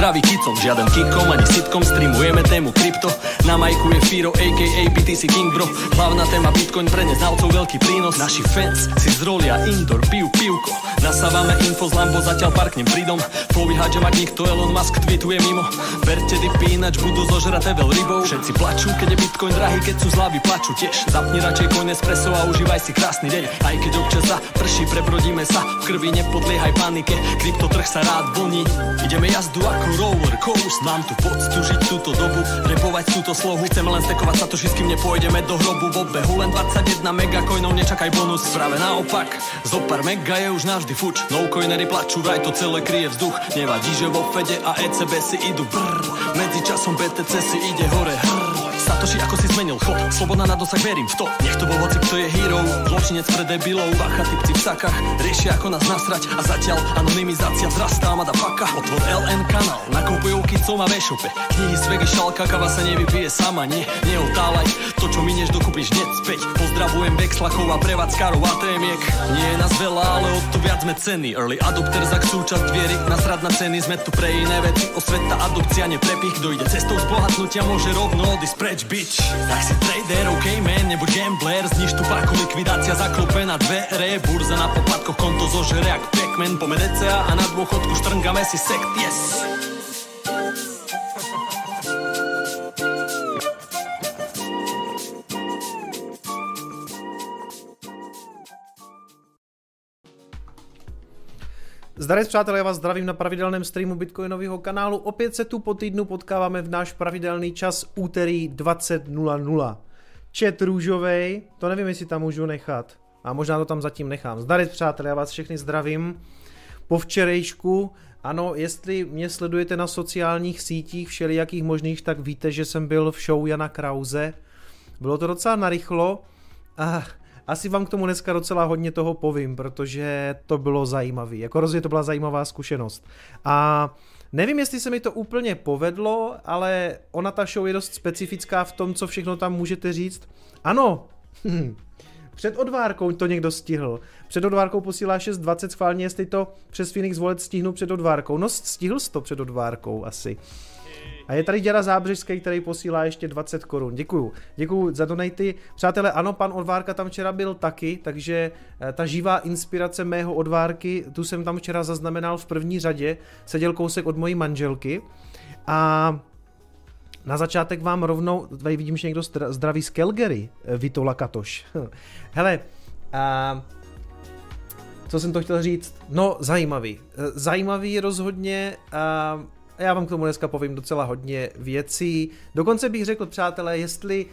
zdravi kicom Žiaden kikom ani sitkom, streamujeme tému krypto. Na majku je Firo, aka BTC King bro. Hlavná téma Bitcoin pre neznalcov veľký prínos. Naši fans si zrolia indoor, pijú pivko. Nasávame info z Lambo, zatiaľ parknem pridom Flowy hádžem, ak nikto Elon Musk tweetuje mimo. Berte dipy, ináč budú zožraté veľ rybou. Všetci plačú, keď je Bitcoin drahý, keď sú zlavy plačú tiež. Zapni radšej coin espresso a užívaj si krásny deň. Aj keď občas sa prší, prebrodíme sa. V krvi nepodliehaj panike, kryptotrh sa rád vlní Ideme jazdu ako roller coast Mám tu poctu žiť túto dobu, repovať túto slohu. Chceme len stekovať sa to, kým nepôjdeme do hrobu. V obehu len 21 megacoinov, nečakaj bonus. Práve naopak, zo pár mega je už navždy fuč. No coinery plačú, vraj to celé kryje vzduch. Nevadí, že vo Fede a ECB si idú brr. Medzi časom BTC si ide hore hrr Satoshi ako si zmenil. Chod Sloboda na dosah, verím v to. Nech to bol hoci, kto je hero. Zločinec pre debilov Bacha, typci v sakách Riešia ako nás nasrať A zatiaľ anonymizácia vzrastá Mada paka. Otvor LN kanál Nakupujú kicov a vešope Knihy z vegy šalka Kava sa nevypije sama Nie, neotálaj To čo minieš dokupíš hneď späť Pozdravujem Vexlakov a prevádzkarov a témiek Nie je nás veľa, ale od to viac sme ceny. Early adopter za súčasť viery. Nasrad na ceny Sme tu pre iné veci. Osveta, adopcia, neprepich. Kto ide cestou zbohatnutia Môže rovno odísť preč bitch, Tak si trader, ok man, nebuď gambler. Zniž tu parku, likvidácia zaklope na dvere. Burza na popadkoch, konto zožere jak Pac-Man. Pome DCA a na dôchodku štrngame si sekt, yes Zdarec přátelé, já vás zdravím na pravidelném streamu Bitcoinového kanálu. Opět se tu po týdnu potkáváme v náš pravidelný čas úterý 20.00. Čet růžovej, to nevím, jestli tam můžu nechat. A možná to tam zatím nechám. Zdarec přátelé, já vás všechny zdravím. Po včerejšku, ano, jestli mě sledujete na sociálních sítích všelijakých možných, tak víte, že jsem byl v show Jana Krause. Bylo to docela narychlo. A asi vám k tomu dneska docela hodně toho povím, protože to bylo zajímavé. Jako rozhodně to byla zajímavá zkušenost. A nevím, jestli se mi to úplně povedlo, ale ona ta show je dost specifická v tom, co všechno tam můžete říct. Ano, před odvárkou to někdo stihl. Před odvárkou posílá 6.20 schválně, jestli to přes Phoenix Wallet stihnu před odvárkou. No stihl jsi to před odvárkou asi. A je tady Děra Zábřežský, který posílá ještě 20 korun. Děkuju. Děkuju za donaty. Přátelé, ano, pan Odvárka tam včera byl taky, takže eh, ta živá inspirace mého Odvárky, tu jsem tam včera zaznamenal v první řadě. Seděl kousek od mojí manželky. A na začátek vám rovnou, tady vidím, že někdo zdraví z Calgary, eh, Vitola Katoš. Hele, a co jsem to chtěl říct? No, zajímavý. Eh, zajímavý rozhodně. A já vám k tomu dneska povím docela hodně věcí. Dokonce bych řekl, přátelé, jestli,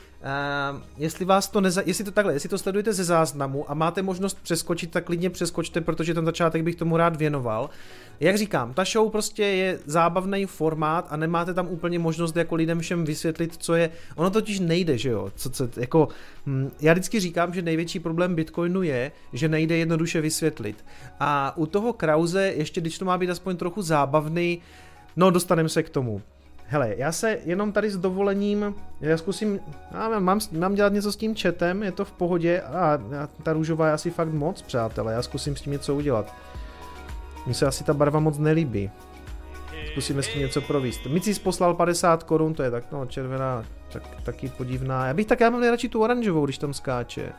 uh, jestli vás to neza, jestli to takhle, jestli to sledujete ze záznamu a máte možnost přeskočit, tak klidně přeskočte, protože ten začátek bych tomu rád věnoval. Jak říkám, ta show prostě je zábavný formát a nemáte tam úplně možnost jako lidem všem vysvětlit, co je. Ono totiž nejde, že jo? Co, co, jako, hm, já vždycky říkám, že největší problém Bitcoinu je, že nejde jednoduše vysvětlit. A u toho Krause, ještě když to má být aspoň trochu zábavný, No, dostaneme se k tomu. Hele, já se jenom tady s dovolením, já zkusím, já mám, mám dělat něco s tím chatem, je to v pohodě a ta růžová je asi fakt moc, přátelé, já zkusím s tím něco udělat. Mně se asi ta barva moc nelíbí. Zkusíme s tím něco províst. Micis poslal 50 korun, to je tak, no, červená, tak, taky podivná. Já bych tak, já mám radši tu oranžovou, když tam skáče.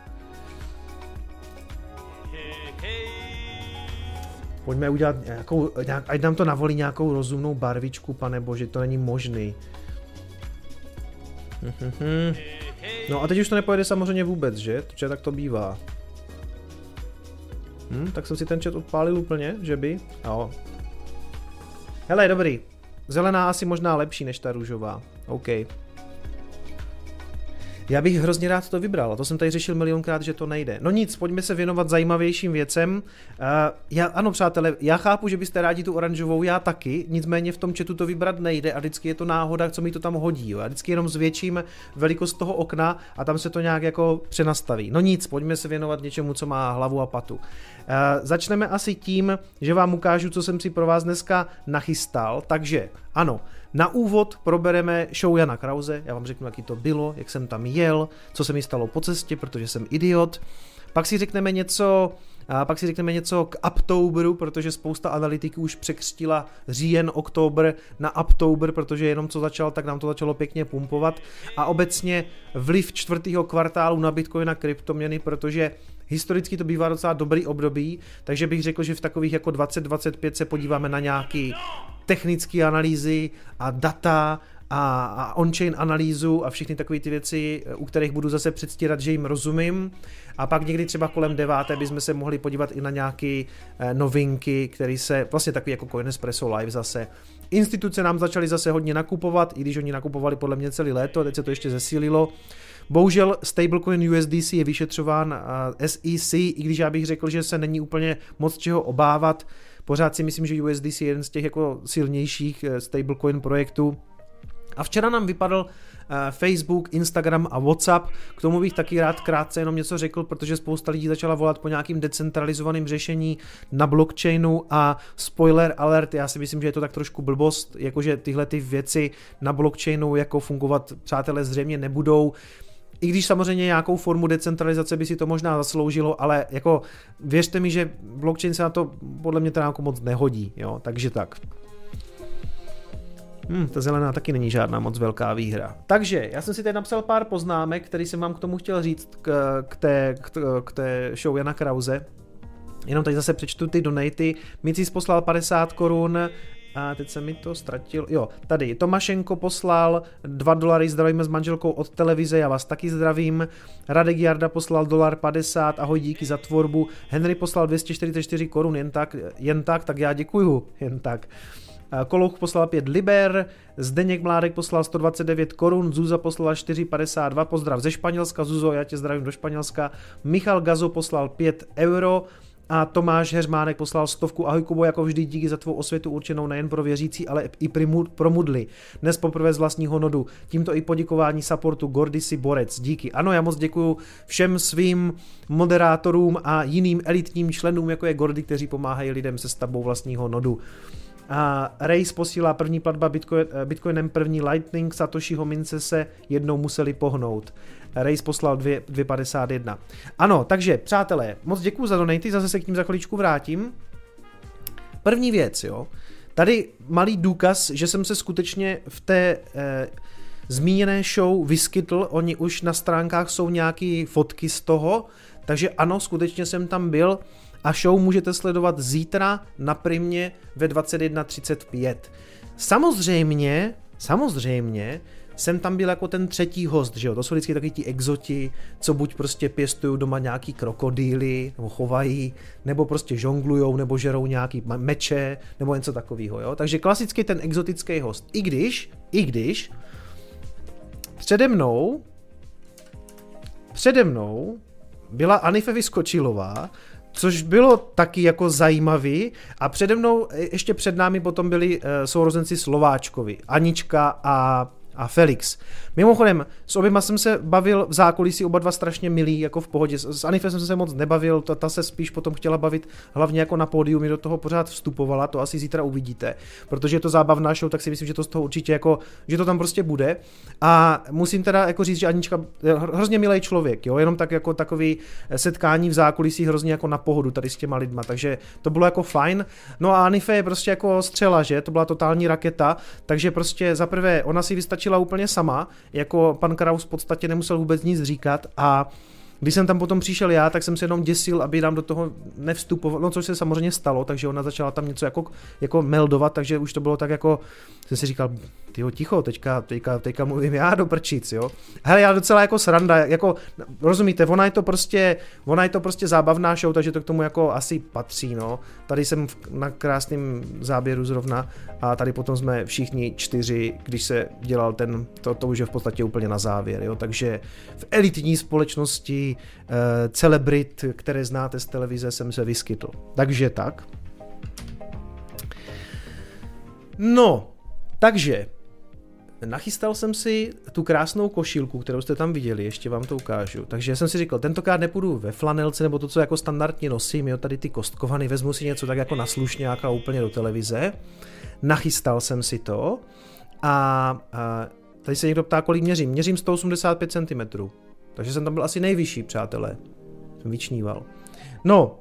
Pojďme udělat nějakou, nějak, ať nám to navolí nějakou rozumnou barvičku, pane bože, to není možný. No a teď už to nepojede samozřejmě vůbec, že? Protože tak to bývá. Hm, tak jsem si ten chat odpálil úplně, že by? Jo. Hele, dobrý. Zelená asi možná lepší než ta růžová. OK. Já bych hrozně rád to vybral, a to jsem tady řešil milionkrát, že to nejde. No nic, pojďme se věnovat zajímavějším věcem. Uh, já, ano, přátelé, já chápu, že byste rádi tu oranžovou, já taky, nicméně v tom četu to vybrat nejde a vždycky je to náhoda, co mi to tam hodí. Jo. Já vždycky jenom zvětším velikost toho okna a tam se to nějak jako přenastaví. No nic, pojďme se věnovat něčemu, co má hlavu a patu. Uh, začneme asi tím, že vám ukážu, co jsem si pro vás dneska nachystal. Takže ano, na úvod probereme show Jana Krause, já vám řeknu, jaký to bylo, jak jsem tam jel, co se mi stalo po cestě, protože jsem idiot. Pak si řekneme něco A pak si řekneme něco k Uptoberu, protože spousta analytiků už překřtila říjen, oktober na Uptober, protože jenom co začal, tak nám to začalo pěkně pumpovat. A obecně vliv čtvrtého kvartálu na Bitcoin a kryptoměny, protože Historicky to bývá docela dobrý období, takže bych řekl, že v takových jako 2025 se podíváme na nějaký technické analýzy a data a, a on-chain analýzu a všechny takové ty věci, u kterých budu zase předstírat, že jim rozumím. A pak někdy třeba kolem deváté bychom se mohli podívat i na nějaké eh, novinky, které se, vlastně takový jako Coinespresso Live zase. Instituce nám začaly zase hodně nakupovat, i když oni nakupovali podle mě celý léto, teď se to ještě zesílilo. Bohužel stablecoin USDC je vyšetřován SEC, i když já bych řekl, že se není úplně moc čeho obávat. Pořád si myslím, že USDC je jeden z těch jako silnějších eh, stablecoin projektů. A včera nám vypadl eh, Facebook, Instagram a WhatsApp. K tomu bych taky rád krátce jenom něco řekl, protože spousta lidí začala volat po nějakým decentralizovaným řešení na blockchainu a spoiler alert, já si myslím, že je to tak trošku blbost, jakože tyhle ty věci na blockchainu jako fungovat přátelé zřejmě nebudou. I když samozřejmě nějakou formu decentralizace by si to možná zasloužilo, ale jako věřte mi, že blockchain se na to podle mě teda jako moc nehodí, jo, takže tak. Hmm, ta zelená taky není žádná moc velká výhra. Takže, já jsem si tady napsal pár poznámek, který jsem vám k tomu chtěl říct k, k, té, k, k té show Jana Krause. Jenom tady zase přečtu ty donaty. Micis poslal 50 korun, a teď se mi to ztratil. Jo, tady Tomašenko poslal 2 dolary, zdravíme s manželkou od televize, já vás taky zdravím. Radek Jarda poslal dolar 50, ahoj, díky za tvorbu. Henry poslal 244 korun, jen tak, jen tak, tak já děkuju, jen tak. Kolouch poslal 5 liber, Zdeněk Mládek poslal 129 korun, Zuza poslala 4,52, pozdrav ze Španělska, Zuzo, já tě zdravím do Španělska, Michal Gazo poslal 5 euro, a Tomáš Heřmánek poslal stovku. Ahoj Kubo, jako vždy díky za tvou osvětu určenou nejen pro věřící, ale i pro mudly. Dnes poprvé z vlastního nodu. Tímto i poděkování supportu Gordisi Borec. Díky. Ano, já moc děkuji všem svým moderátorům a jiným elitním členům, jako je Gordy, kteří pomáhají lidem se stavbou vlastního nodu. A Race posílá první platba Bitcoin, Bitcoinem první Lightning, Satoshiho mince se jednou museli pohnout. Race poslal 2,51. Ano, takže přátelé, moc děkuji za donaty, zase se k tím za chviličku vrátím. První věc, jo. Tady malý důkaz, že jsem se skutečně v té eh, zmíněné show vyskytl, oni už na stránkách jsou nějaké fotky z toho, takže ano, skutečně jsem tam byl a show můžete sledovat zítra na primě ve 21.35. Samozřejmě, samozřejmě, jsem tam byl jako ten třetí host, že jo, to jsou vždycky taky ti exoti, co buď prostě pěstují doma nějaký krokodýly, nebo chovají, nebo prostě žonglujou, nebo žerou nějaký meče, nebo něco takového, jo. Takže klasicky ten exotický host. I když, i když, přede mnou, přede mnou byla Anife Vyskočilová, což bylo taky jako zajímavý a přede mnou, ještě před námi potom byli uh, sourozenci Slováčkovi, Anička a a Felix. Mimochodem, s oběma jsem se bavil v zákulisí, oba dva strašně milí, jako v pohodě. S Anifem jsem se moc nebavil, ta, ta se spíš potom chtěla bavit hlavně jako na pódiu, mi do toho pořád vstupovala, to asi zítra uvidíte, protože je to zábavná show, tak si myslím, že to z toho určitě jako, že to tam prostě bude. A musím teda jako říct, že Anička je hrozně milý člověk, jo, jenom tak jako takový setkání v zákulisí hrozně jako na pohodu tady s těma lidma, takže to bylo jako fajn. No a Anife je prostě jako střela, že? To byla totální raketa, takže prostě za prvé ona si vystačila úplně sama, jako pan Kraus v podstatě nemusel vůbec nic říkat a když jsem tam potom přišel já, tak jsem se jenom děsil, aby nám do toho nevstupoval, no což se samozřejmě stalo, takže ona začala tam něco jako, jako meldovat, takže už to bylo tak jako, jsem si říkal, tyjo, ticho, teďka, teďka, teďka mluvím já do prčic, jo. Hele, já docela jako sranda, jako, rozumíte, ona je to prostě, ona je to prostě zábavná show, takže to k tomu jako asi patří, no. Tady jsem na krásném záběru zrovna a tady potom jsme všichni čtyři, když se dělal ten, to, to už je v podstatě úplně na závěr, jo. Takže v elitní společnosti uh, celebrit, které znáte z televize, jsem se vyskytl. Takže tak. No, takže Nachystal jsem si tu krásnou košilku, kterou jste tam viděli, ještě vám to ukážu. Takže jsem si říkal, tentokrát nepůjdu ve flanelce nebo to, co jako standardně nosím, jo, tady ty kostkovany, vezmu si něco tak jako na slušňáka úplně do televize. Nachystal jsem si to a, a tady se někdo ptá, kolik měřím. Měřím 185 cm, takže jsem tam byl asi nejvyšší, přátelé. Jsem vyčníval. No,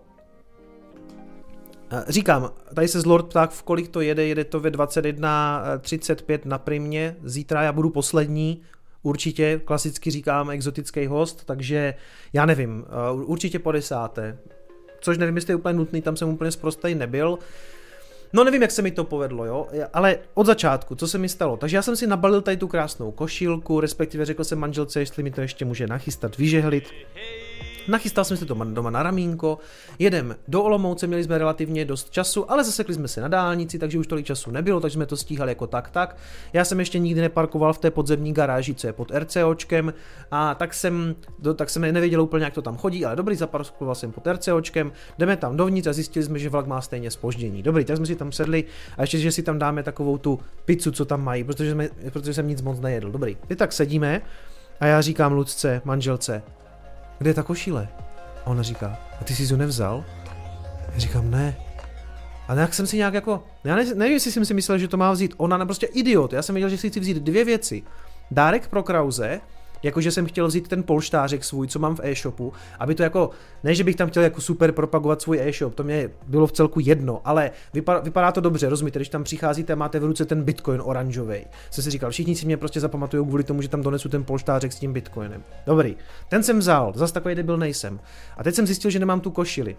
Říkám, tady se z Lord pták, v kolik to jede, jede to ve 21.35 na primě, zítra já budu poslední, určitě, klasicky říkám exotický host, takže já nevím, určitě po desáté, což nevím, jestli je úplně nutný, tam jsem úplně zprostej nebyl, No nevím, jak se mi to povedlo, jo, ale od začátku, co se mi stalo. Takže já jsem si nabalil tady tu krásnou košilku, respektive řekl jsem manželce, jestli mi to ještě může nachystat, vyžehlit. Nachystal jsem si to doma na ramínko, jedem do Olomouce, měli jsme relativně dost času, ale zasekli jsme se na dálnici, takže už tolik času nebylo, takže jsme to stíhali jako tak tak. Já jsem ještě nikdy neparkoval v té podzemní garáži, co je pod RCOčkem, a tak jsem, do, tak jsem nevěděl úplně, jak to tam chodí, ale dobrý, zaparkoval jsem pod RCOčkem, jdeme tam dovnitř a zjistili jsme, že vlak má stejně spoždění. Dobrý, tak jsme si tam sedli a ještě, že si tam dáme takovou tu pizzu, co tam mají, protože, jsme, protože jsem nic moc nejedl. Dobrý, my tak sedíme a já říkám Lucce, manželce, kde je ta košile? A ona říká, a ty jsi ji nevzal? Já říkám, ne. A jak jsem si nějak jako, já ne, nevím, jestli jsem si myslel, že to má vzít ona, prostě idiot. Já jsem věděl, že si chci vzít dvě věci. Dárek pro Krause Jakože jsem chtěl vzít ten polštářek svůj, co mám v e-shopu, aby to jako, ne, že bych tam chtěl jako super propagovat svůj e-shop, to mě bylo v celku jedno, ale vypadá, vypadá to dobře, rozumíte, když tam přicházíte a máte v ruce ten bitcoin oranžový. Jsem si říkal, všichni si mě prostě zapamatují kvůli tomu, že tam donesu ten polštářek s tím bitcoinem. Dobrý, ten jsem vzal, zase takový debil nejsem. A teď jsem zjistil, že nemám tu košili.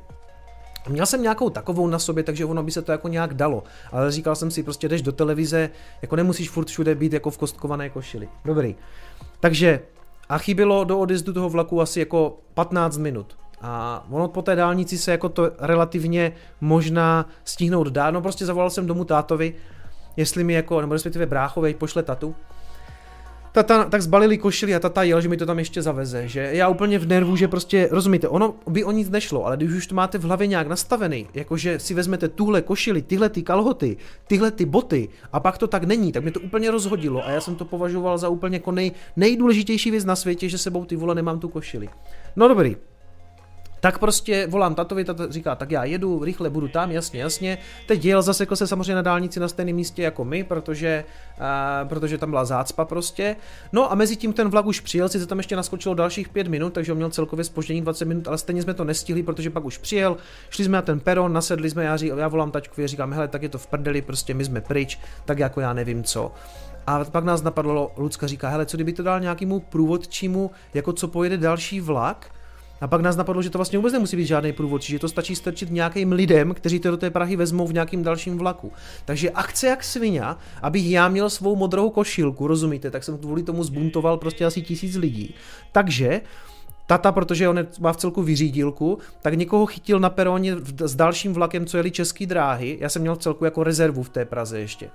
Měl jsem nějakou takovou na sobě, takže ono by se to jako nějak dalo. Ale říkal jsem si, prostě jdeš do televize, jako nemusíš furt všude být jako v kostkované košili. Dobrý. Takže a chybělo do odjezdu toho vlaku asi jako 15 minut. A ono po té dálnici se jako to relativně možná stihnout dá. No prostě zavolal jsem domů tátovi, jestli mi jako, nebo respektive bráchovej pošle tatu tata tak zbalili košili a tata jel, že mi to tam ještě zaveze, že já úplně v nervu, že prostě, rozumíte, ono by o nic nešlo, ale když už to máte v hlavě nějak nastavený, jakože si vezmete tuhle košili, tyhle ty kalhoty, tyhle ty boty a pak to tak není, tak mě to úplně rozhodilo a já jsem to považoval za úplně jako nej, nejdůležitější věc na světě, že sebou ty vole nemám tu košili. No dobrý, tak prostě volám tatovi, tato říká, tak já jedu, rychle budu tam, jasně, jasně. Teď jel, zasekl se samozřejmě na dálnici na stejném místě jako my, protože, uh, protože tam byla zácpa prostě. No a mezi tím ten vlak už přijel, si tam ještě naskočilo dalších pět minut, takže on měl celkově spoždění 20 minut, ale stejně jsme to nestihli, protože pak už přijel, šli jsme na ten peron, nasedli jsme, já, ří, já volám tačkovi, říkám, hele, tak je to v prdeli, prostě my jsme pryč, tak jako já nevím co. A pak nás napadlo, Lucka říká, hele, co kdyby to dal nějakému průvodčímu, jako co pojede další vlak, a pak nás napadlo, že to vlastně vůbec nemusí být žádný průvodčí, že to stačí strčit nějakým lidem, kteří to do té Prahy vezmou v nějakým dalším vlaku. Takže akce jak svině, abych já měl svou modrou košilku, rozumíte, tak jsem kvůli tomu zbuntoval prostě asi tisíc lidí. Takže Tata, protože on má v celku vyřídilku, tak někoho chytil na peroně s dalším vlakem, co jeli český dráhy. Já jsem měl v celku jako rezervu v té Praze ještě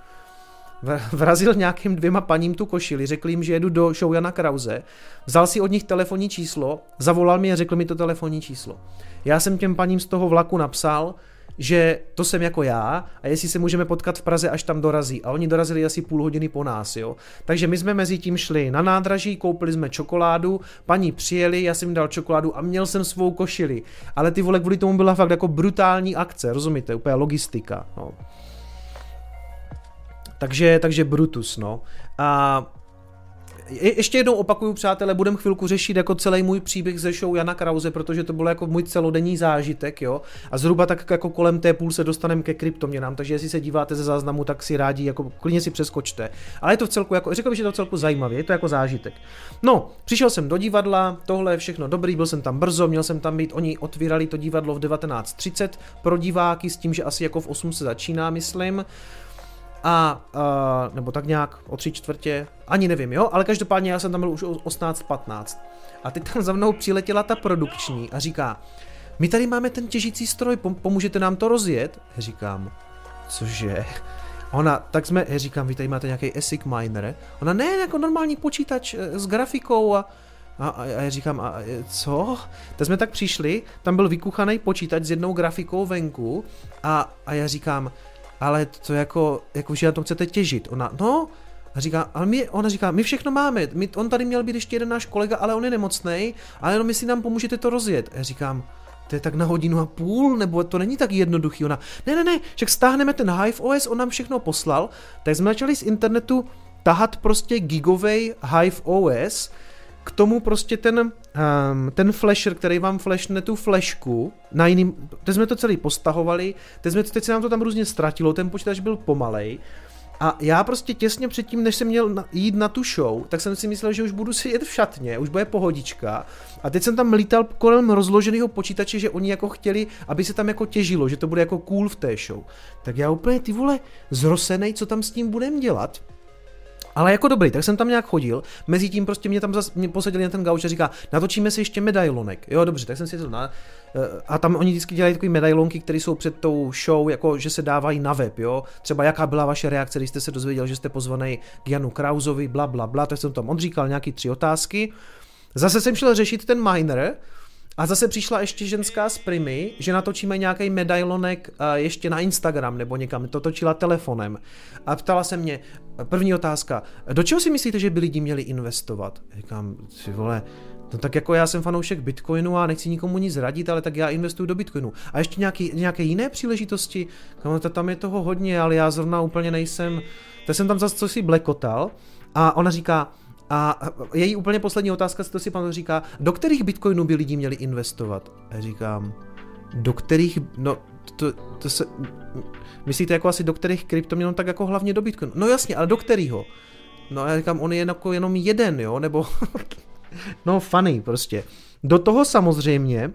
vrazil nějakým dvěma paním tu košili, řekl jim, že jedu do show Jana Krause, vzal si od nich telefonní číslo, zavolal mi a řekl mi to telefonní číslo. Já jsem těm paním z toho vlaku napsal, že to jsem jako já a jestli se můžeme potkat v Praze, až tam dorazí. A oni dorazili asi půl hodiny po nás, jo. Takže my jsme mezi tím šli na nádraží, koupili jsme čokoládu, paní přijeli, já jsem jim dal čokoládu a měl jsem svou košili. Ale ty vole, kvůli tomu byla fakt jako brutální akce, rozumíte, úplně logistika, no. Takže, takže Brutus, no. A je, ještě jednou opakuju, přátelé, budem chvilku řešit jako celý můj příběh ze show Jana Krause, protože to bylo jako můj celodenní zážitek, jo. A zhruba tak jako kolem té půl se dostaneme ke kryptoměnám, takže jestli se díváte ze záznamu, tak si rádi, jako klidně si přeskočte. Ale je to v celku, jako, řekl bych, že je to v celku zajímavé, je to jako zážitek. No, přišel jsem do divadla, tohle je všechno dobrý, byl jsem tam brzo, měl jsem tam být, oni otvírali to divadlo v 19.30 pro diváky s tím, že asi jako v 8 se začíná, myslím a, uh, nebo tak nějak o tři čtvrtě, ani nevím, jo, ale každopádně já jsem tam byl už o 18.15 a teď tam za mnou přiletěla ta produkční a říká, my tady máme ten těžící stroj, pomůžete nám to rozjet? Říkám, cože? Ona, tak jsme, říkám, vy tady máte nějaký ASIC miner? Ona, ne, jako normální počítač eh, s grafikou a, a, a já říkám, a co? Tak jsme tak přišli, tam byl vykuchaný počítač s jednou grafikou venku a, a já říkám, ale to jako, jako že na tom chcete těžit. Ona, no, a říká, ale my, ona říká, my všechno máme, my, on tady měl být ještě jeden náš kolega, ale on je nemocný, ale jenom si nám pomůžete to rozjet. A já říkám, to je tak na hodinu a půl, nebo to není tak jednoduchý. Ona, ne, ne, ne, však stáhneme ten Hive OS, on nám všechno poslal, tak jsme začali z internetu tahat prostě gigovej Hive OS, k tomu prostě ten, um, ten flasher, který vám flashne tu flashku na jiným, teď jsme to celý postahovali, teď, jsme, teď se nám to tam různě ztratilo, ten počítač byl pomalej, a já prostě těsně předtím, než jsem měl jít na tu show, tak jsem si myslel, že už budu si jet v šatně, už bude pohodička. A teď jsem tam lítal kolem rozloženého počítače, že oni jako chtěli, aby se tam jako těžilo, že to bude jako cool v té show. Tak já úplně ty vole zrosenej, co tam s tím budem dělat. Ale jako dobrý, tak jsem tam nějak chodil, mezi tím prostě mě tam zas, mě posadili na ten gauč a říká, natočíme si ještě medailonek. Jo, dobře, tak jsem si to na, eh, a tam oni vždycky dělají takové medailonky, které jsou před tou show, jako že se dávají na web, jo. Třeba jaká byla vaše reakce, když jste se dozvěděl, že jste pozvaný k Janu Krauzovi, bla, bla, bla, tak jsem tam on říkal nějaký tři otázky. Zase jsem šel řešit ten miner, a zase přišla ještě ženská z Primy, že natočíme nějaký medailonek ještě na Instagram nebo někam, to točila telefonem. A ptala se mě, první otázka, do čeho si myslíte, že by lidi měli investovat? Říkám, si vole, No tak jako já jsem fanoušek Bitcoinu a nechci nikomu nic radit, ale tak já investuju do Bitcoinu. A ještě nějaký, nějaké jiné příležitosti, no, tam je toho hodně, ale já zrovna úplně nejsem, tak jsem tam zase co si blekotal a ona říká, a její úplně poslední otázka, to si pan říká, do kterých bitcoinů by lidi měli investovat? A říkám, do kterých, no, to, to se, myslíte jako asi do kterých kryptoměn, tak jako hlavně do bitcoinu. No jasně, ale do kterého? No a já říkám, on je jako jenom jeden, jo, nebo, no funny prostě. Do toho samozřejmě,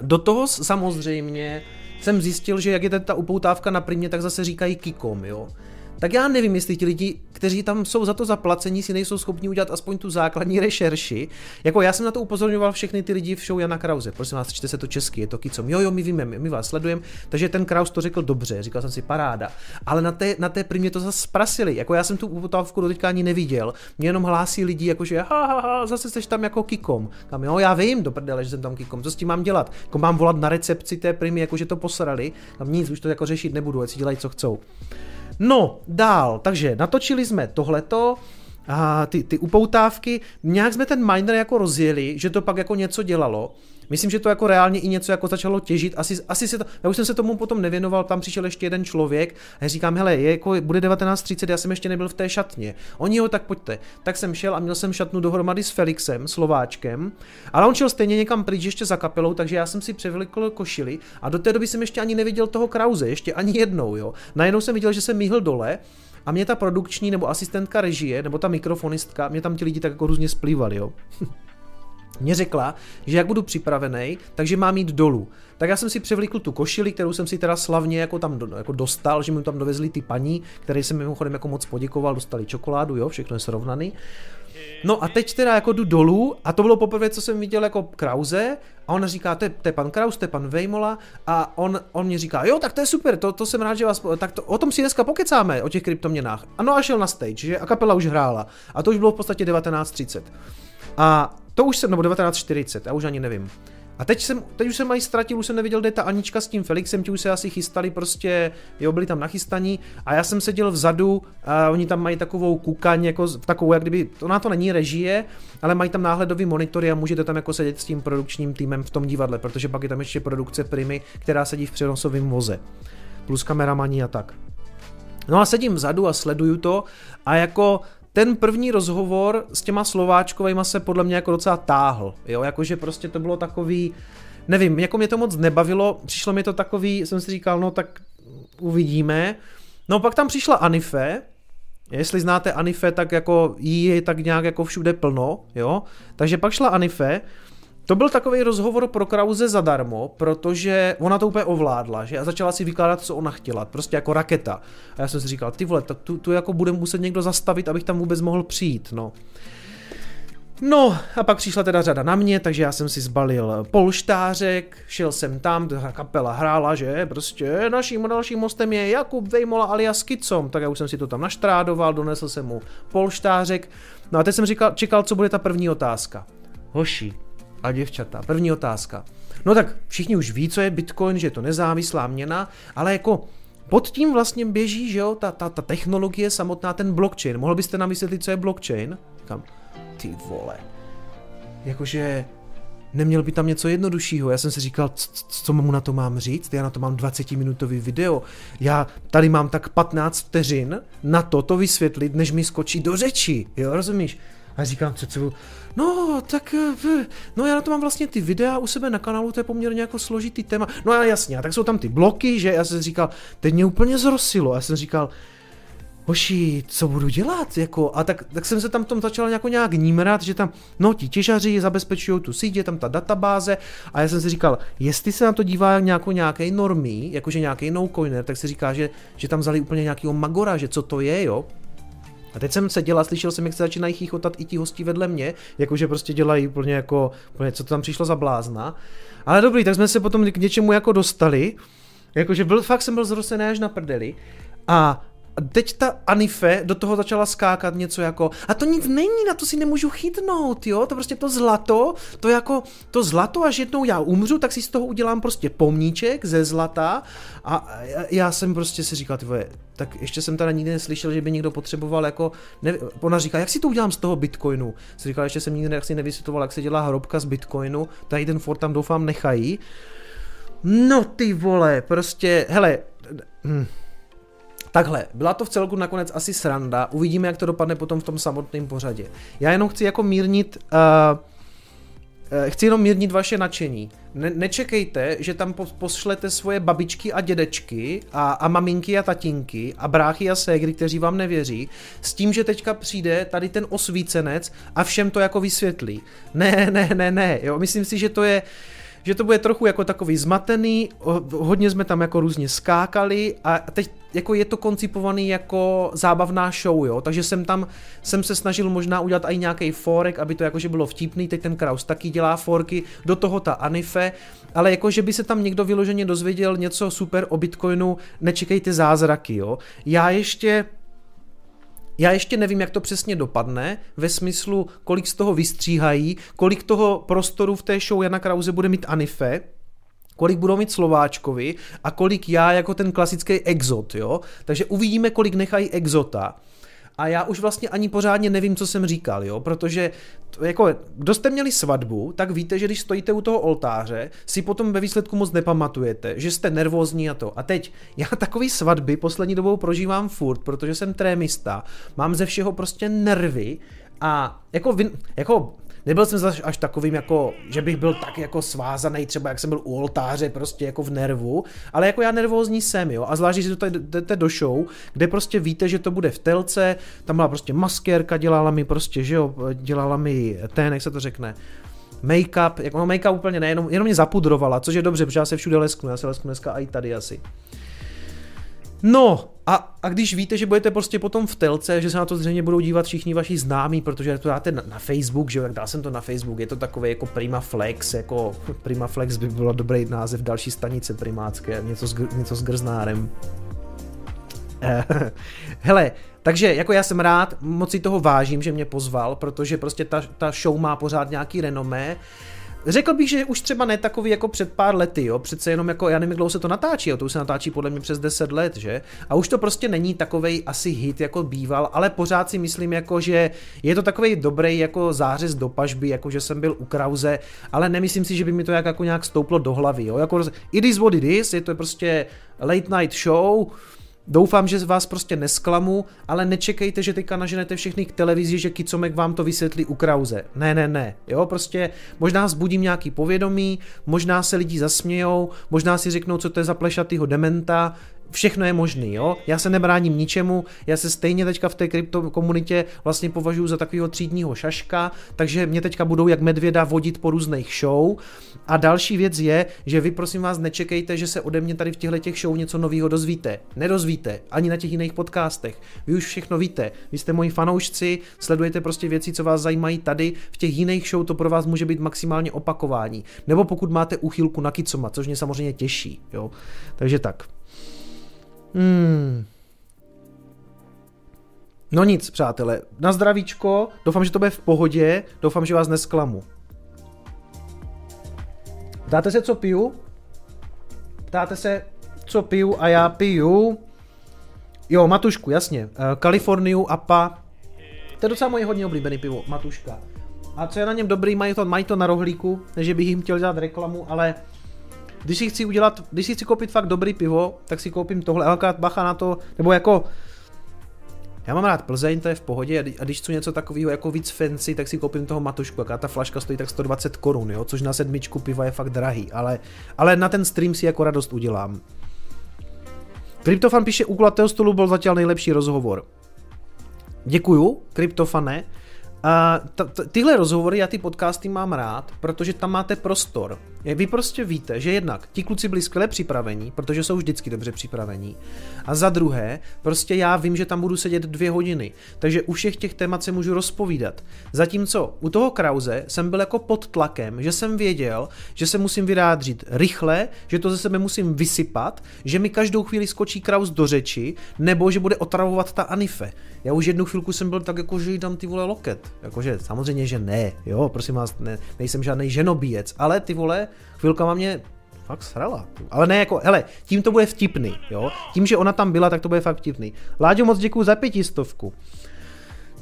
do toho samozřejmě jsem zjistil, že jak je ta upoutávka na primě, tak zase říkají kikom, jo tak já nevím, jestli ti lidi, kteří tam jsou za to zaplacení, si nejsou schopni udělat aspoň tu základní rešerši. Jako já jsem na to upozorňoval všechny ty lidi v show Jana Krause. Prosím vás, čte se to česky, je to kicom. Jo, jo, my víme, my, my vás sledujeme. Takže ten Kraus to řekl dobře, říkal jsem si paráda. Ale na té, na té primě to zase sprasili. Jako já jsem tu upotávku do teďka ani neviděl. Mě jenom hlásí lidi, jako že ha, ha, ha, zase jsi tam jako kikom. Kam jo, já vím, do prdele, že jsem tam kikom. Co s tím mám dělat? Jako mám volat na recepci té primy, jako že to posrali. Tam nic, už to jako řešit nebudu, ať si dělají, co chcou. No, dál, takže natočili jsme tohleto, a ty, ty upoutávky, nějak jsme ten miner jako rozjeli, že to pak jako něco dělalo. Myslím, že to jako reálně i něco jako začalo těžit. Asi, asi se to, já už jsem se tomu potom nevěnoval, tam přišel ještě jeden člověk a říkám, hele, je jako, bude 19.30, já jsem ještě nebyl v té šatně. Oni ho tak pojďte. Tak jsem šel a měl jsem šatnu dohromady s Felixem, Slováčkem, ale on šel stejně někam pryč ještě za kapelou, takže já jsem si převlikl košili a do té doby jsem ještě ani neviděl toho Krause, ještě ani jednou, jo. Najednou jsem viděl, že jsem míhl dole a mě ta produkční nebo asistentka režie, nebo ta mikrofonistka, mě tam ti lidi tak jako různě splývali, jo. mě řekla, že jak budu připravený, takže mám jít dolů. Tak já jsem si převlíkl tu košili, kterou jsem si teda slavně jako tam do, jako dostal, že mi tam dovezli ty paní, které jsem mimochodem jako moc poděkoval, dostali čokoládu, jo, všechno je srovnaný. No a teď teda jako jdu dolů a to bylo poprvé, co jsem viděl jako Krause a on říká, to je, pan Kraus, to je pan Vejmola a on, on mě říká, jo, tak to je super, to, to jsem rád, že vás, tak to, o tom si dneska pokecáme, o těch kryptoměnách. A no a šel na stage, že a kapela už hrála a to už bylo v podstatě 19.30. A to už jsem, nebo 1940, já už ani nevím. A teď, jsem, teď už jsem mají ztratil, už jsem neviděl, kde je ta Anička s tím Felixem, ti už se asi chystali prostě, jo, byli tam nachystaní a já jsem seděl vzadu a oni tam mají takovou kukaň, jako takovou, jak kdyby, to na to není režie, ale mají tam náhledový monitory a můžete tam jako sedět s tím produkčním týmem v tom divadle, protože pak je tam ještě produkce Primy, která sedí v přenosovém voze, plus kameramaní a tak. No a sedím vzadu a sleduju to a jako ten první rozhovor s těma Slováčkovejma se podle mě jako docela táhl, jo, jakože prostě to bylo takový, nevím, jako mě to moc nebavilo, přišlo mi to takový, jsem si říkal, no tak uvidíme. No pak tam přišla Anife, jestli znáte Anife, tak jako jí je tak nějak jako všude plno, jo, takže pak šla Anife, to byl takový rozhovor pro Krause zadarmo, protože ona to úplně ovládla, že a začala si vykládat, co ona chtěla, prostě jako raketa. A já jsem si říkal, ty vole, tak tu, tu jako bude muset někdo zastavit, abych tam vůbec mohl přijít, no. No a pak přišla teda řada na mě, takže já jsem si zbalil polštářek, šel jsem tam, ta kapela hrála, že prostě naším dalším mostem je Jakub Vejmola alias Kicom, tak já už jsem si to tam naštrádoval, donesl jsem mu polštářek, no a teď jsem říkal, čekal, co bude ta první otázka. Hoši, a děvčata. První otázka. No tak všichni už ví, co je Bitcoin, že je to nezávislá měna, ale jako pod tím vlastně běží, že jo, ta, ta, ta technologie samotná, ten blockchain. Mohl byste nám vysvětlit, co je blockchain? Kam? Ty vole. Jakože neměl by tam něco jednoduššího. Já jsem si říkal, co mu na to mám říct, já na to mám 20-minutový video, já tady mám tak 15 vteřin na to to vysvětlit, než mi skočí do řeči, jo, rozumíš? A říkám, co, co, no, tak, eh, no já na to mám vlastně ty videa u sebe na kanálu, to je poměrně jako složitý téma. No a jasně, a tak jsou tam ty bloky, že já jsem říkal, teď mě úplně zrosilo, já jsem říkal, hoši, co budu dělat, jako, a tak, tak jsem se tam tom začal jako nějak nímrat, že tam, no ti těžaři zabezpečují tu síť, je tam ta databáze. A já jsem si říkal, jestli se na to dívá nějakou nějaký normy, jakože nějaký no coiner, tak se říká, že, že tam vzali úplně nějakýho magora, že co to je, jo, a teď jsem se dělal, slyšel jsem, jak se začínají chichotat i ti hosti vedle mě, jakože prostě dělají úplně jako, úplně, co to tam přišlo za blázna. Ale dobrý, tak jsme se potom k něčemu jako dostali, jakože byl, fakt jsem byl zrosený až na prdeli. A teď ta Anife do toho začala skákat něco jako, a to nic není, na to si nemůžu chytnout, jo, to prostě to zlato, to jako, to zlato, až jednou já umřu, tak si z toho udělám prostě pomníček ze zlata a já jsem prostě si říkal, ty vole, tak ještě jsem teda nikdy neslyšel, že by někdo potřeboval jako, ne, ona říká, jak si to udělám z toho bitcoinu, si říkal, ještě jsem nikdy asi nevysvětloval, jak se dělá hrobka z bitcoinu, tady ten Ford tam doufám nechají, no ty vole, prostě, hele, hm. Takhle, byla to v celku nakonec asi sranda, uvidíme, jak to dopadne potom v tom samotném pořadě. Já jenom chci jako mírnit, uh, chci jenom mírnit vaše nadšení. Ne- nečekejte, že tam po- pošlete svoje babičky a dědečky a, a maminky a tatínky a bráchy a ségry, kteří vám nevěří, s tím, že teďka přijde tady ten osvícenec a všem to jako vysvětlí. Ne, ne, ne, ne, jo, myslím si, že to je, uh, že to bude trochu jako takový zmatený, hodně jsme tam jako různě skákali a teď jako je to koncipovaný jako zábavná show, jo, takže jsem tam, jsem se snažil možná udělat i nějaký forek, aby to jakože bylo vtipný, teď ten Kraus taky dělá forky, do toho ta Anife, ale jako, že by se tam někdo vyloženě dozvěděl něco super o Bitcoinu, nečekejte zázraky, jo. Já ještě já ještě nevím, jak to přesně dopadne, ve smyslu, kolik z toho vystříhají, kolik toho prostoru v té show Jana Krause bude mít Anife, kolik budou mít Slováčkovi a kolik já jako ten klasický exot, jo. Takže uvidíme, kolik nechají exota a já už vlastně ani pořádně nevím, co jsem říkal, jo, protože to, jako, kdo jste měli svatbu, tak víte, že když stojíte u toho oltáře, si potom ve výsledku moc nepamatujete, že jste nervózní a to. A teď, já takový svatby poslední dobou prožívám furt, protože jsem trémista, mám ze všeho prostě nervy a jako, jako nebyl jsem zase až takovým jako, že bych byl tak jako svázaný, třeba jak jsem byl u oltáře, prostě jako v nervu, ale jako já nervózní jsem, jo, a zvlášť, že tady jdete do show, kde prostě víte, že to bude v telce, tam byla prostě maskérka, dělala mi prostě, že jo, dělala mi ten, jak se to řekne, make-up, jako no make-up úplně ne, jenom, jenom mě zapudrovala, což je dobře, protože já se všude lesknu, já se lesknu dneska i tady asi. No, a, a když víte, že budete prostě potom v telce, že se na to zřejmě budou dívat všichni vaši známí, protože to dáte na, na Facebook, že jo, jak dal jsem to na Facebook, je to takové jako Prima Flex, jako Prima Flex by bylo dobrý název další stanice primácké, něco s, něco s grznárem. Hele, takže jako já jsem rád, moc si toho vážím, že mě pozval, protože prostě ta, ta show má pořád nějaký renomé. Řekl bych, že už třeba ne takový jako před pár lety, jo, přece jenom jako, já nevím, jak dlouho se to natáčí, jo, to už se natáčí podle mě přes 10 let, že? A už to prostě není takovej asi hit, jako býval, ale pořád si myslím, jako, že je to takový dobrý jako zářez do pažby, jako že jsem byl u Krause, ale nemyslím si, že by mi to jak, jako nějak stouplo do hlavy, jo, jako it is what it is, je to prostě late night show, Doufám, že z vás prostě nesklamu, ale nečekejte, že teďka naženete všechny k televizi, že Kicomek vám to vysvětlí u Krause. Ne, ne, ne. Jo, prostě možná vzbudím nějaký povědomí, možná se lidi zasmějou, možná si řeknou, co to je za plešatýho dementa, všechno je možný, jo. Já se nebráním ničemu, já se stejně teďka v té krypto komunitě vlastně považuji za takového třídního šaška, takže mě teďka budou jak medvěda vodit po různých show. A další věc je, že vy prosím vás nečekejte, že se ode mě tady v těchto těch show něco nového dozvíte. Nedozvíte, ani na těch jiných podcastech. Vy už všechno víte. Vy jste moji fanoušci, sledujete prostě věci, co vás zajímají tady. V těch jiných show to pro vás může být maximálně opakování. Nebo pokud máte uchylku na kicoma, což mě samozřejmě těší, jo. Takže tak. Hmm. No nic, přátelé, na zdravíčko, doufám, že to bude v pohodě, doufám, že vás nesklamu. Ptáte se, co piju? Ptáte se, co piju a já piju? Jo, Matušku, jasně. Uh, Kaliforniu, APA. To je docela moje hodně oblíbený pivo, Matuška. A co je na něm dobrý, mají to, mají to na rohlíku, než bych jim chtěl dělat reklamu, ale když si chci udělat, když si chci koupit fakt dobrý pivo, tak si koupím tohle, ale bacha na to, nebo jako Já mám rád Plzeň, to je v pohodě, a když chci něco takového jako víc fancy, tak si koupím toho matušku, jaká ta flaška stojí tak 120 korun, jo, což na sedmičku piva je fakt drahý, ale, ale na ten stream si jako radost udělám. Kryptofan píše, u kulatého stolu byl zatím nejlepší rozhovor. Děkuju, Kryptofane. A t- t- tyhle rozhovory, já ty podcasty mám rád, protože tam máte prostor. Vy prostě víte, že jednak ti kluci byli skvěle připravení, protože jsou vždycky dobře připravení. A za druhé, prostě já vím, že tam budu sedět dvě hodiny, takže u všech těch témat se můžu rozpovídat. Zatímco u toho Krause jsem byl jako pod tlakem, že jsem věděl, že se musím vyrádřit rychle, že to ze sebe musím vysypat, že mi každou chvíli skočí Kraus do řeči, nebo že bude otravovat ta Anife. Já už jednu chvilku jsem byl tak jako, že jí dám ty vole loket. Jakože samozřejmě, že ne, jo, prosím vás, ne, nejsem žádný ženobíjec, ale ty vole, chvilka mě fakt srala. Ale ne jako, hele, tím to bude vtipný, jo. Tím, že ona tam byla, tak to bude fakt vtipný. Láďo, moc děkuji za pětistovku.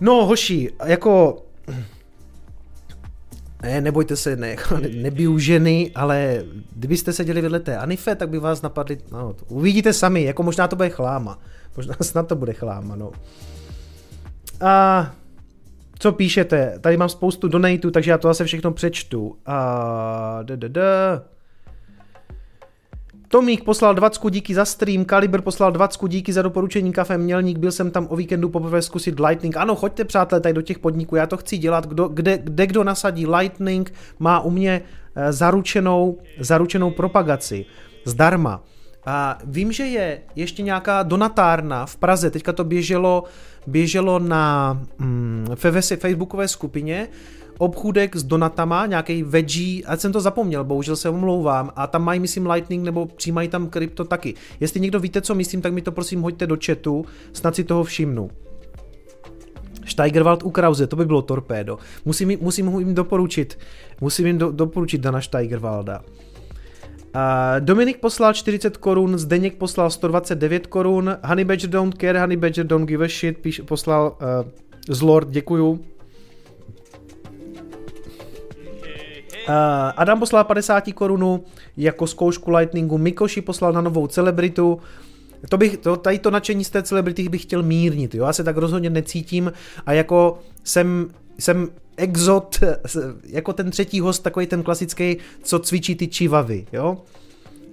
No, hoši, jako... Ne, nebojte se, ne, ne, nebiju ženy, ale kdybyste seděli vedle té Anife, tak by vás napadli, no, uvidíte sami, jako možná to bude chláma. Možná snad to bude chláma, no. A co píšete? Tady mám spoustu donatů, takže já to zase všechno přečtu. A da. Tomík poslal 20 díky za stream, Kaliber poslal 20 díky za doporučení kafe Mělník, byl jsem tam o víkendu poprvé zkusit Lightning. Ano, choďte přátelé tady do těch podniků, já to chci dělat, kdo, kde, kde kdo nasadí Lightning, má u mě eh, zaručenou, zaručenou propagaci, zdarma. A vím, že je ještě nějaká donatárna v Praze, teďka to běželo, běželo na mm, Facebookové skupině, obchůdek s donatama, nějaký veggie, ať jsem to zapomněl, bohužel se omlouvám, a tam mají, myslím, Lightning nebo přijímají tam krypto taky. Jestli někdo víte, co myslím, tak mi to prosím hoďte do chatu, snad si toho všimnu. Steigerwald u Krause, to by bylo torpédo. Musím, musím jim doporučit, musím jim do, doporučit Dana Steigerwalda. Dominik poslal 40 korun, Zdeněk poslal 129 korun, Honey Badger don't care, Honey Badger don't give a shit, píš, poslal uh, Zlord, děkuju. Uh, Adam poslal 50 korunu jako zkoušku Lightningu, Mikoši poslal na novou celebritu, to bych, to, tady to nadšení z té celebrity bych chtěl mírnit, jo? já se tak rozhodně necítím a jako jsem, jsem exot, jako ten třetí host, takový ten klasický, co cvičí ty čivavy, jo.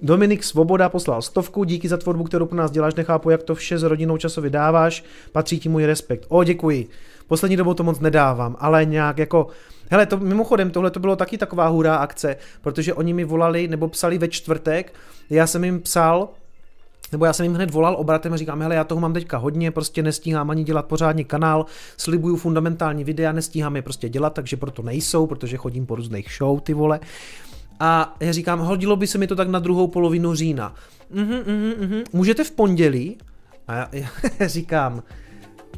Dominik Svoboda poslal stovku, díky za tvorbu, kterou pro nás děláš, nechápu, jak to vše s rodinou časově dáváš, patří ti můj respekt. O, děkuji. Poslední dobou to moc nedávám, ale nějak jako, hele, to mimochodem, tohle to bylo taky taková hurá akce, protože oni mi volali nebo psali ve čtvrtek, já jsem jim psal, nebo já jsem jim hned volal obratem a říkám, hele, já toho mám teďka hodně, prostě nestíhám ani dělat pořádně kanál, slibuju fundamentální videa, nestíhám je prostě dělat, takže proto nejsou, protože chodím po různých show, ty vole. A já říkám, hodilo by se mi to tak na druhou polovinu října. Mhm, mhm, mhm. Můžete v pondělí? A já, já říkám,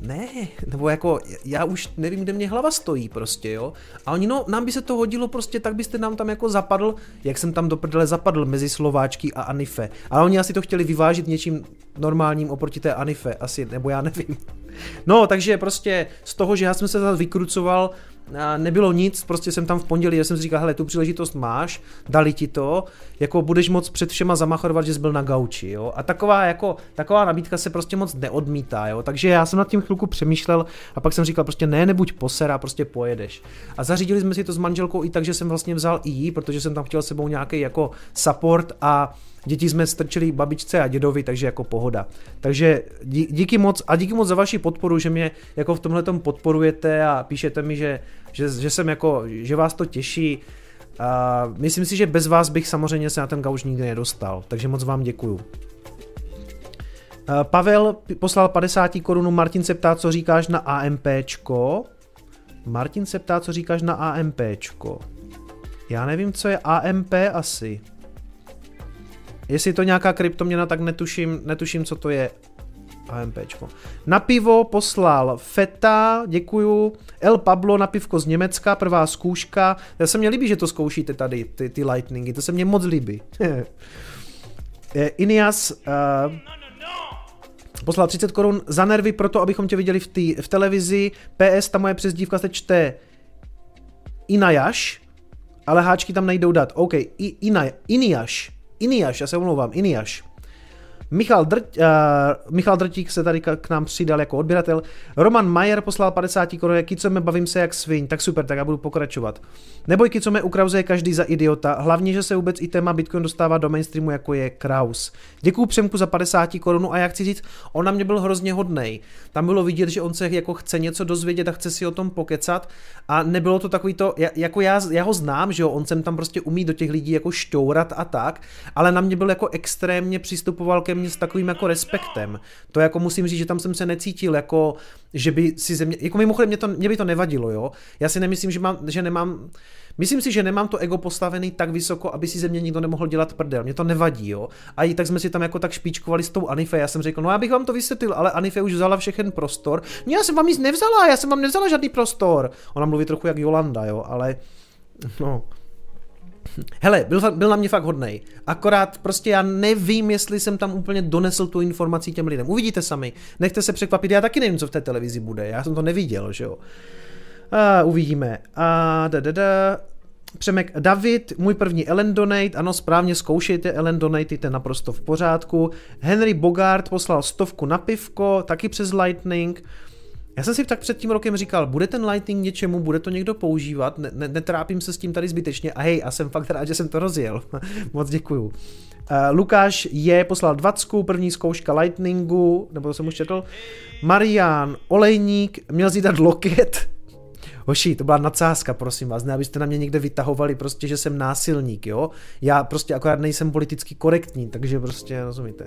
ne, nebo jako já už nevím, kde mě hlava stojí prostě, jo. A oni, no, nám by se to hodilo prostě, tak byste nám tam jako zapadl, jak jsem tam do prdele zapadl mezi Slováčky a Anife. Ale oni asi to chtěli vyvážit něčím normálním oproti té Anife, asi, nebo já nevím. No, takže prostě z toho, že já jsem se zase vykrucoval, nebylo nic, prostě jsem tam v pondělí, já jsem si říkal, hele, tu příležitost máš, dali ti to, jako budeš moc před všema zamachovat, že jsi byl na gauči, jo. A taková jako, taková nabídka se prostě moc neodmítá, jo. Takže já jsem nad tím chvilku přemýšlel a pak jsem říkal, prostě ne, nebuď posera, prostě pojedeš. A zařídili jsme si to s manželkou i tak, že jsem vlastně vzal i jí, protože jsem tam chtěl sebou nějaký jako support a Děti jsme strčili babičce a dědovi, takže jako pohoda. Takže díky moc a díky moc za vaši podporu, že mě jako v tomhle podporujete a píšete mi, že, že, že jsem jako, že vás to těší. A myslím si, že bez vás bych samozřejmě se na ten gauč nikdy nedostal, takže moc vám děkuju. Pavel poslal 50 korun, Martin se ptá, co říkáš na AMPčko. Martin se ptá, co říkáš na AMPčko. Já nevím, co je AMP asi. Jestli to nějaká kryptoměna, tak netuším, netuším, co to je. AMPčko. Na pivo poslal Feta, děkuju. El Pablo na pivko z Německa, prvá zkouška. Já se mě líbí, že to zkoušíte tady, ty, ty lightningy, to se mně moc líbí. Eh, Inias uh, poslal 30 korun za nervy pro to, abychom tě viděli v, tý, v televizi. PS, ta moje přezdívka se čte Inajaš, ale háčky tam nejdou dát. OK, I, Ina. Iniaš, já se omlouvám, Iniaš. Michal, Drť, uh, Michal Drtík se tady k, nám přidal jako odběratel. Roman Majer poslal 50 korun, co mě bavím se jak svin, tak super, tak já budu pokračovat. Neboj, co mě ukrauzuje každý za idiota, hlavně, že se vůbec i téma Bitcoin dostává do mainstreamu, jako je Kraus. Děkuju Přemku za 50 korun a já chci říct, on na mě byl hrozně hodnej. Tam bylo vidět, že on se jako chce něco dozvědět a chce si o tom pokecat a nebylo to takový to, jako já, já ho znám, že jo, on sem tam prostě umí do těch lidí jako šťourat a tak, ale na mě byl jako extrémně přistupoval ke mně s takovým jako respektem. To jako musím říct, že tam jsem se necítil jako, že by si země, jako mimochodem mě, to, mě by to nevadilo, jo. Já si nemyslím, že, mám, že nemám, Myslím si, že nemám to ego postavený tak vysoko, aby si ze mě nikdo nemohl dělat prdel. Mě to nevadí, jo. A i tak jsme si tam jako tak špičkovali s tou Anife. Já jsem řekl, no já bych vám to vysvětlil, ale Anife už vzala všechen prostor. No já jsem vám nic nevzala, já jsem vám nevzala žádný prostor. Ona mluví trochu jak Jolanda, jo, ale no, Hele, byl, byl na mě fakt hodnej. Akorát prostě já nevím, jestli jsem tam úplně donesl tu informaci těm lidem. Uvidíte sami. Nechte se překvapit, já taky nevím, co v té televizi bude. Já jsem to neviděl, že jo. A uvidíme. A da, da, da. Přemek David, můj první Ellen Donate, ano, správně zkoušejte Ellen Donate, je naprosto v pořádku. Henry Bogart poslal stovku na pivko, taky přes Lightning. Já jsem si tak před tím rokem říkal, bude ten Lightning něčemu, bude to někdo používat, ne, ne, netrápím se s tím tady zbytečně a hej, a jsem fakt rád, že jsem to rozjel. Moc děkuju. Uh, Lukáš je poslal 20, první zkouška Lightningu, nebo to jsem už četl. Marian Olejník měl zídat loket, Hoši, to byla nadsázka, prosím vás, ne abyste na mě někde vytahovali prostě, že jsem násilník, jo. Já prostě akorát nejsem politicky korektní, takže prostě rozumíte.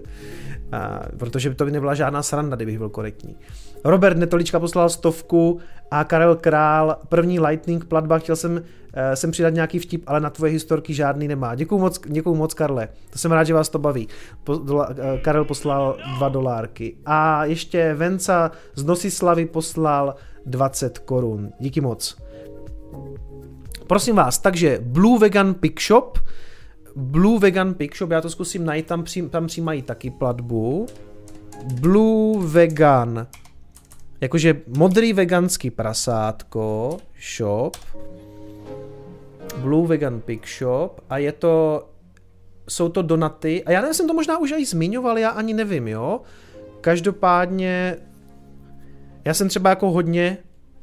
A, protože to by nebyla žádná sranda, kdybych byl korektní. Robert Netolička poslal stovku a Karel Král, první Lightning platba, chtěl jsem uh, sem přidat nějaký vtip, ale na tvoje historky žádný nemá. Děkuju moc, děkuju moc Karle, to jsem rád, že vás to baví. Po, dola, uh, Karel poslal dva dolárky. A ještě Venca z Nosislavy poslal 20 korun. Díky moc. Prosím vás, takže Blue Vegan Pick Shop, Blue Vegan Pick Shop, já to zkusím najít, tam, při, tam přijímají taky platbu. Blue Vegan, jakože modrý veganský prasátko, shop, Blue Vegan Pick Shop a je to, jsou to donaty, a já nevím, jsem to možná už i zmiňoval, já ani nevím, jo. Každopádně já jsem třeba jako hodně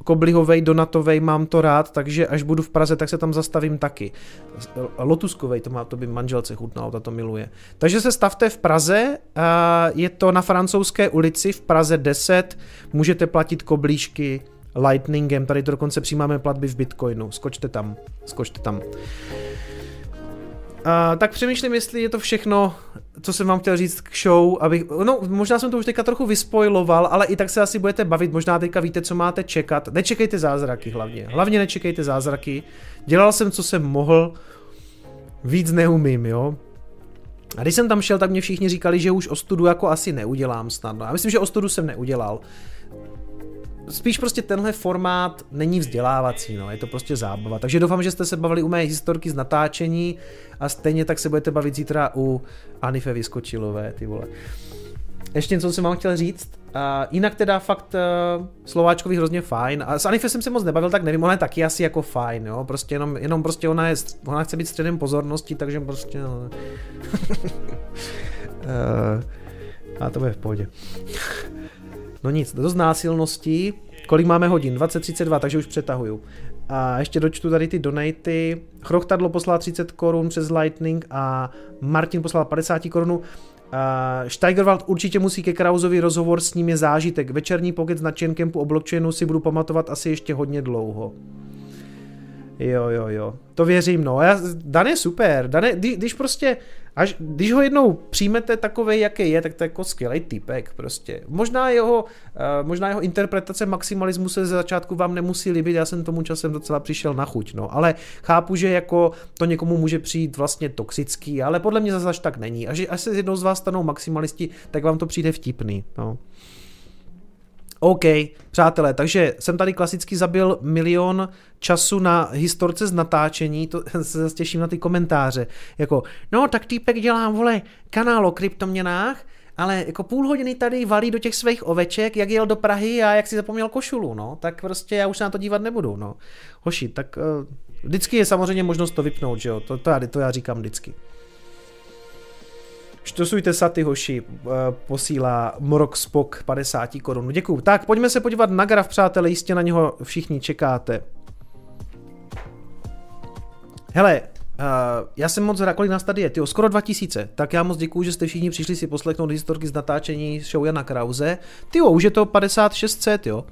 koblihovej, donatovej, mám to rád, takže až budu v Praze, tak se tam zastavím taky. Lotuskovej, to, má, to by manželce chutnalo, ta to miluje. Takže se stavte v Praze, je to na francouzské ulici v Praze 10, můžete platit koblížky Lightningem, tady to dokonce přijímáme platby v Bitcoinu, skočte tam, skočte tam. Uh, tak přemýšlím, jestli je to všechno, co jsem vám chtěl říct k show, abych, no možná jsem to už teďka trochu vyspoiloval, ale i tak se asi budete bavit, možná teďka víte, co máte čekat. Nečekejte zázraky hlavně, hlavně nečekejte zázraky. Dělal jsem, co jsem mohl, víc neumím, jo. A když jsem tam šel, tak mě všichni říkali, že už ostudu jako asi neudělám snadno. Já myslím, že ostudu jsem neudělal spíš prostě tenhle formát není vzdělávací, no, je to prostě zábava. Takže doufám, že jste se bavili u mé historky z natáčení a stejně tak se budete bavit zítra u Anife Vyskočilové, ty vole. Ještě něco jsem vám chtěl říct. Uh, jinak teda fakt uh, Slováčkovi hrozně fajn. A s Anife jsem se moc nebavil, tak nevím, ona je taky asi jako fajn, jo. Prostě jenom, jenom prostě ona, je, ona chce být středem pozornosti, takže prostě no. uh, a to bude v pohodě. No nic, do znásilností. Kolik máme hodin? 20.32, takže už přetahuju. A ještě dočtu tady ty donaty. Chrochtadlo poslal 30 korun přes Lightning a Martin poslal 50 korun. Uh, Steigerwald určitě musí ke Krausovi rozhovor s ním je zážitek. Večerní pocket s nadšenkem po blockchainu si budu pamatovat asi ještě hodně dlouho. Jo, jo, jo. To věřím, no. Já, Dan je super. Dan je, když prostě, až, když ho jednou přijmete takový, jaký je, tak to je jako skvělý typek prostě. Možná jeho, uh, možná jeho interpretace maximalismu se ze začátku vám nemusí líbit, já jsem tomu časem docela přišel na chuť, no. Ale chápu, že jako to někomu může přijít vlastně toxický, ale podle mě zase tak není. Až, až se jednou z vás stanou maximalisti, tak vám to přijde vtipný, no. OK, přátelé, takže jsem tady klasicky zabil milion času na historce z natáčení, to se zase těším na ty komentáře, jako, no tak týpek dělá, vole, kanál o kryptoměnách, ale jako půl hodiny tady valí do těch svých oveček, jak jel do Prahy a jak si zapomněl košulu, no, tak prostě já už se na to dívat nebudu, no. Hoši, tak uh, vždycky je samozřejmě možnost to vypnout, že jo, to, to, já, to já říkám vždycky. Štosujte saty, hoši, eh, posílá Morok Spok 50 korun. Děkuju. Tak, pojďme se podívat na graf, přátelé, jistě na něho všichni čekáte. Hele, Uh, já jsem moc rád, kolik nás tady je, tyjo, skoro 2000, tak já moc děkuju, že jste všichni přišli si poslechnout historky z natáčení show Jana Krause. Tyjo, už je to 56 jo.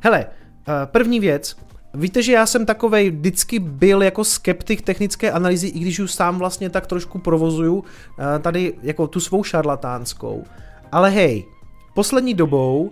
Hele, uh, první věc, Víte, že já jsem takovej vždycky byl jako skeptik technické analýzy, i když už sám vlastně tak trošku provozuju uh, tady jako tu svou šarlatánskou. Ale hej, poslední dobou,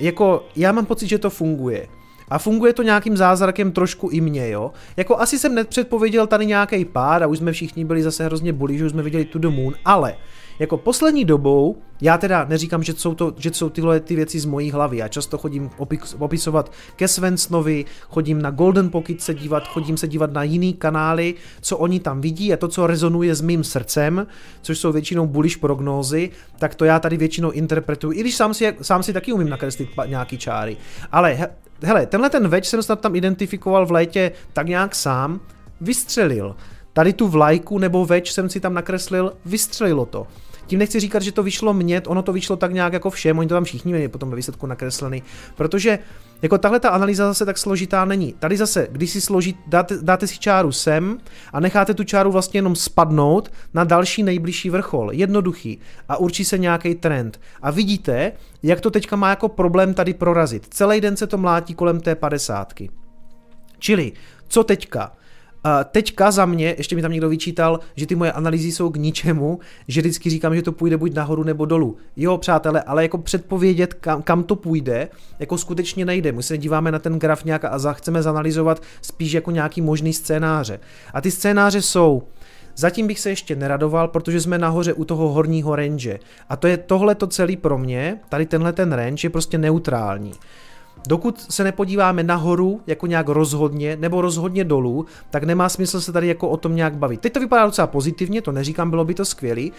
jako já mám pocit, že to funguje. A funguje to nějakým zázrakem trošku i mě, jo. Jako asi jsem nepředpověděl tady nějaký pád a už jsme všichni byli zase hrozně bulí, že už jsme viděli tu the moon, ale jako poslední dobou, já teda neříkám, že jsou, to, že jsou tyhle ty věci z mojí hlavy, já často chodím opisovat ke Svensnovi, chodím na Golden Pocket se dívat, chodím se dívat na jiný kanály, co oni tam vidí a to, co rezonuje s mým srdcem, což jsou většinou bullish prognózy, tak to já tady většinou interpretuji, i když sám si, sám si taky umím nakreslit nějaký čáry. Ale he, hele, tenhle ten več jsem snad tam identifikoval v létě tak nějak sám, vystřelil. Tady tu vlajku nebo več jsem si tam nakreslil, vystřelilo to. Tím nechci říkat, že to vyšlo mně, ono to vyšlo tak nějak jako všem, oni to tam všichni měli potom ve výsledku nakreslený, protože jako tahle ta analýza zase tak složitá není. Tady zase, když si složit, dáte, dáte si čáru sem a necháte tu čáru vlastně jenom spadnout na další nejbližší vrchol. Jednoduchý. A určí se nějaký trend. A vidíte, jak to teďka má jako problém tady prorazit. Celý den se to mlátí kolem té padesátky. Čili, co teďka? Teďka za mě, ještě mi tam někdo vyčítal, že ty moje analýzy jsou k ničemu, že vždycky říkám, že to půjde buď nahoru nebo dolů. Jo, přátelé, ale jako předpovědět, kam, kam to půjde, jako skutečně nejde. My se díváme na ten graf nějak a chceme zanalizovat spíš jako nějaký možný scénáře. A ty scénáře jsou, Zatím bych se ještě neradoval, protože jsme nahoře u toho horního range. A to je tohle to celý pro mě, tady tenhle ten range je prostě neutrální. Dokud se nepodíváme nahoru jako nějak rozhodně nebo rozhodně dolů, tak nemá smysl se tady jako o tom nějak bavit. Teď to vypadá docela pozitivně, to neříkám, bylo by to skvělý,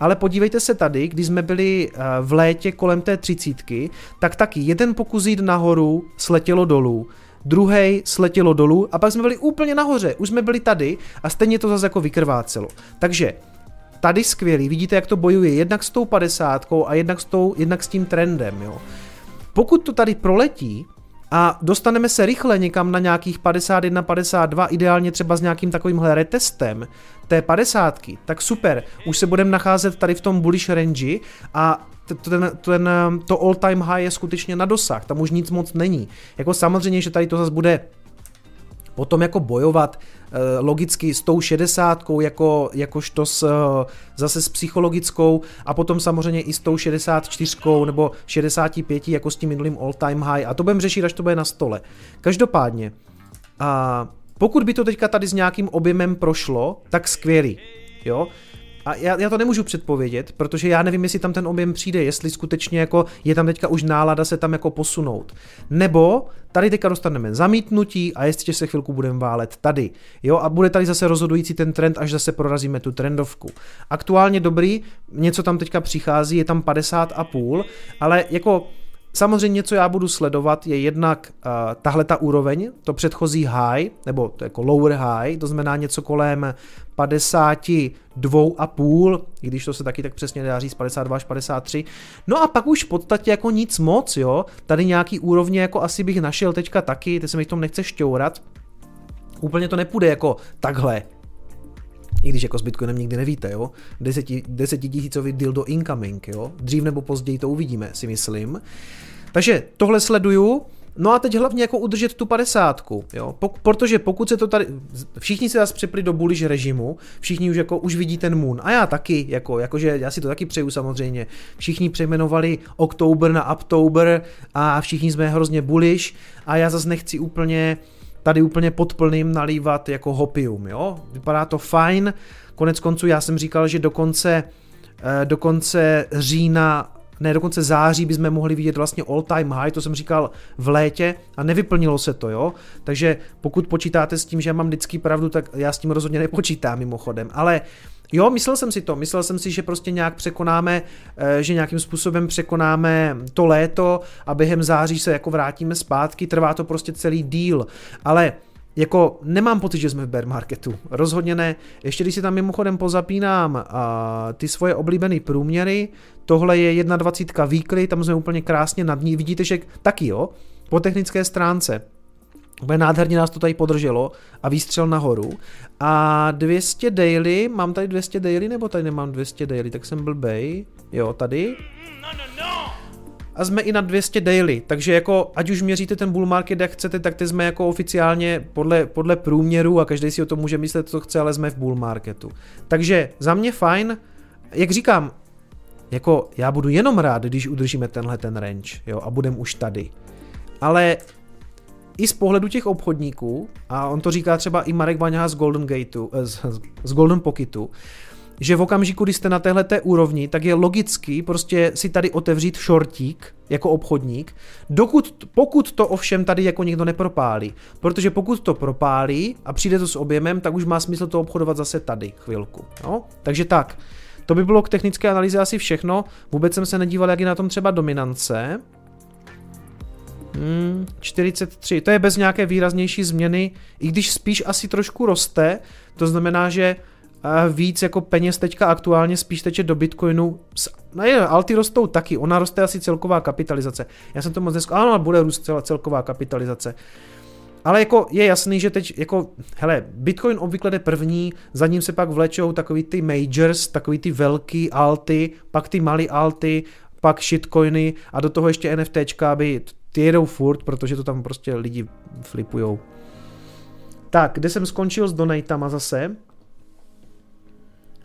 ale podívejte se tady, když jsme byli eh, v létě kolem té třicítky, tak taky jeden pokus jít nahoru sletělo dolů, druhý sletělo dolů a pak jsme byli úplně nahoře, už jsme byli tady a stejně to zase jako vykrvácelo. Takže tady skvělý, vidíte, jak to bojuje jednak s tou padesátkou a jednak s, tou, jednak s tím trendem, jo. Pokud to tady proletí a dostaneme se rychle někam na nějakých 51, 52, ideálně třeba s nějakým takovýmhle retestem té 50, tak super, už se budeme nacházet tady v tom bullish range a ten, ten, to all time high je skutečně na dosah, tam už nic moc není. Jako samozřejmě, že tady to zase bude potom jako bojovat logicky s tou šedesátkou, jako, jakožto s, eh, zase s psychologickou a potom samozřejmě i s tou 64 nebo 65 jako s tím minulým all time high a to budeme řešit, až to bude na stole. Každopádně, a pokud by to teďka tady s nějakým objemem prošlo, tak skvělý, jo, a já, já to nemůžu předpovědět, protože já nevím, jestli tam ten objem přijde, jestli skutečně jako je tam teďka už nálada se tam jako posunout. Nebo tady teďka dostaneme zamítnutí a ještě se chvilku budeme válet tady. Jo, a bude tady zase rozhodující ten trend, až zase prorazíme tu trendovku. Aktuálně dobrý, něco tam teďka přichází, je tam 50 a půl, ale jako Samozřejmě, co já budu sledovat, je jednak uh, tahle ta úroveň, to předchozí high, nebo to jako lower high, to znamená něco kolem 52,5, i když to se taky tak přesně dá říct 52 až 53. No a pak už v podstatě jako nic moc, jo. Tady nějaký úrovně jako asi bych našel teďka taky, teď se mi v tom nechce šťourat. Úplně to nepůjde jako takhle, i když jako s Bitcoinem nikdy nevíte, jo. Deseti, desetitisícový dildo incoming, jo. Dřív nebo později to uvidíme, si myslím. Takže tohle sleduju, No a teď hlavně jako udržet tu padesátku, jo, protože pokud se to tady, všichni se zase přepli do bullish režimu, všichni už jako už vidí ten moon a já taky, jako, jakože já si to taky přeju samozřejmě, všichni přejmenovali Oktober na October a všichni jsme hrozně bullish a já zase nechci úplně tady úplně pod plným nalívat jako hopium, jo, vypadá to fajn, konec konců já jsem říkal, že do konce, eh, do konce října ne, dokonce září bychom mohli vidět vlastně all time high, to jsem říkal v létě a nevyplnilo se to, jo. Takže pokud počítáte s tím, že já mám vždycky pravdu, tak já s tím rozhodně nepočítám mimochodem, ale Jo, myslel jsem si to, myslel jsem si, že prostě nějak překonáme, eh, že nějakým způsobem překonáme to léto a během září se jako vrátíme zpátky, trvá to prostě celý díl, ale jako nemám pocit, že jsme v bear marketu. Rozhodně ne. Ještě když si tam mimochodem pozapínám uh, ty svoje oblíbené průměry, tohle je 21 weekly, tam jsme úplně krásně nad ní. Vidíte, že taky jo, po technické stránce Úplně nádherně nás to tady podrželo a výstřel nahoru. A 200 daily, mám tady 200 daily nebo tady nemám 200 daily, tak jsem blbej. Jo, tady. A jsme i na 200 daily, takže jako ať už měříte ten bull market jak chcete, tak ty jsme jako oficiálně podle, podle průměru a každý si o tom může myslet, co chce, ale jsme v bull marketu. Takže za mě fajn, jak říkám, jako já budu jenom rád, když udržíme tenhle ten range, jo, a budem už tady. Ale i z pohledu těch obchodníků, a on to říká třeba i Marek Baňa z Golden Gateu, eh, z, z Golden Pocketu, že v okamžiku, kdy jste na téhle úrovni, tak je logický prostě si tady otevřít shortík jako obchodník, dokud, pokud to ovšem tady jako někdo nepropálí. Protože pokud to propálí a přijde to s objemem, tak už má smysl to obchodovat zase tady chvilku. No? Takže tak, to by bylo k technické analýze asi všechno. Vůbec jsem se nedíval, jak je na tom třeba dominance. Hmm, 43, to je bez nějaké výraznější změny, i když spíš asi trošku roste, to znamená, že víc jako peněz teďka aktuálně spíš teče do Bitcoinu. No je, alty rostou taky, ona roste asi celková kapitalizace. Já jsem to moc nesk... Ano, bude růst celá celková kapitalizace. Ale jako je jasný, že teď jako, hele, Bitcoin obvykle jde první, za ním se pak vlečou takový ty majors, takový ty velký alty, pak ty malý alty, pak shitcoiny a do toho ještě NFTčka, aby ty jedou furt, protože to tam prostě lidi flipujou. Tak, kde jsem skončil s donatama zase?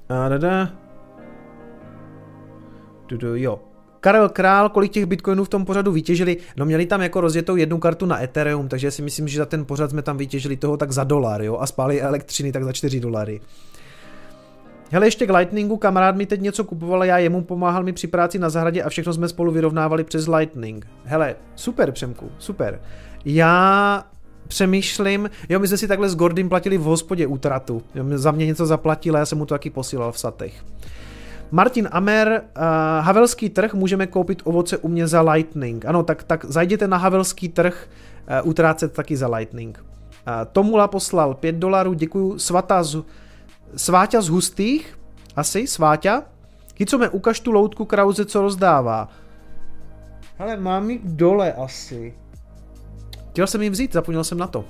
A dada. Dudu, jo. Karel Král, kolik těch bitcoinů v tom pořadu vytěžili? No měli tam jako rozjetou jednu kartu na Ethereum, takže si myslím, že za ten pořad jsme tam vytěžili toho tak za dolar, jo, a spáli elektřiny tak za 4 dolary. Hele, ještě k Lightningu, kamarád mi teď něco kupoval, já jemu pomáhal mi při práci na zahradě a všechno jsme spolu vyrovnávali přes Lightning. Hele, super Přemku, super. Já přemýšlím, jo, my jsme si takhle s Gordym platili v hospodě útratu. Za mě něco zaplatil a já jsem mu to taky posílal v satech. Martin Amer, uh, Havelský trh, můžeme koupit ovoce u mě za Lightning. Ano, tak, tak zajděte na Havelský trh, uh, utrácet taky za Lightning. Uh, Tomula poslal 5 dolarů, děkuju. Svata z, Sváťa z hustých, asi, Sváťa. Kicome, ukaž tu loutku Krauze, co rozdává. Ale mám ji dole asi. Chtěl jsem ji vzít, zapomněl jsem na to.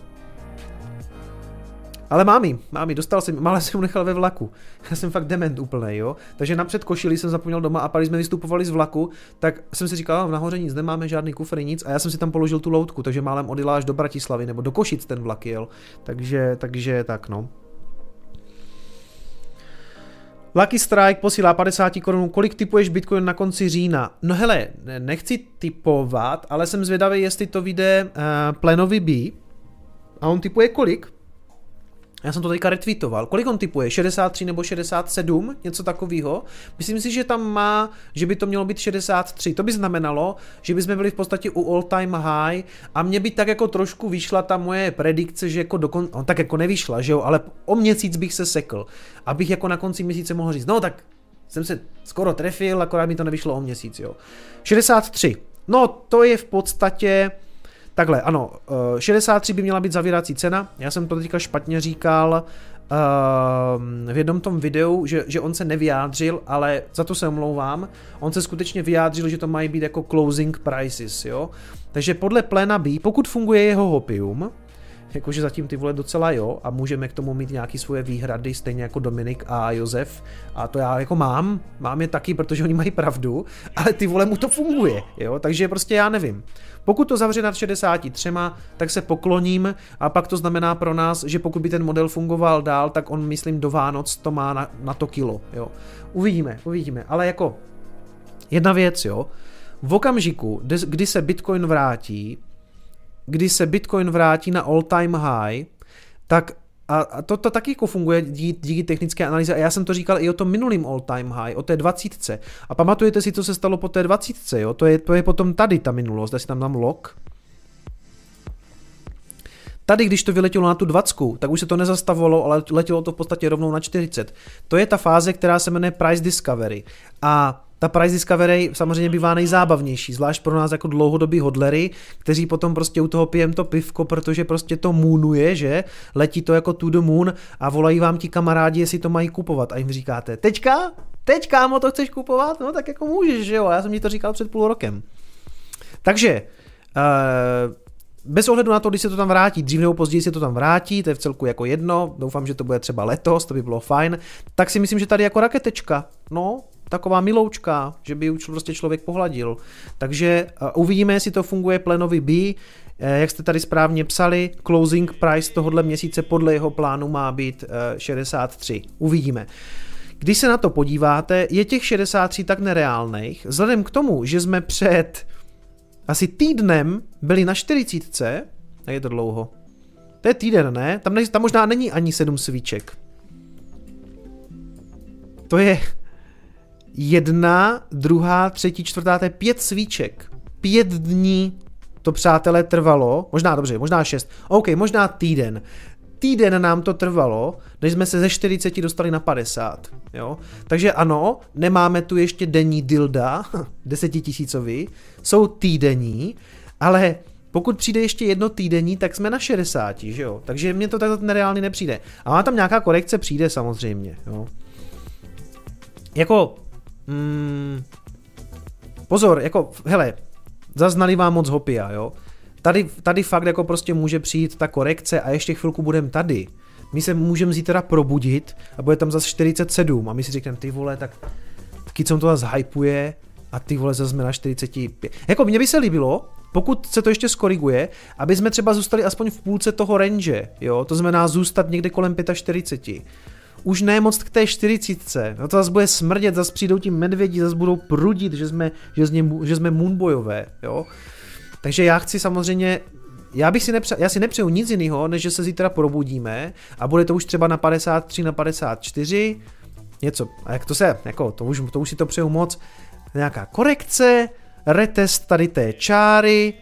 Ale mám ji, mám ji, dostal jsem, ale jsem ji nechal ve vlaku. Já jsem fakt dement úplný, jo. Takže napřed košili jsem zapomněl doma a pak jsme vystupovali z vlaku, tak jsem si říkal, nahoře nic nemáme, žádný kufr, nic a já jsem si tam položil tu loutku, takže málem odjela až do Bratislavy nebo do Košic ten vlak jel. Takže, takže tak no. Lucky Strike posílá 50 korun. Kolik typuješ Bitcoin na konci října? No hele, nechci typovat, ale jsem zvědavý, jestli to vyjde uh, Plenovi B. A on typuje kolik? Já jsem to teďka retweetoval. Kolik on typuje? 63 nebo 67? Něco takového? Myslím si, že tam má, že by to mělo být 63. To by znamenalo, že by jsme byli v podstatě u all time high a mě by tak jako trošku vyšla ta moje predikce, že jako dokon... On tak jako nevyšla, že jo, ale o měsíc bych se sekl. Abych jako na konci měsíce mohl říct, no tak jsem se skoro trefil, akorát mi to nevyšlo o měsíc, jo. 63. No, to je v podstatě Takhle, ano, 63 eh, by měla být zavírací cena, já jsem to teďka špatně říkal uh, v jednom tom videu, že, že on se nevyjádřil, ale za to se omlouvám, on se skutečně vyjádřil, že to mají být jako closing prices, jo. Takže podle pléna B, pokud funguje jeho hopium, jakože zatím ty vole docela jo a můžeme k tomu mít nějaký svoje výhrady, stejně jako Dominik a Josef a to já jako mám, mám je taky, protože oni mají pravdu, ale ty vole mu to funguje, jo, takže prostě já nevím. Pokud to zavře nad 63, tak se pokloním a pak to znamená pro nás, že pokud by ten model fungoval dál, tak on, myslím, do Vánoc to má na, na to kilo, jo. Uvidíme, uvidíme, ale jako jedna věc, jo, v okamžiku, kdy se Bitcoin vrátí, kdy se Bitcoin vrátí na all time high, tak a to, to taky jako funguje díky, díky technické analýze a já jsem to říkal i o tom minulým all time high, o té 20. A pamatujete si, co se stalo po té 20. Jo? To, je, to je potom tady ta minulost, si tam dám lock. Tady, když to vyletělo na tu 20, tak už se to nezastavovalo, ale letělo to v podstatě rovnou na 40. To je ta fáze, která se jmenuje Price Discovery. A ta Price Discovery samozřejmě bývá nejzábavnější, zvlášť pro nás jako dlouhodobí hodlery, kteří potom prostě u toho pijem to pivko, protože prostě to moonuje, že? Letí to jako to the moon a volají vám ti kamarádi, jestli to mají kupovat a jim říkáte, teďka? Teď, kámo, to chceš kupovat? No tak jako můžeš, že jo? Já jsem ti to říkal před půl rokem. Takže, uh, bez ohledu na to, když se to tam vrátí, dřív nebo později se to tam vrátí, to je v celku jako jedno, doufám, že to bude třeba letos, to by bylo fajn, tak si myslím, že tady jako raketečka, no, taková miloučka, že by už prostě člověk pohladil. Takže uh, uvidíme, jestli to funguje Plenovi B, eh, jak jste tady správně psali, closing price tohohle měsíce podle jeho plánu má být 63. Uvidíme. Když se na to podíváte, je těch 63 tak nereálných, vzhledem k tomu, že jsme před asi týdnem byli na 40, a je to dlouho. To je týden, ne? Tam, ne, tam možná není ani 7 svíček. To je jedna, druhá, třetí, čtvrtá, to je pět svíček. Pět dní to, přátelé, trvalo, možná dobře, možná šest, OK, možná týden. Týden nám to trvalo, než jsme se ze 40 dostali na 50. Jo? Takže ano, nemáme tu ještě denní dilda, desetitisícový, jsou týdenní, ale pokud přijde ještě jedno týdenní, tak jsme na 60, že jo? Takže mně to takto nereálně nepřijde. A má tam nějaká korekce, přijde samozřejmě, jo? Jako, mm, pozor, jako, hele, zaznali vám moc hopia, jo? Tady, tady fakt jako prostě může přijít ta korekce a ještě chvilku budem tady. My se můžeme zítra probudit a bude tam zase 47 a my si řekneme, ty vole, tak Kicom to zase hypuje a ty vole zase jsme na 45. Jako mně by se líbilo, pokud se to ještě skoriguje, aby jsme třeba zůstali aspoň v půlce toho range, jo, to znamená zůstat někde kolem 45. Už ne moc k té 40. No to zase bude smrdět, zase přijdou ti medvědi, zase budou prudit, že jsme, že jsme, že jsme moonboyové, jo. Takže já chci samozřejmě já bych si nepře, já si nepřeju nic jiného, než že se zítra probudíme a bude to už třeba na 53, na 54, něco, a jak to se, jako, to už, to už si to přeju moc, nějaká korekce, retest tady té čáry,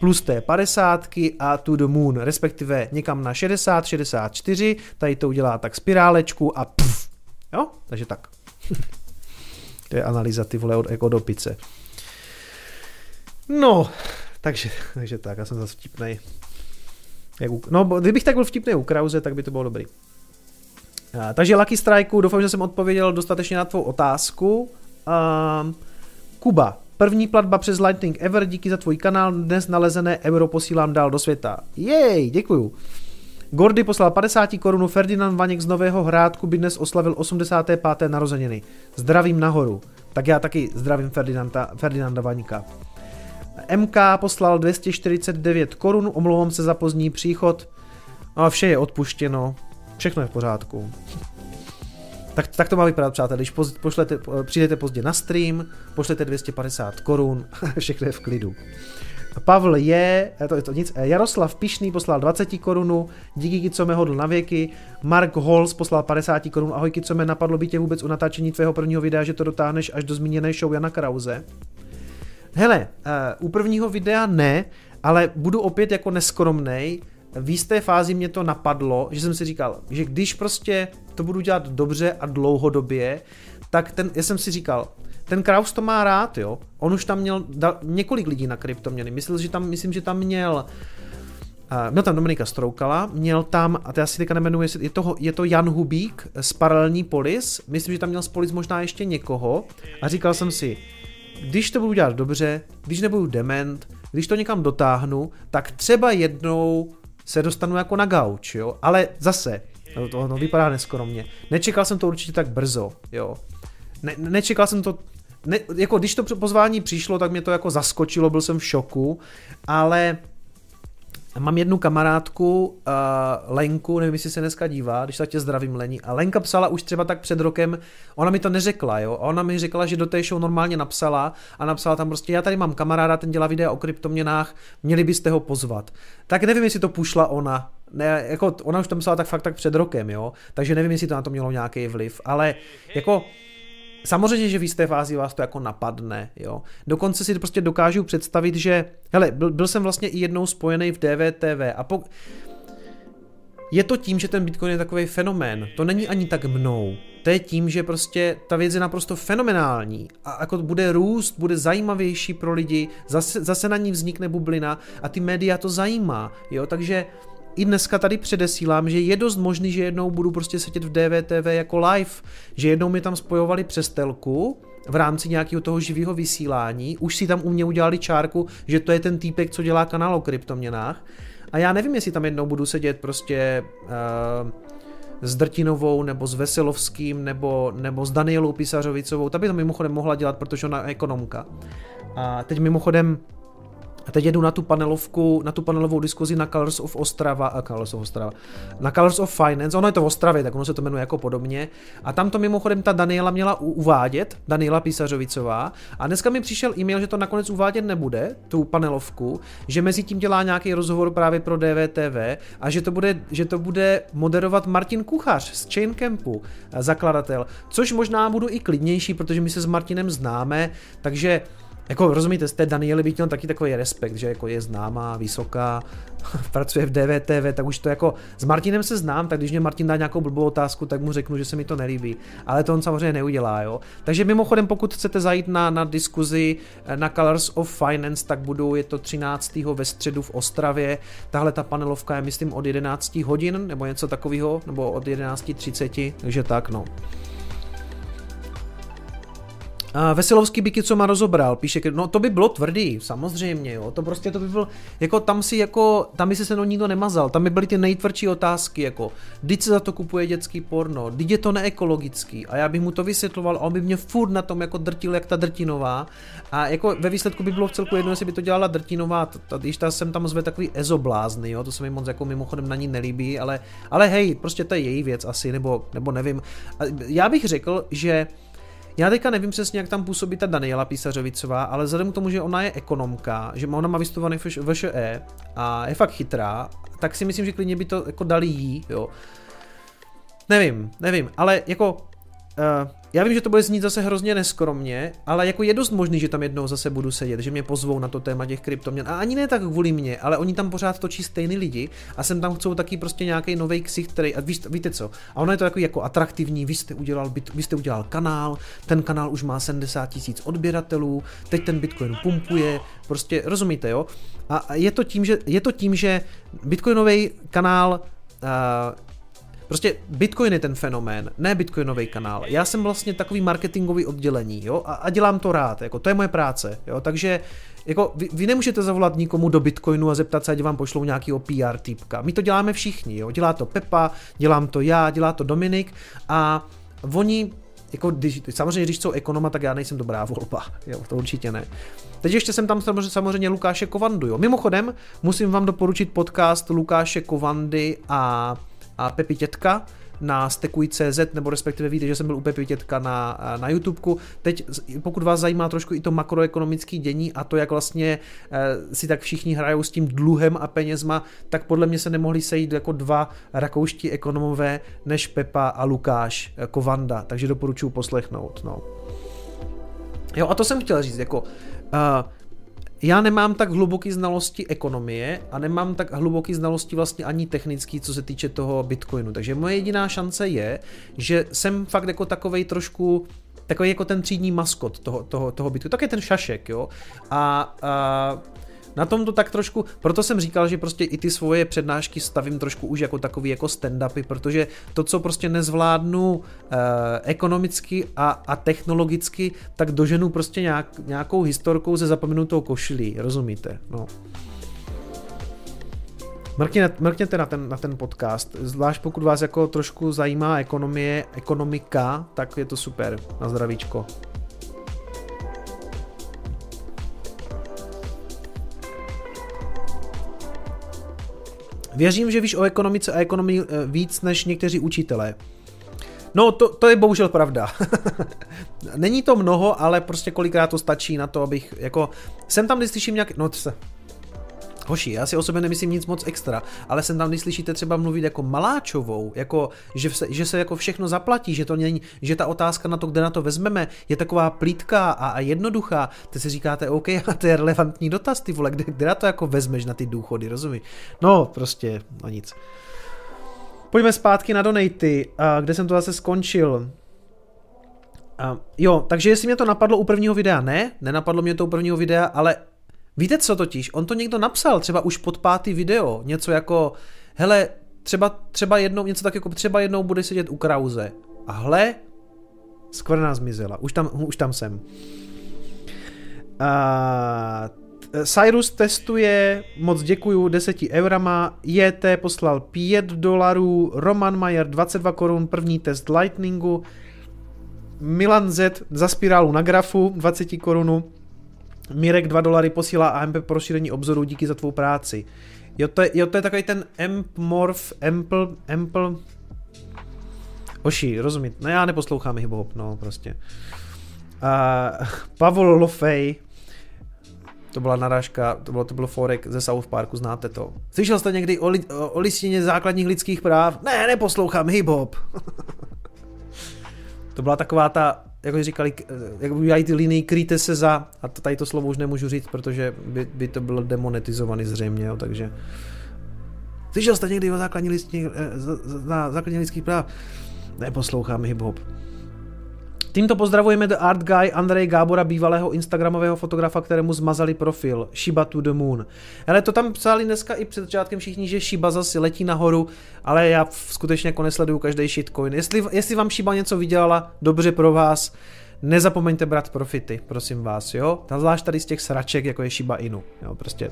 plus té 50 a to the moon, respektive někam na 60, 64, tady to udělá tak spirálečku a pff, jo, takže tak. to je analýza ty vole od, jako do pice. No, takže, takže tak, já jsem zase vtipnej. Jak u, no, kdybych tak byl vtipný u Krause, tak by to bylo dobrý. A, takže Lucky Strike, doufám, že jsem odpověděl dostatečně na tvou otázku. A, Kuba, první platba přes Lightning Ever, díky za tvůj kanál, dnes nalezené euro posílám dál do světa. Jej, děkuju. Gordy poslal 50 korunu, Ferdinand Vaněk z Nového Hrádku by dnes oslavil 85. narozeniny. Zdravím nahoru. Tak já taky zdravím Ferdinanda, Ferdinanda Vaňka. MK poslal 249 korun, omlouvám se za pozdní příchod. A vše je odpuštěno, všechno je v pořádku. Tak, tak to má vypadat, přátelé, když poz, pošlete, přijdete pozdě na stream, pošlete 250 korun, všechno je v klidu. Pavel je, to je to nic, Jaroslav Pišný poslal 20 korunu, díky co mě hodl na věky, Mark Holz poslal 50 korun, ahoj co mě napadlo by tě vůbec u natáčení tvého prvního videa, že to dotáhneš až do zmíněné show Jana Krause. Hele, uh, u prvního videa ne, ale budu opět jako neskromnej. V jisté fázi mě to napadlo, že jsem si říkal, že když prostě to budu dělat dobře a dlouhodobě, tak ten, já jsem si říkal, ten Kraus to má rád, jo. On už tam měl da, několik lidí na kryptoměny. Myslel, že tam, myslím, že tam měl Uh, měl tam Dominika Stroukala, měl tam, a to já si teďka nemenuji, je to, je to Jan Hubík z Paralelní Polis, myslím, že tam měl z Polis možná ještě někoho a říkal jsem si, když to budu dělat dobře, když nebudu dement, když to někam dotáhnu, tak třeba jednou se dostanu jako na gauč, jo, ale zase, to, to no, vypadá neskromně, nečekal jsem to určitě tak brzo, jo, ne, nečekal jsem to, ne, jako když to pozvání přišlo, tak mě to jako zaskočilo, byl jsem v šoku, ale Mám jednu kamarádku, uh, Lenku, nevím, jestli se dneska dívá, když tak tě zdravím, Lení. A Lenka psala už třeba tak před rokem, ona mi to neřekla, jo. A ona mi řekla, že do té show normálně napsala a napsala tam prostě, já tady mám kamaráda, ten dělá videa o kryptoměnách, měli byste ho pozvat. Tak nevím, jestli to pušla ona, ne, jako ona už tam psala tak fakt tak před rokem, jo. Takže nevím, jestli to na to mělo nějaký vliv, ale jako Samozřejmě, že v jisté fázi vás to jako napadne, jo. Dokonce si prostě dokážu představit, že, hele, byl, byl jsem vlastně i jednou spojený v DVTV a po... je to tím, že ten Bitcoin je takový fenomén. To není ani tak mnou. To je tím, že prostě ta věc je naprosto fenomenální a jako bude růst, bude zajímavější pro lidi, zase, zase na ní vznikne bublina a ty média to zajímá, jo, takže i dneska tady předesílám, že je dost možný, že jednou budu prostě sedět v DVTV jako live, že jednou mi tam spojovali přes telku, v rámci nějakého toho živého vysílání, už si tam u mě udělali čárku, že to je ten týpek, co dělá kanál o kryptoměnách. A já nevím, jestli tam jednou budu sedět prostě uh, s Drtinovou, nebo s Veselovským, nebo, nebo s Danielou Pisařovicovou. Ta by to mimochodem mohla dělat, protože ona je ekonomka. A teď mimochodem a teď jedu na tu panelovku, na tu panelovou diskuzi na Colors of Ostrava, a Colors of Ostrava, na Colors of Finance, ono je to v Ostravě, tak ono se to jmenuje jako podobně. A tam to mimochodem ta Daniela měla uvádět, Daniela Písařovicová. A dneska mi přišel e-mail, že to nakonec uvádět nebude, tu panelovku, že mezi tím dělá nějaký rozhovor právě pro DVTV a že to bude, že to bude moderovat Martin Kuchař z Chain Campu, zakladatel. Což možná budu i klidnější, protože my se s Martinem známe, takže jako rozumíte, z té Daniely bych měl taky takový respekt, že jako je známá, vysoká, pracuje v DVTV, tak už to jako s Martinem se znám, tak když mě Martin dá nějakou blbou otázku, tak mu řeknu, že se mi to nelíbí. Ale to on samozřejmě neudělá, jo. Takže mimochodem, pokud chcete zajít na, na diskuzi eh, na Colors of Finance, tak budou, je to 13. ve středu v Ostravě. Tahle ta panelovka je myslím od 11 hodin, nebo něco takového, nebo od 11.30, takže tak, no. Veselovský by co má rozobral, píše, no to by bylo tvrdý, samozřejmě, jo, to prostě to by bylo, jako tam si jako, tam by se se mnou nikdo nemazal, tam by byly ty nejtvrdší otázky, jako, když se za to kupuje dětský porno, když je to neekologický a já bych mu to vysvětloval a on by mě furt na tom jako drtil, jak ta drtinová a jako ve výsledku by bylo v celku jedno, jestli by to dělala drtinová, když ta jsem tam zve takový ezoblázny, jo, to se mi moc jako mimochodem na ní nelíbí, ale, ale hej, prostě to je její věc asi, nebo, nebo nevím. Já bych řekl, že já teďka nevím přesně, jak tam působí ta Daniela Písařovicová, ale vzhledem k tomu, že ona je ekonomka, že ona má vystudovaný VŠE a je fakt chytrá, tak si myslím, že klidně by to jako dali jí, jo. Nevím, nevím, ale jako Uh, já vím, že to bude znít zase hrozně neskromně, ale jako je dost možný, že tam jednou zase budu sedět, že mě pozvou na to téma těch kryptoměn. A ani ne tak kvůli mě, ale oni tam pořád točí stejný lidi a sem tam chcou taky prostě nějaký nový ksicht, který, a víš, víte co, a ono je to jako, jako atraktivní, vy jste, udělal, vy jste udělal kanál, ten kanál už má 70 tisíc odběratelů, teď ten Bitcoin pumpuje, prostě rozumíte, jo? A je to tím, že, je to tím, že Bitcoinový kanál uh, Prostě Bitcoin je ten fenomén, ne Bitcoinový kanál. Já jsem vlastně takový marketingový oddělení, jo, a, a dělám to rád, jako to je moje práce, jo, takže jako vy, vy nemůžete zavolat nikomu do Bitcoinu a zeptat se, ať vám pošlou nějaký PR typka. My to děláme všichni, jo, dělá to Pepa, dělám to já, dělá to Dominik a oni jako když, samozřejmě, když jsou ekonoma, tak já nejsem dobrá volba, jo, to určitě ne. Teď ještě jsem tam samozřejmě, samozřejmě Lukáše Kovandu, jo. Mimochodem, musím vám doporučit podcast Lukáše Kovandy a a Pepi Tětka na stekuj.cz, nebo respektive víte, že jsem byl u Pepi Tětka na, na YouTubeku. Teď, pokud vás zajímá trošku i to makroekonomické dění a to, jak vlastně e, si tak všichni hrajou s tím dluhem a penězma, tak podle mě se nemohli sejít jako dva rakouští ekonomové, než Pepa a Lukáš e, Kovanda, takže doporučuji poslechnout. No. Jo, a to jsem chtěl říct, jako uh, já nemám tak hluboký znalosti ekonomie a nemám tak hluboký znalosti vlastně ani technický, co se týče toho Bitcoinu. Takže moje jediná šance je, že jsem fakt jako takovej trošku takový jako ten třídní maskot toho, toho, toho Bitcoinu. Tak je ten šašek, jo. A, a na tom to tak trošku, proto jsem říkal, že prostě i ty svoje přednášky stavím trošku už jako takový jako stand-upy, protože to, co prostě nezvládnu eh, ekonomicky a, a technologicky, tak doženu prostě nějak, nějakou historkou ze zapomenutou košilí, rozumíte? No. Mrkněte, na, ten, na ten podcast, zvlášť pokud vás jako trošku zajímá ekonomie, ekonomika, tak je to super, na zdravíčko. Věřím, že víš o ekonomice a ekonomii eh, víc než někteří učitelé. No, to, to je bohužel pravda. Není to mnoho, ale prostě kolikrát to stačí na to, abych, jako, jsem tam, když slyším nějak, no se, Hoši, já si o sobě nemyslím nic moc extra, ale jsem tam, když slyšíte třeba mluvit jako maláčovou, jako, že, se, že se jako všechno zaplatí, že to není, že ta otázka na to, kde na to vezmeme, je taková plítká a, a jednoduchá, ty si říkáte, OK, a to je relevantní dotaz, ty vole, kde, kde na to jako vezmeš na ty důchody, rozumíš? No, prostě, no nic. Pojďme zpátky na donaty, kde jsem to zase skončil. Uh, jo, takže jestli mě to napadlo u prvního videa, ne, nenapadlo mě to u prvního videa, ale víte co totiž, on to někdo napsal, třeba už pod pátý video, něco jako, hele, třeba, třeba jednou, něco tak jako třeba jednou bude sedět u Krauze. A hle, skvrna zmizela, už tam, už tam jsem. A, Cyrus testuje, moc děkuju, 10 eurama, JT poslal 5 dolarů, Roman Mayer 22 korun, první test Lightningu, Milan Z za spirálu na grafu 20 korunu, Mirek 2 dolary posílá AMP pro rozšíření obzoru, díky za tvou práci. Jo, to je, jo, to je takový ten Amp Morph, Ample, Ample, Oši, rozumím. No já neposlouchám hip-hop, no prostě. Uh, Pavel Lofej, to byla narážka, to bylo, to bylo forek ze South Parku, znáte to. Slyšel jste někdy o, li, o, o listině základních lidských práv? Ne, neposlouchám hip-hop. to byla taková ta, jak říkali, jak udělají ty linii, kryjte se za, a to, tady to slovo už nemůžu říct, protože by, by to bylo demonetizovaný zřejmě, jo, takže Slyšel jste někdy o základní listině, eh, na základní lidských práv? Neposlouchám hip-hop. Tímto pozdravujeme The Art Guy Andrej Gábora, bývalého instagramového fotografa, kterému zmazali profil Shiba to the Moon. Ale to tam psali dneska i před začátkem všichni, že Shiba zase letí nahoru, ale já skutečně jako nesleduju každý shitcoin. Jestli, jestli vám Shiba něco vydělala, dobře pro vás, nezapomeňte brát profity, prosím vás, jo? Zvlášť tady z těch sraček, jako je Shiba Inu, jo, prostě.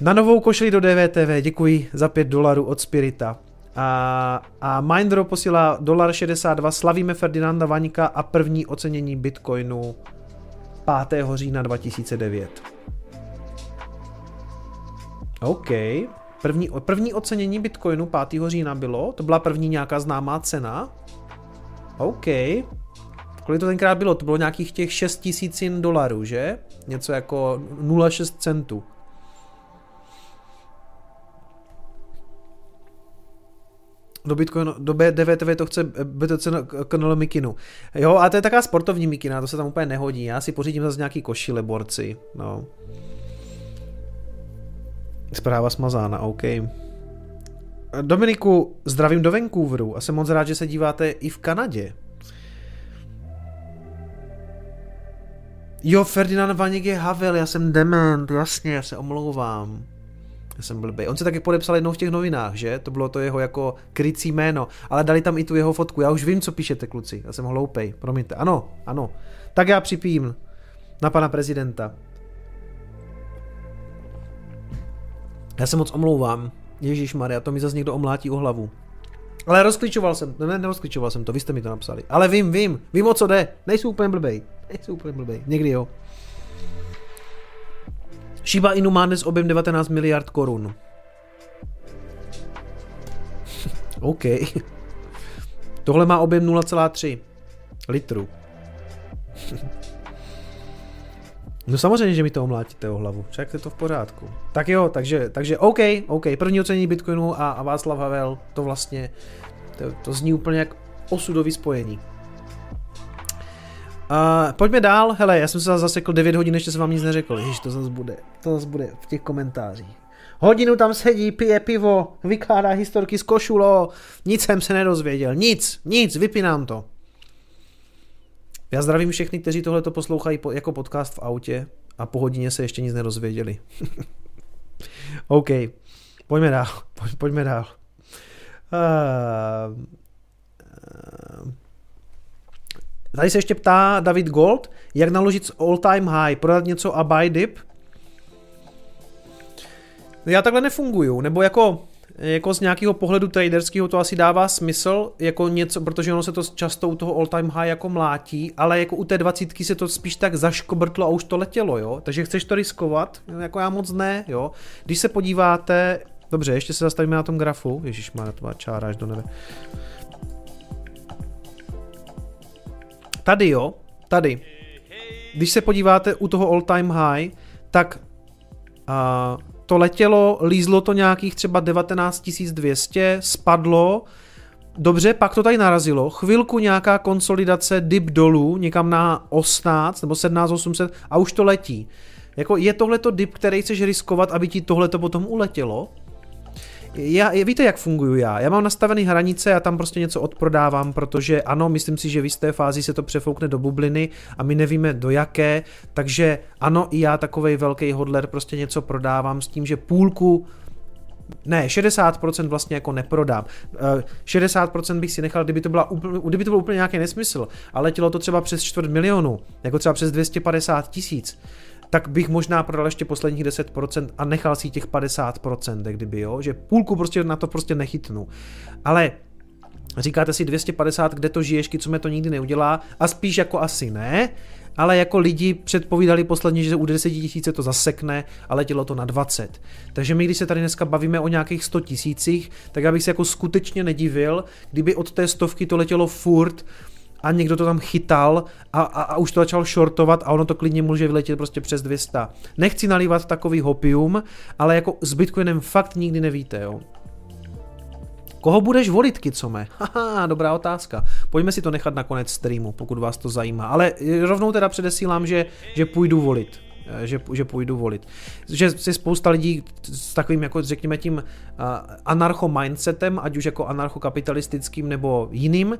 Na novou košli do DVTV, děkuji za 5 dolarů od Spirita. A, a Mindro posílá dolar 62, slavíme Ferdinanda Vaňka a první ocenění Bitcoinu 5. října 2009. OK. První, první ocenění Bitcoinu 5. října bylo, to byla první nějaká známá cena. OK. Kolik to tenkrát bylo? To bylo nějakých těch 6 tisíc dolarů, že? Něco jako 0,6 centů. Do Bitcoinu, do DVTV to chce BTC kanál Mikinu. Jo, a to je taková sportovní Mikina, to se tam úplně nehodí. Já si pořídím zase nějaký košile borci. No. Zpráva smazána, OK. Dominiku, zdravím do Vancouveru a jsem moc rád, že se díváte i v Kanadě. Jo, Ferdinand Vaněk je Havel, já jsem dement, jasně, já se omlouvám. Já jsem blbý. On se taky podepsal jednou v těch novinách, že? To bylo to jeho jako krycí jméno, ale dali tam i tu jeho fotku. Já už vím, co píšete, kluci. Já jsem hloupej, promiňte. Ano, ano. Tak já připím na pana prezidenta. Já se moc omlouvám. Ježíš Maria, to mi zase někdo omlátí o hlavu. Ale rozklíčoval jsem, ne, nerozklíčoval jsem to, vy jste mi to napsali. Ale vím, vím, vím o co jde. Nejsou úplně blbej. Nejsou úplně blbej. Někdy jo. Shiba Inu má dnes objem 19 miliard korun. OK. Tohle má objem 0,3 litru. No samozřejmě, že mi to omlátíte o hlavu, však je to v pořádku. Tak jo, takže, takže OK, OK, první ocenění Bitcoinu a, a Václav Havel, to vlastně, to, to zní úplně jak osudový spojení. Uh, pojďme dál, hele, já jsem se zasekl 9 hodin, ještě jsem vám nic neřekl, Ježiš, to zase bude, to zase bude v těch komentářích. Hodinu tam sedí, pije pivo, vykládá historky z košulo, nic jsem se nedozvěděl, nic, nic, vypínám to. Já zdravím všechny, kteří tohle to poslouchají po, jako podcast v autě a po hodině se ještě nic nedozvěděli. OK, pojďme dál, pojďme dál. Uh, uh, Tady se ještě ptá David Gold, jak naložit s all time high, prodat něco a buy dip. Já takhle nefunguju, nebo jako, jako z nějakého pohledu traderského to asi dává smysl, jako něco, protože ono se to často u toho all time high jako mlátí, ale jako u té dvacítky se to spíš tak zaškobrtlo a už to letělo, jo. Takže chceš to riskovat, jako já moc ne, jo. Když se podíváte, dobře, ještě se zastavíme na tom grafu, Ježíš má to čára až do nebe. Tady jo, tady. Když se podíváte u toho all time high, tak uh, to letělo, lízlo to nějakých třeba 19200, spadlo, dobře, pak to tady narazilo, chvilku nějaká konsolidace, dip dolů, někam na 18 nebo 17800 a už to letí. Jako je tohleto dip, který chceš riskovat, aby ti tohleto potom uletělo? Já, víte, jak funguju já? Já mám nastavený hranice a tam prostě něco odprodávám, protože ano, myslím si, že v jisté fázi se to přefoukne do bubliny a my nevíme do jaké, takže ano, i já takovej velký hodler prostě něco prodávám s tím, že půlku ne, 60% vlastně jako neprodám. 60% eh, bych si nechal, kdyby to, byla úplně, kdyby to byl úplně nějaký nesmysl, ale letělo to třeba přes čtvrt milionu, jako třeba přes 250 tisíc tak bych možná prodal ještě posledních 10% a nechal si těch 50%, kdyby jo, že půlku prostě na to prostě nechytnu. Ale říkáte si 250, kde to žiješ, co mě to nikdy neudělá a spíš jako asi ne, ale jako lidi předpovídali posledně, že u 10 tisíce to zasekne a letělo to na 20. Takže my, když se tady dneska bavíme o nějakých 100 tisících, tak já bych se jako skutečně nedivil, kdyby od té stovky to letělo furt a někdo to tam chytal a, a, a už to začal shortovat a ono to klidně může vyletět prostě přes 200. Nechci nalívat takový hopium, ale jako s Bitcoinem fakt nikdy nevíte, jo. Koho budeš volit, Kicome? Haha, dobrá otázka. Pojďme si to nechat na konec streamu, pokud vás to zajímá. Ale rovnou teda předesílám, že, že půjdu volit eh, že, že půjdu volit. Že si spousta lidí s takovým, jako řekněme tím uh, anarcho-mindsetem, ať už jako anarchokapitalistickým nebo jiným,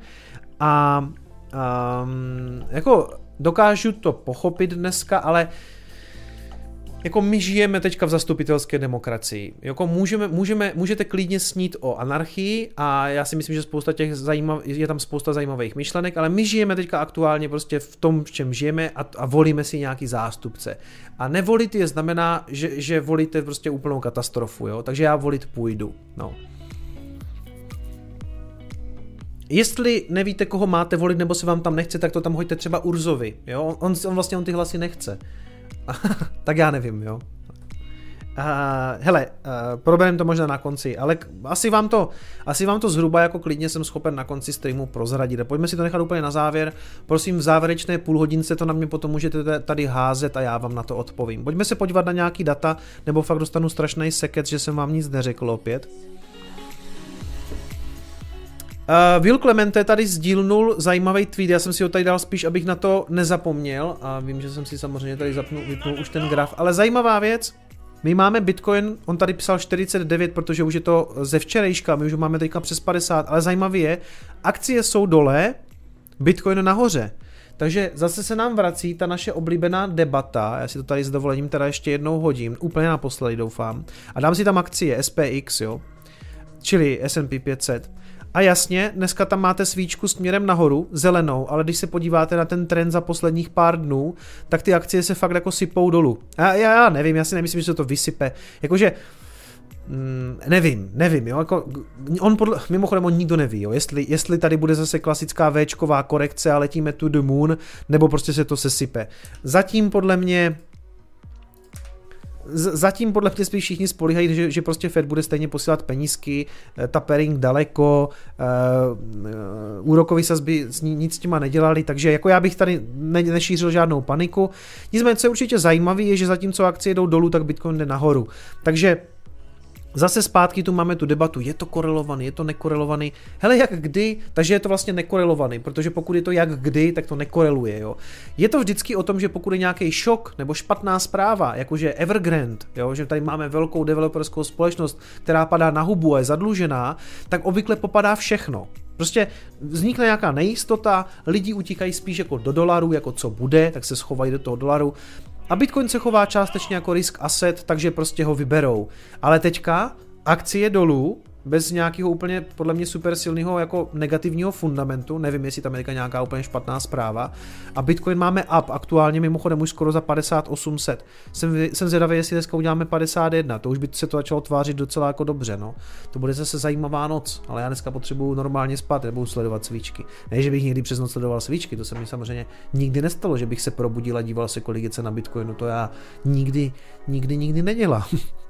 a um, jako dokážu to pochopit dneska, ale jako my žijeme teďka v zastupitelské demokracii. Jako můžeme, můžeme, můžete klidně snít o anarchii a já si myslím, že spousta těch zajímav, je tam spousta zajímavých myšlenek, ale my žijeme teďka aktuálně prostě v tom, v čem žijeme a, a volíme si nějaký zástupce. A nevolit je znamená, že, že volíte prostě úplnou katastrofu, jo? takže já volit půjdu. No. Jestli nevíte, koho máte volit, nebo se vám tam nechce, tak to tam hoďte třeba Urzovi, jo? On, on vlastně on ty hlasy nechce. tak já nevím, jo? Uh, hele, uh, problém to možná na konci, ale asi vám, to, asi vám to zhruba jako klidně jsem schopen na konci streamu prozradit. Pojďme si to nechat úplně na závěr. Prosím, v závěrečné půl hodince to na mě potom můžete tady házet a já vám na to odpovím. Pojďme se podívat na nějaký data, nebo fakt dostanu strašný seket, že jsem vám nic neřekl opět. Uh, Will Clemente tady sdílnul zajímavý tweet, já jsem si ho tady dal spíš, abych na to nezapomněl. A vím, že jsem si samozřejmě tady zapnul, vypnul už ten graf, ale zajímavá věc, my máme Bitcoin, on tady psal 49, protože už je to ze včerejška, my už máme teďka přes 50, ale zajímavé je, akcie jsou dole, Bitcoin nahoře. Takže zase se nám vrací ta naše oblíbená debata, já si to tady s dovolením teda ještě jednou hodím, úplně naposledy doufám, a dám si tam akcie SPX, jo, čili S&P 500. A jasně, dneska tam máte svíčku směrem nahoru, zelenou, ale když se podíváte na ten trend za posledních pár dnů, tak ty akcie se fakt jako sypou dolů. A já, já nevím, já si nemyslím, že se to vysype. Jakože, Mm, nevím, nevím, jo, jako, on podle, mimochodem on nikdo neví, jo, jestli, jestli tady bude zase klasická Včková korekce a letíme to the moon, nebo prostě se to sesype. Zatím podle mě zatím podle mě spíš všichni spolíhají, že, že prostě Fed bude stejně posílat penízky, eh, tapering daleko, uh, úrokový sazby nic s těma nedělali, takže jako já bych tady ne, nešířil žádnou paniku. Nicméně, co je určitě zajímavé, je, že zatímco akcie jdou dolů, tak Bitcoin jde nahoru. Takže Zase zpátky tu máme tu debatu, je to korelovaný, je to nekorelovaný. Hele, jak kdy, takže je to vlastně nekorelovaný, protože pokud je to jak kdy, tak to nekoreluje. Jo. Je to vždycky o tom, že pokud je nějaký šok nebo špatná zpráva, jakože Evergrande, jo, že tady máme velkou developerskou společnost, která padá na hubu a je zadlužená, tak obvykle popadá všechno. Prostě vznikne nějaká nejistota, lidi utíkají spíš jako do dolaru, jako co bude, tak se schovají do toho dolaru. A Bitcoin se chová částečně jako risk asset, takže prostě ho vyberou. Ale teďka akcie dolů, bez nějakého úplně podle mě super silného jako negativního fundamentu, nevím, jestli tam je nějaká úplně špatná zpráva. A Bitcoin máme up, aktuálně mimochodem už skoro za 5800. Jsem, jsem zvědavý, jestli dneska uděláme 51, to už by se to začalo tvářit docela jako dobře, no. To bude zase zajímavá noc, ale já dneska potřebuju normálně spát, nebudu sledovat svíčky. Ne, že bych někdy přes noc sledoval svíčky, to se mi samozřejmě nikdy nestalo, že bych se probudil a díval se, kolik je Bitcoinu, to já nikdy, nikdy, nikdy nedělám.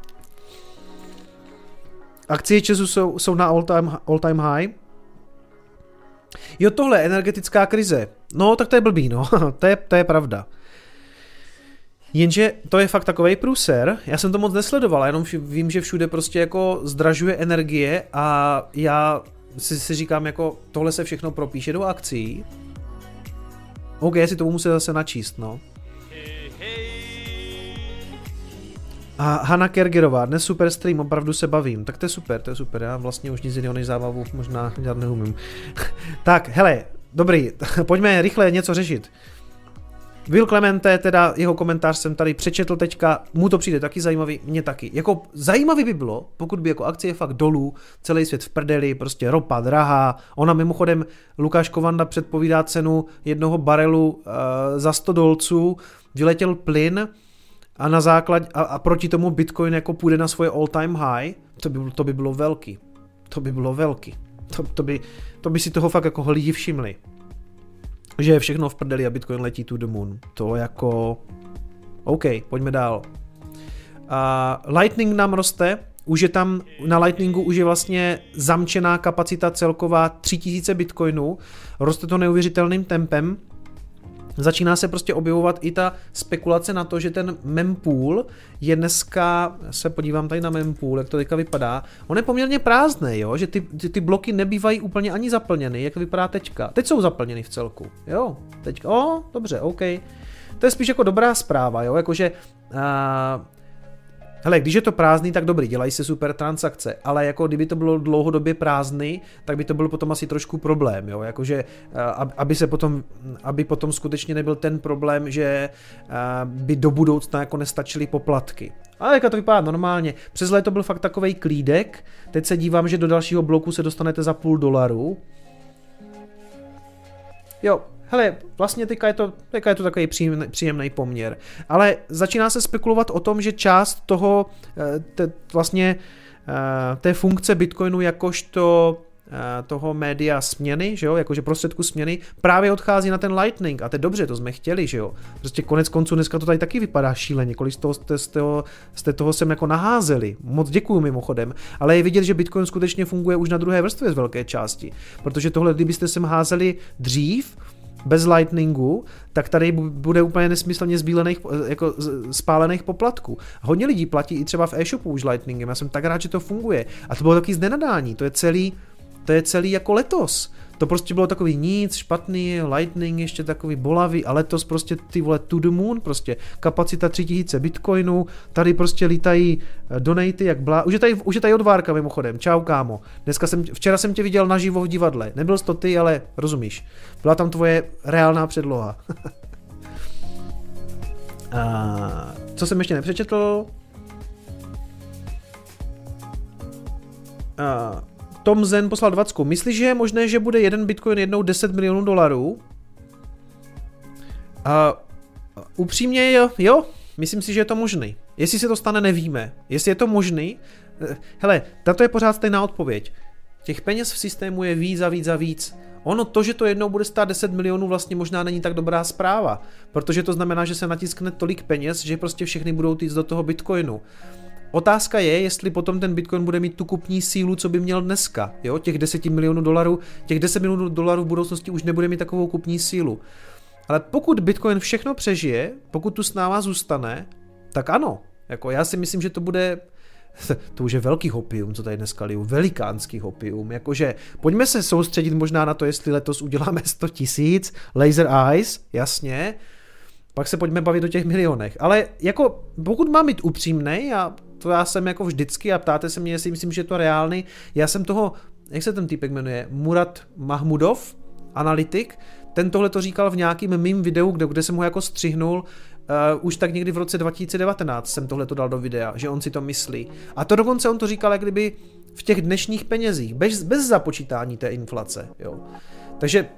Akcie Česu jsou, jsou na all time, all time high. Jo, tohle, energetická krize. No, tak to je blbý, no. to, je, to je pravda. Jenže to je fakt takový průser, já jsem to moc nesledoval, jenom vím, že všude prostě jako zdražuje energie a já si, si říkám jako tohle se všechno propíše do akcí. OK, si to musím zase načíst, no. A Hanna Kergerová, dnes super stream, opravdu se bavím. Tak to je super, to je super, já vlastně už nic jiného než zábavu možná dělat neumím. tak, hele, dobrý, pojďme rychle něco řešit. Will Clemente, teda jeho komentář jsem tady přečetl teďka, mu to přijde taky zajímavý, mně taky. Jako zajímavý by bylo, pokud by jako akcie fakt dolů, celý svět v prdeli, prostě ropa drahá. Ona mimochodem, Lukáš Kovanda předpovídá cenu jednoho barelu uh, za 100 dolců, vyletěl plyn a na základ a, a proti tomu Bitcoin jako půjde na svoje all time high, to by, to by bylo velký. To by bylo velký. To, to, by, to by si toho fakt jako lidi všimli že je všechno v prdeli a Bitcoin letí to the moon. To jako... OK, pojďme dál. Uh, Lightning nám roste, už je tam na Lightningu už je vlastně zamčená kapacita celková 3000 bitcoinů, roste to neuvěřitelným tempem, začíná se prostě objevovat i ta spekulace na to, že ten mempool je dneska, se podívám tady na mempool, jak to teďka vypadá, on je poměrně prázdný, jo, že ty, ty, ty bloky nebývají úplně ani zaplněny, jak vypadá teďka. Teď jsou zaplněny v celku, jo, teďka, o, dobře, OK. To je spíš jako dobrá zpráva, jo, jakože Hele, když je to prázdný, tak dobrý, dělají se super transakce, ale jako kdyby to bylo dlouhodobě prázdný, tak by to byl potom asi trošku problém, jo, jakože eh, aby se potom, aby potom skutečně nebyl ten problém, že eh, by do budoucna jako nestačily poplatky. Ale jak to vypadá normálně. Přes léto byl fakt takový klídek, teď se dívám, že do dalšího bloku se dostanete za půl dolaru. Jo, hele, vlastně teďka je to, teďka je to takový příjemný, příjemný poměr. Ale začíná se spekulovat o tom, že část toho, eh, te, vlastně eh, té funkce Bitcoinu jakožto eh, toho média směny, že jo, jakože prostředku směny, právě odchází na ten Lightning a to je dobře, to jsme chtěli, že jo. Prostě konec konců dneska to tady taky vypadá šíleně, kolik z toho, z toho, z toho sem jako naházeli. Moc děkuju mimochodem, ale je vidět, že Bitcoin skutečně funguje už na druhé vrstvě z velké části, protože tohle, kdybyste sem házeli dřív, bez lightningu, tak tady bude úplně nesmyslně zbílených, jako spálených poplatků. Hodně lidí platí i třeba v e-shopu už lightningem, já jsem tak rád, že to funguje. A to bylo taky znenadání, to je celý, to je celý jako letos. To prostě bylo takový nic, špatný, Lightning ještě takový bolavý a letos prostě ty vole to the moon, prostě kapacita 3000 bitcoinů, tady prostě lítají eh, donaty jak blá... Už je tady, už je tady odvárka mimochodem, čau kámo. Dneska jsem, včera jsem tě viděl naživo v divadle, nebyl jsi to ty, ale rozumíš. Byla tam tvoje reálná předloha. a, co jsem ještě nepřečetl? A, tom Zen poslal 20. Myslíš, že je možné, že bude jeden bitcoin jednou 10 milionů dolarů? A upřímně jo, jo, myslím si, že je to možný. Jestli se to stane, nevíme. Jestli je to možný, eh, hele, tato je pořád stejná odpověď. Těch peněz v systému je víc a víc a víc. Ono to, že to jednou bude stát 10 milionů, vlastně možná není tak dobrá zpráva, protože to znamená, že se natiskne tolik peněz, že prostě všechny budou týct do toho bitcoinu. Otázka je, jestli potom ten Bitcoin bude mít tu kupní sílu, co by měl dneska. Jo? Těch 10 milionů dolarů, těch 10 milionů dolarů v budoucnosti už nebude mít takovou kupní sílu. Ale pokud Bitcoin všechno přežije, pokud tu s náma zůstane, tak ano. Jako já si myslím, že to bude to už je velký hopium, co tady dneska liju, velikánský hopium, jakože pojďme se soustředit možná na to, jestli letos uděláme 100 tisíc, laser eyes, jasně, pak se pojďme bavit o těch milionech. Ale jako pokud mám být upřímný, a to já jsem jako vždycky a ptáte se mě, jestli myslím, že je to reálný, já jsem toho, jak se ten týpek jmenuje, Murat Mahmudov, analytik, ten tohle to říkal v nějakým mým videu, kde, kde jsem ho jako střihnul, Uh, už tak někdy v roce 2019 jsem tohle to dal do videa, že on si to myslí. A to dokonce on to říkal, jak kdyby v těch dnešních penězích, bez, bez započítání té inflace. Jo. Takže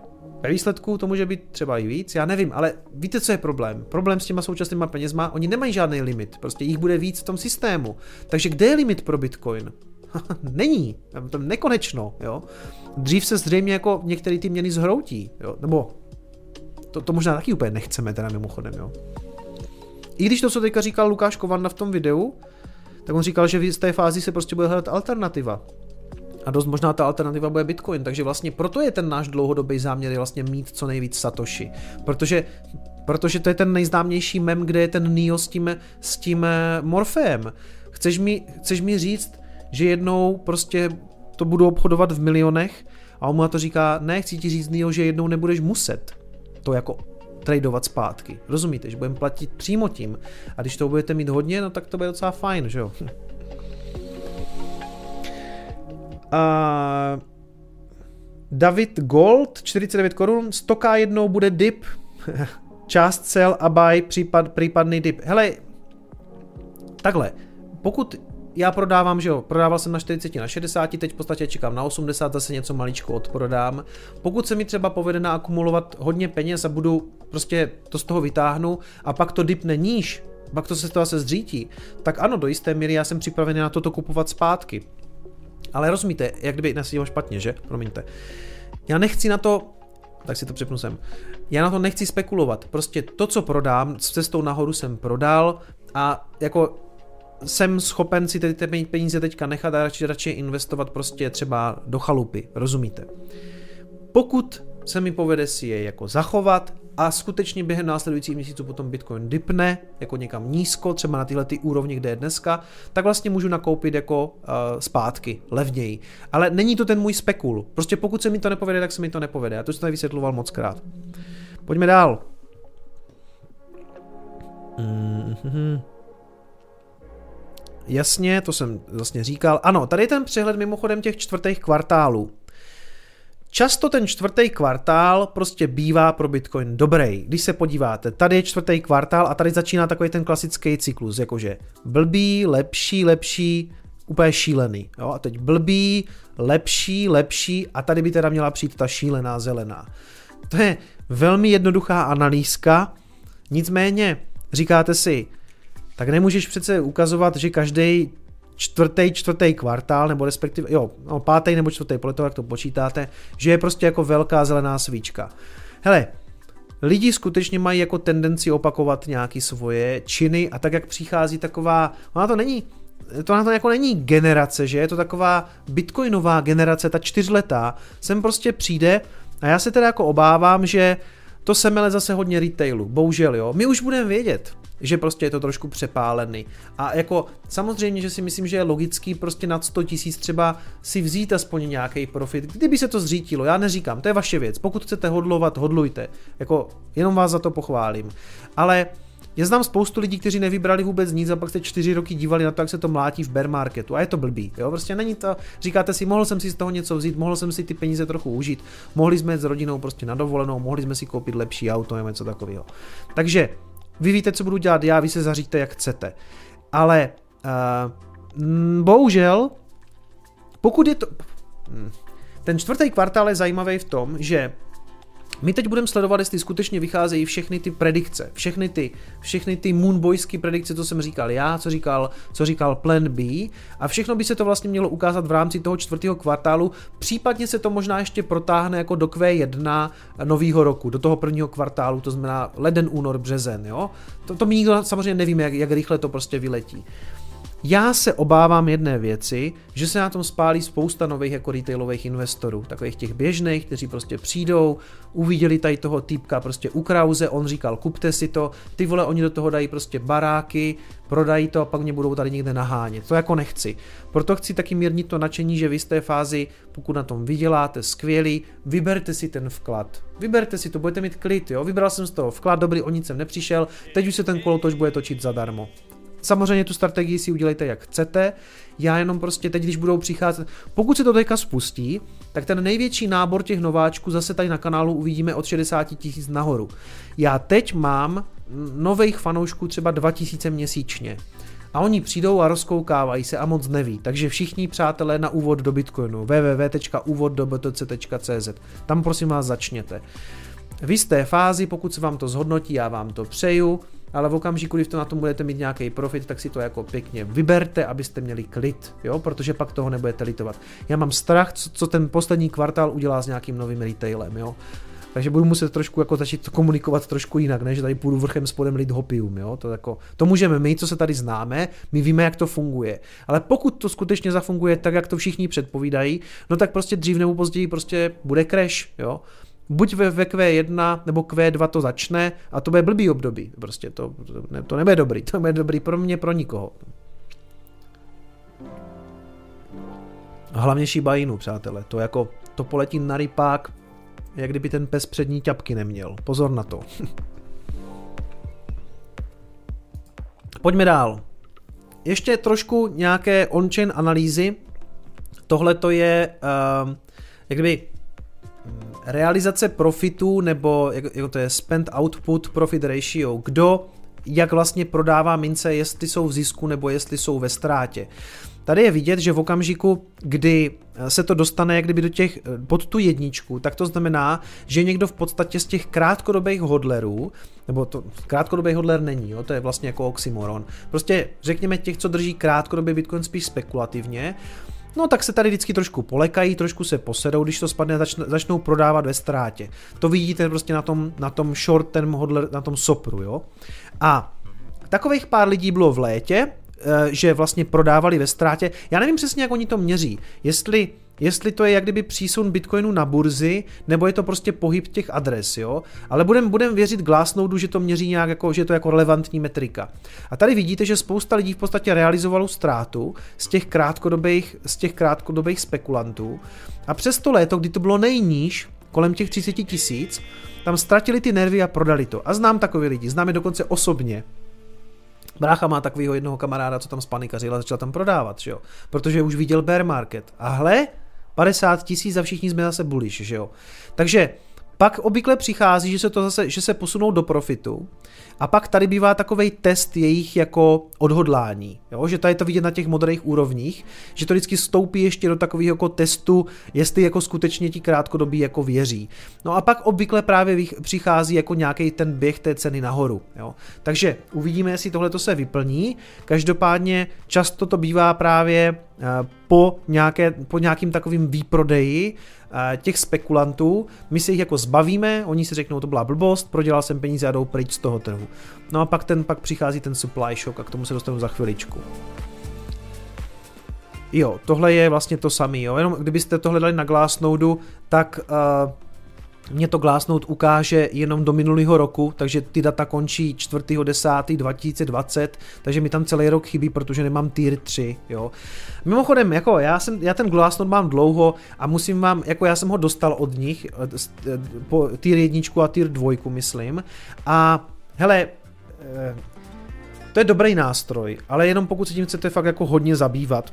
ve výsledku to může být třeba i víc, já nevím, ale víte, co je problém? Problém s těma současnýma penězma, oni nemají žádný limit, prostě jich bude víc v tom systému. Takže kde je limit pro Bitcoin? Není, tam nekonečno, jo. Dřív se zřejmě jako některé ty měny zhroutí, jo, nebo to, to možná taky úplně nechceme teda mimochodem, jo. I když to, co teďka říkal Lukáš Kovanda v tom videu, tak on říkal, že v té fázi se prostě bude hledat alternativa. A dost možná ta alternativa bude Bitcoin, takže vlastně proto je ten náš dlouhodobý záměr vlastně mít co nejvíc Satoshi. Protože, protože to je ten nejznámější mem, kde je ten Neo s tím, s tím eh, Morfem. Chceš mi, chceš mi říct, že jednou prostě to budu obchodovat v milionech a on mu na to říká, ne, chci ti říct Neo, že jednou nebudeš muset to jako tradovat zpátky. Rozumíte, že budeme platit přímo tím. A když to budete mít hodně, no tak to bude docela fajn, že jo. David Gold, 49 korun, 100k jednou bude dip, část sell a buy, případ, případný dip. Hele, takhle, pokud já prodávám, že jo, prodával jsem na 40, na 60, teď v podstatě čekám na 80, zase něco maličko odprodám. Pokud se mi třeba povede naakumulovat hodně peněz a budu prostě to z toho vytáhnu a pak to dipne níž, pak to se to zase zřítí, tak ano, do jisté míry já jsem připravený na toto kupovat zpátky. Ale rozumíte, jak kdyby nesedím špatně, že? Promiňte. Já nechci na to tak si to přepnu sem. Já na to nechci spekulovat. Prostě to, co prodám, s cestou nahoru jsem prodal a jako jsem schopen si ty peníze teďka nechat a radši, radši investovat prostě třeba do chalupy, rozumíte? Pokud se mi povede si je jako zachovat a skutečně během následujících měsíců potom Bitcoin dipne jako někam nízko, třeba na tyhle ty úrovni, kde je dneska, tak vlastně můžu nakoupit jako uh, zpátky, levněji. Ale není to ten můj spekul. Prostě pokud se mi to nepovede, tak se mi to nepovede. Já to jsem tady vysvětloval moc krát. Pojďme dál. Mm-hmm. Jasně, to jsem vlastně říkal. Ano, tady je ten přehled mimochodem těch čtvrtých kvartálů. Často ten čtvrtý kvartál prostě bývá pro Bitcoin dobrý. Když se podíváte, tady je čtvrtý kvartál a tady začíná takový ten klasický cyklus, jakože blbý, lepší, lepší, úplně šílený. Jo? A teď blbý, lepší, lepší a tady by teda měla přijít ta šílená zelená. To je velmi jednoduchá analýzka, nicméně říkáte si, tak nemůžeš přece ukazovat, že každý čtvrtý, čtvrtý kvartál, nebo respektive, jo, no, pátý nebo čtvrtý, podle toho, jak to počítáte, že je prostě jako velká zelená svíčka. Hele, lidi skutečně mají jako tendenci opakovat nějaké svoje činy a tak, jak přichází taková, ona to není, to na to jako není generace, že je to taková bitcoinová generace, ta čtyřletá, sem prostě přijde a já se teda jako obávám, že to semele zase hodně retailu, bohužel jo. My už budeme vědět, že prostě je to trošku přepálený. A jako samozřejmě, že si myslím, že je logický prostě nad 100 tisíc třeba si vzít aspoň nějaký profit, kdyby se to zřítilo, já neříkám, to je vaše věc, pokud chcete hodlovat, hodlujte, jako jenom vás za to pochválím. Ale já znám spoustu lidí, kteří nevybrali vůbec nic a pak se čtyři roky dívali na to, jak se to mlátí v bear marketu a je to blbý. Jo? Prostě není to, říkáte si, mohl jsem si z toho něco vzít, mohl jsem si ty peníze trochu užít, mohli jsme jít s rodinou prostě na dovolenou, mohli jsme si koupit lepší auto nebo něco takového. Takže vy víte, co budu dělat já, vy se zaříte, jak chcete. Ale uh, bohužel, pokud je to... Hm, ten čtvrtý kvartál je zajímavý v tom, že my teď budeme sledovat, jestli skutečně vycházejí všechny ty predikce, všechny ty, všechny ty moonboysky predikce, co jsem říkal já, co říkal, co říkal Plan B a všechno by se to vlastně mělo ukázat v rámci toho čtvrtého kvartálu, případně se to možná ještě protáhne jako do Q1 nového roku, do toho prvního kvartálu, to znamená leden, únor, březen, jo. To, to my nikdo samozřejmě nevíme, jak, jak rychle to prostě vyletí. Já se obávám jedné věci, že se na tom spálí spousta nových jako retailových investorů, takových těch běžných, kteří prostě přijdou, uviděli tady toho týpka prostě u Krause, on říkal kupte si to, ty vole oni do toho dají prostě baráky, prodají to a pak mě budou tady někde nahánět. To jako nechci. Proto chci taky mírnit to nadšení, že vy z té fázi, pokud na tom vyděláte skvělý, vyberte si ten vklad. Vyberte si to, budete mít klid, jo. Vybral jsem z toho vklad, dobrý, o nic jsem nepřišel, teď už se ten kolotoč bude točit zadarmo. Samozřejmě tu strategii si udělejte jak chcete, já jenom prostě teď, když budou přicházet, pokud se to teďka spustí, tak ten největší nábor těch nováčků zase tady na kanálu uvidíme od 60 tisíc nahoru. Já teď mám nových fanoušků třeba 2000 měsíčně. A oni přijdou a rozkoukávají se a moc neví. Takže všichni přátelé na úvod do Bitcoinu www.úvoddobtc.cz Tam prosím vás začněte. V jisté fázi, pokud se vám to zhodnotí, já vám to přeju, ale v okamžiku, kdy to na tom budete mít nějaký profit, tak si to jako pěkně vyberte, abyste měli klid, jo, protože pak toho nebudete litovat. Já mám strach, co ten poslední kvartál udělá s nějakým novým retailem, jo. Takže budu muset trošku jako začít komunikovat trošku jinak, než tady půjdu vrchem spodem lid hopium, jo? To, jako, to můžeme my, co se tady známe, my víme, jak to funguje. Ale pokud to skutečně zafunguje tak, jak to všichni předpovídají, no tak prostě dřív nebo později prostě bude crash, jo? buď ve, ve Q1 nebo Q2 to začne a to bude blbý období. Prostě to, to, ne, to nebude dobrý, to bude dobrý pro mě, pro nikoho. Hlavně hlavně šibajinu, přátelé, to jako, to poletí na rypák, jak kdyby ten pes přední ťapky neměl. Pozor na to. Pojďme dál. Ještě trošku nějaké on-chain analýzy. Tohle to je, uh, jak kdyby realizace profitu nebo jak, jak to je spend output profit ratio. Kdo jak vlastně prodává mince, jestli jsou v zisku nebo jestli jsou ve ztrátě. Tady je vidět, že v okamžiku, kdy se to dostane jak kdyby do těch, pod tu jedničku, tak to znamená, že někdo v podstatě z těch krátkodobých hodlerů, nebo to krátkodobý hodler není, jo, to je vlastně jako oxymoron. Prostě řekněme těch, co drží krátkodobý Bitcoin spíš spekulativně, No tak se tady vždycky trošku polekají, trošku se posedou, když to spadne, začnou prodávat ve ztrátě. To vidíte prostě na tom, na tom short term hodler, na tom sopru, jo. A takových pár lidí bylo v létě, Eh, že vlastně prodávali ve ztrátě. Já nevím přesně, jak oni to měří. Jestli jestli to je jak kdyby přísun Bitcoinu na burzy, nebo je to prostě pohyb těch adres, jo. Ale budem, budem věřit Glassnode, že to měří nějak jako, že je to jako relevantní metrika. A tady vidíte, že spousta lidí v podstatě realizovalo ztrátu z těch krátkodobých, z těch krátkodobých spekulantů. A přes to léto, kdy to bylo nejníž, kolem těch 30 tisíc, tam ztratili ty nervy a prodali to. A znám takové lidi, znám je dokonce osobně. Brácha má takového jednoho kamaráda, co tam spanikařil a začal tam prodávat, že jo? Protože už viděl bear market. A hle, 50 tisíc a všichni jsme zase bullish, že jo? Takže pak obvykle přichází, že se to zase, že se posunou do profitu a pak tady bývá takový test jejich jako odhodlání, jo? že tady to vidět na těch modrých úrovních, že to vždycky stoupí ještě do takového jako testu, jestli jako skutečně ti krátkodobí jako věří. No a pak obvykle právě přichází jako nějaký ten běh té ceny nahoru. Jo? Takže uvidíme, jestli tohle to se vyplní. Každopádně často to bývá právě eh, po, nějaké, po nějakým takovým výprodeji, těch spekulantů, my se jich jako zbavíme, oni si řeknou, to byla blbost, prodělal jsem peníze a jdou pryč z toho trhu. No a pak, ten, pak přichází ten supply shock a k tomu se dostanu za chviličku. Jo, tohle je vlastně to samé, jo, jenom kdybyste tohle dali na Glassnode, tak uh, mě to Glassnode ukáže jenom do minulého roku, takže ty data končí 4.10.2020, takže mi tam celý rok chybí, protože nemám tier 3, jo. Mimochodem, jako já, jsem, já ten Glassnode mám dlouho a musím vám, jako já jsem ho dostal od nich, eh, po tier 1 a tier 2, myslím, a hele, eh, to je dobrý nástroj, ale jenom pokud se tím chcete fakt jako hodně zabývat,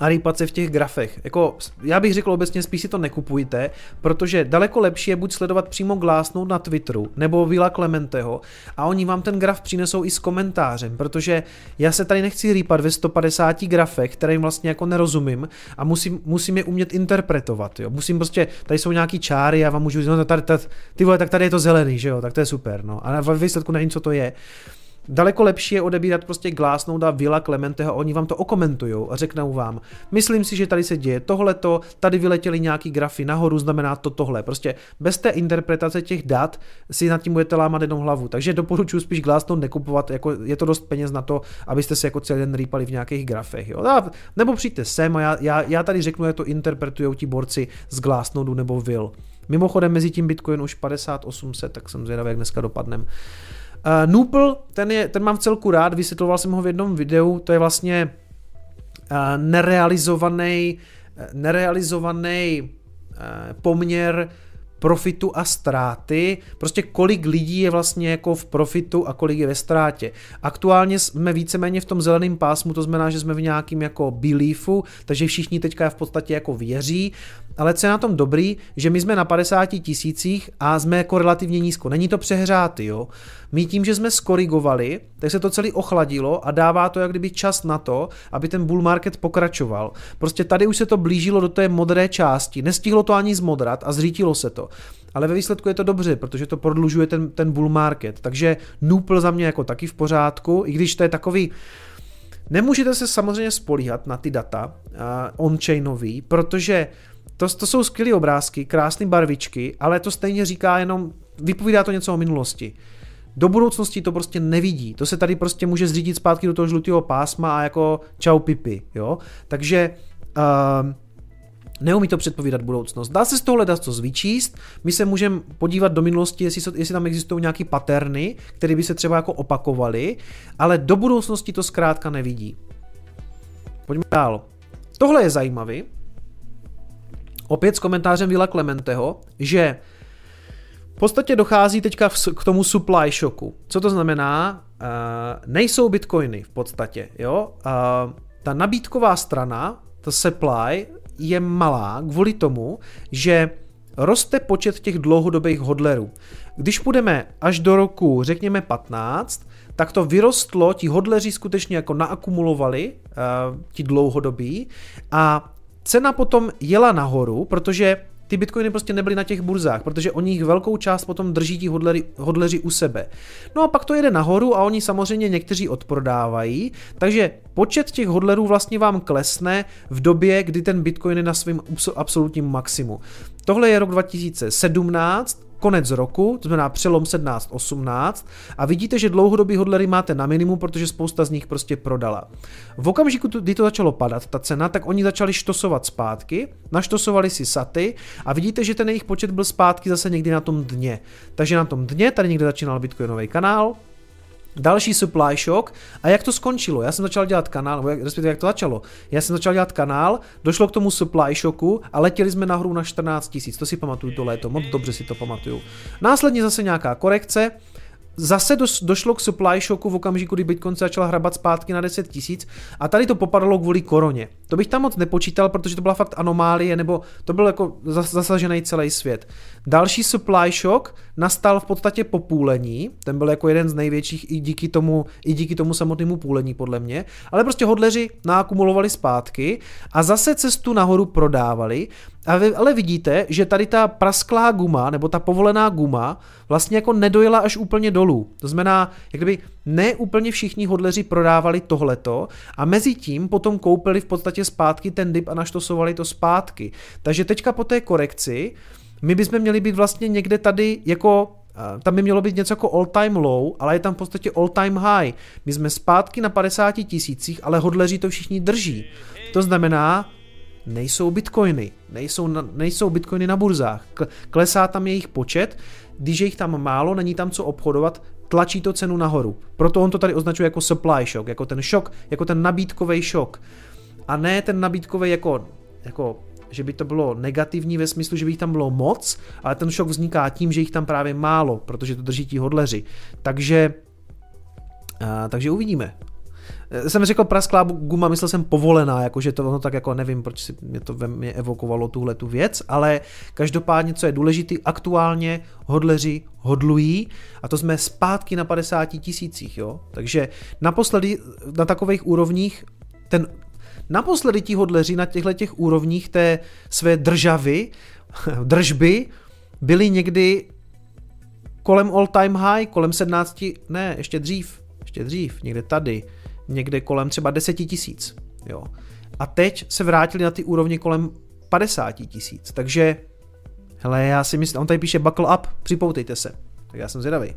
a rýpat se v těch grafech. Jako, já bych řekl obecně, spíš si to nekupujte, protože daleko lepší je buď sledovat přímo Glassnode na Twitteru, nebo Vila Clementeho a oni vám ten graf přinesou i s komentářem, protože já se tady nechci rýpat ve 150 grafech, kterým vlastně jako nerozumím a musím, musím je umět interpretovat, jo. Musím prostě, tady jsou nějaký čáry, já vám můžu říct, no tady, tady, ty vole, tak tady je to zelený, že jo, tak to je super, no. A ve výsledku nevím, co to je. Daleko lepší je odebírat prostě Glassnode a Vila Clementeho, oni vám to okomentujou a řeknou vám, myslím si, že tady se děje tohleto, tady vyletěly nějaký grafy nahoru, znamená to tohle. Prostě bez té interpretace těch dat si nad tím budete lámat jednou hlavu. Takže doporučuji spíš Glassnode nekupovat, jako je to dost peněz na to, abyste se jako celý den rýpali v nějakých grafech. Jo? Nebo přijďte sem a já, já, já tady řeknu, jak to interpretují ti borci z Glassnode nebo Vil. Mimochodem mezi tím Bitcoin už 5800, tak jsem zvědavý, jak dneska dopadnem. Uh, Nupl, ten, je, ten mám v celku rád, vysvětloval jsem ho v jednom videu, to je vlastně uh, nerealizovaný, uh, nerealizovaný uh, poměr profitu a ztráty, prostě kolik lidí je vlastně jako v profitu a kolik je ve ztrátě. Aktuálně jsme víceméně v tom zeleném pásmu, to znamená, že jsme v nějakým jako beliefu, takže všichni teďka v podstatě jako věří, ale co je na tom dobrý, že my jsme na 50 tisících a jsme jako relativně nízko. Není to přehrátý, jo. My tím, že jsme skorigovali, tak se to celé ochladilo a dává to jak kdyby čas na to, aby ten bull market pokračoval. Prostě tady už se to blížilo do té modré části. Nestihlo to ani zmodrat a zřítilo se to. Ale ve výsledku je to dobře, protože to prodlužuje ten, ten bull market. Takže Nupl za mě jako taky v pořádku, i když to je takový, Nemůžete se samozřejmě spolíhat na ty data uh, on-chainový, protože to, to jsou skvělé obrázky, krásné barvičky, ale to stejně říká jenom, vypovídá to něco o minulosti. Do budoucnosti to prostě nevidí. To se tady prostě může zřídit zpátky do toho žlutého pásma a jako čau pipi, jo. Takže uh, neumí to předpovídat budoucnost. Dá se z toho hledat co zvyčíst, my se můžeme podívat do minulosti, jestli, jestli tam existují nějaké paterny, které by se třeba jako opakovaly, ale do budoucnosti to zkrátka nevidí. Pojďme dál. Tohle je zajímavý, opět s komentářem Vila Clementeho, že v podstatě dochází teďka k tomu supply shocku. Co to znamená? Uh, nejsou bitcoiny v podstatě, jo? Uh, ta nabídková strana, ta supply, je malá kvůli tomu, že roste počet těch dlouhodobých hodlerů. Když půjdeme až do roku, řekněme 15, tak to vyrostlo, ti hodleři skutečně jako naakumulovali, uh, ti dlouhodobí, a cena potom jela nahoru, protože ty bitcoiny prostě nebyly na těch burzách, protože oni jich velkou část potom drží ti hodleri, hodleři u sebe. No a pak to jede nahoru a oni samozřejmě někteří odprodávají, takže počet těch hodlerů vlastně vám klesne v době, kdy ten bitcoin je na svém absolutním maximu. Tohle je rok 2017, konec roku, to znamená přelom 17-18 a vidíte, že dlouhodobý hodlery máte na minimum, protože spousta z nich prostě prodala. V okamžiku, kdy to začalo padat, ta cena, tak oni začali štosovat zpátky, naštosovali si saty a vidíte, že ten jejich počet byl zpátky zase někdy na tom dně. Takže na tom dně tady někde začínal bitcoinový kanál, Další supply shock. A jak to skončilo? Já jsem začal dělat kanál, respektive jak to začalo. Já jsem začal dělat kanál, došlo k tomu supply shocku a letěli jsme nahoru na 14 tisíc. To si pamatuju to léto, moc dobře si to pamatuju. Následně zase nějaká korekce, Zase do, došlo k supply shocku v okamžiku, kdy Bitcoin se začal hrabat zpátky na 10 tisíc a tady to popadalo kvůli koroně. To bych tam moc nepočítal, protože to byla fakt anomálie, nebo to byl jako zasažený celý svět. Další supply shock nastal v podstatě po půlení, ten byl jako jeden z největších i díky tomu, i díky tomu samotnému půlení podle mě, ale prostě hodleři naakumulovali zpátky a zase cestu nahoru prodávali ale vidíte, že tady ta prasklá guma, nebo ta povolená guma, vlastně jako nedojela až úplně dolů. To znamená, jak kdyby ne úplně všichni hodleři prodávali tohleto a mezi tím potom koupili v podstatě zpátky ten dip a naštosovali to zpátky. Takže teďka po té korekci my bychom měli být vlastně někde tady jako tam by mělo být něco jako all time low, ale je tam v podstatě all time high. My jsme zpátky na 50 tisících, ale hodleři to všichni drží. To znamená, nejsou bitcoiny, nejsou, na, nejsou bitcoiny na burzách, klesá tam jejich počet, když je jich tam málo, není tam co obchodovat, tlačí to cenu nahoru. Proto on to tady označuje jako supply shock, jako ten šok, jako ten nabídkový šok. A ne ten nabídkový jako, jako že by to bylo negativní ve smyslu, že by jich tam bylo moc, ale ten šok vzniká tím, že jich tam právě málo, protože to drží ti hodleři. Takže, a, takže uvidíme. Jsem řekl prasklá guma, myslel jsem povolená, jakože to ono tak jako nevím, proč si mě to ve mně evokovalo tuhle tu věc, ale každopádně, co je důležité, aktuálně hodleři hodlují a to jsme zpátky na 50 tisících, jo. Takže naposledy na takových úrovních ten naposledy ti hodleři na těchto těch úrovních té své državy, držby, byli někdy kolem all time high, kolem 17, ne, ještě dřív, ještě dřív, někde tady, někde kolem třeba 10 tisíc. Jo. A teď se vrátili na ty úrovně kolem 50 tisíc. Takže, hele, já si myslím, on tady píše buckle up, připoutejte se. Tak já jsem zvědavý.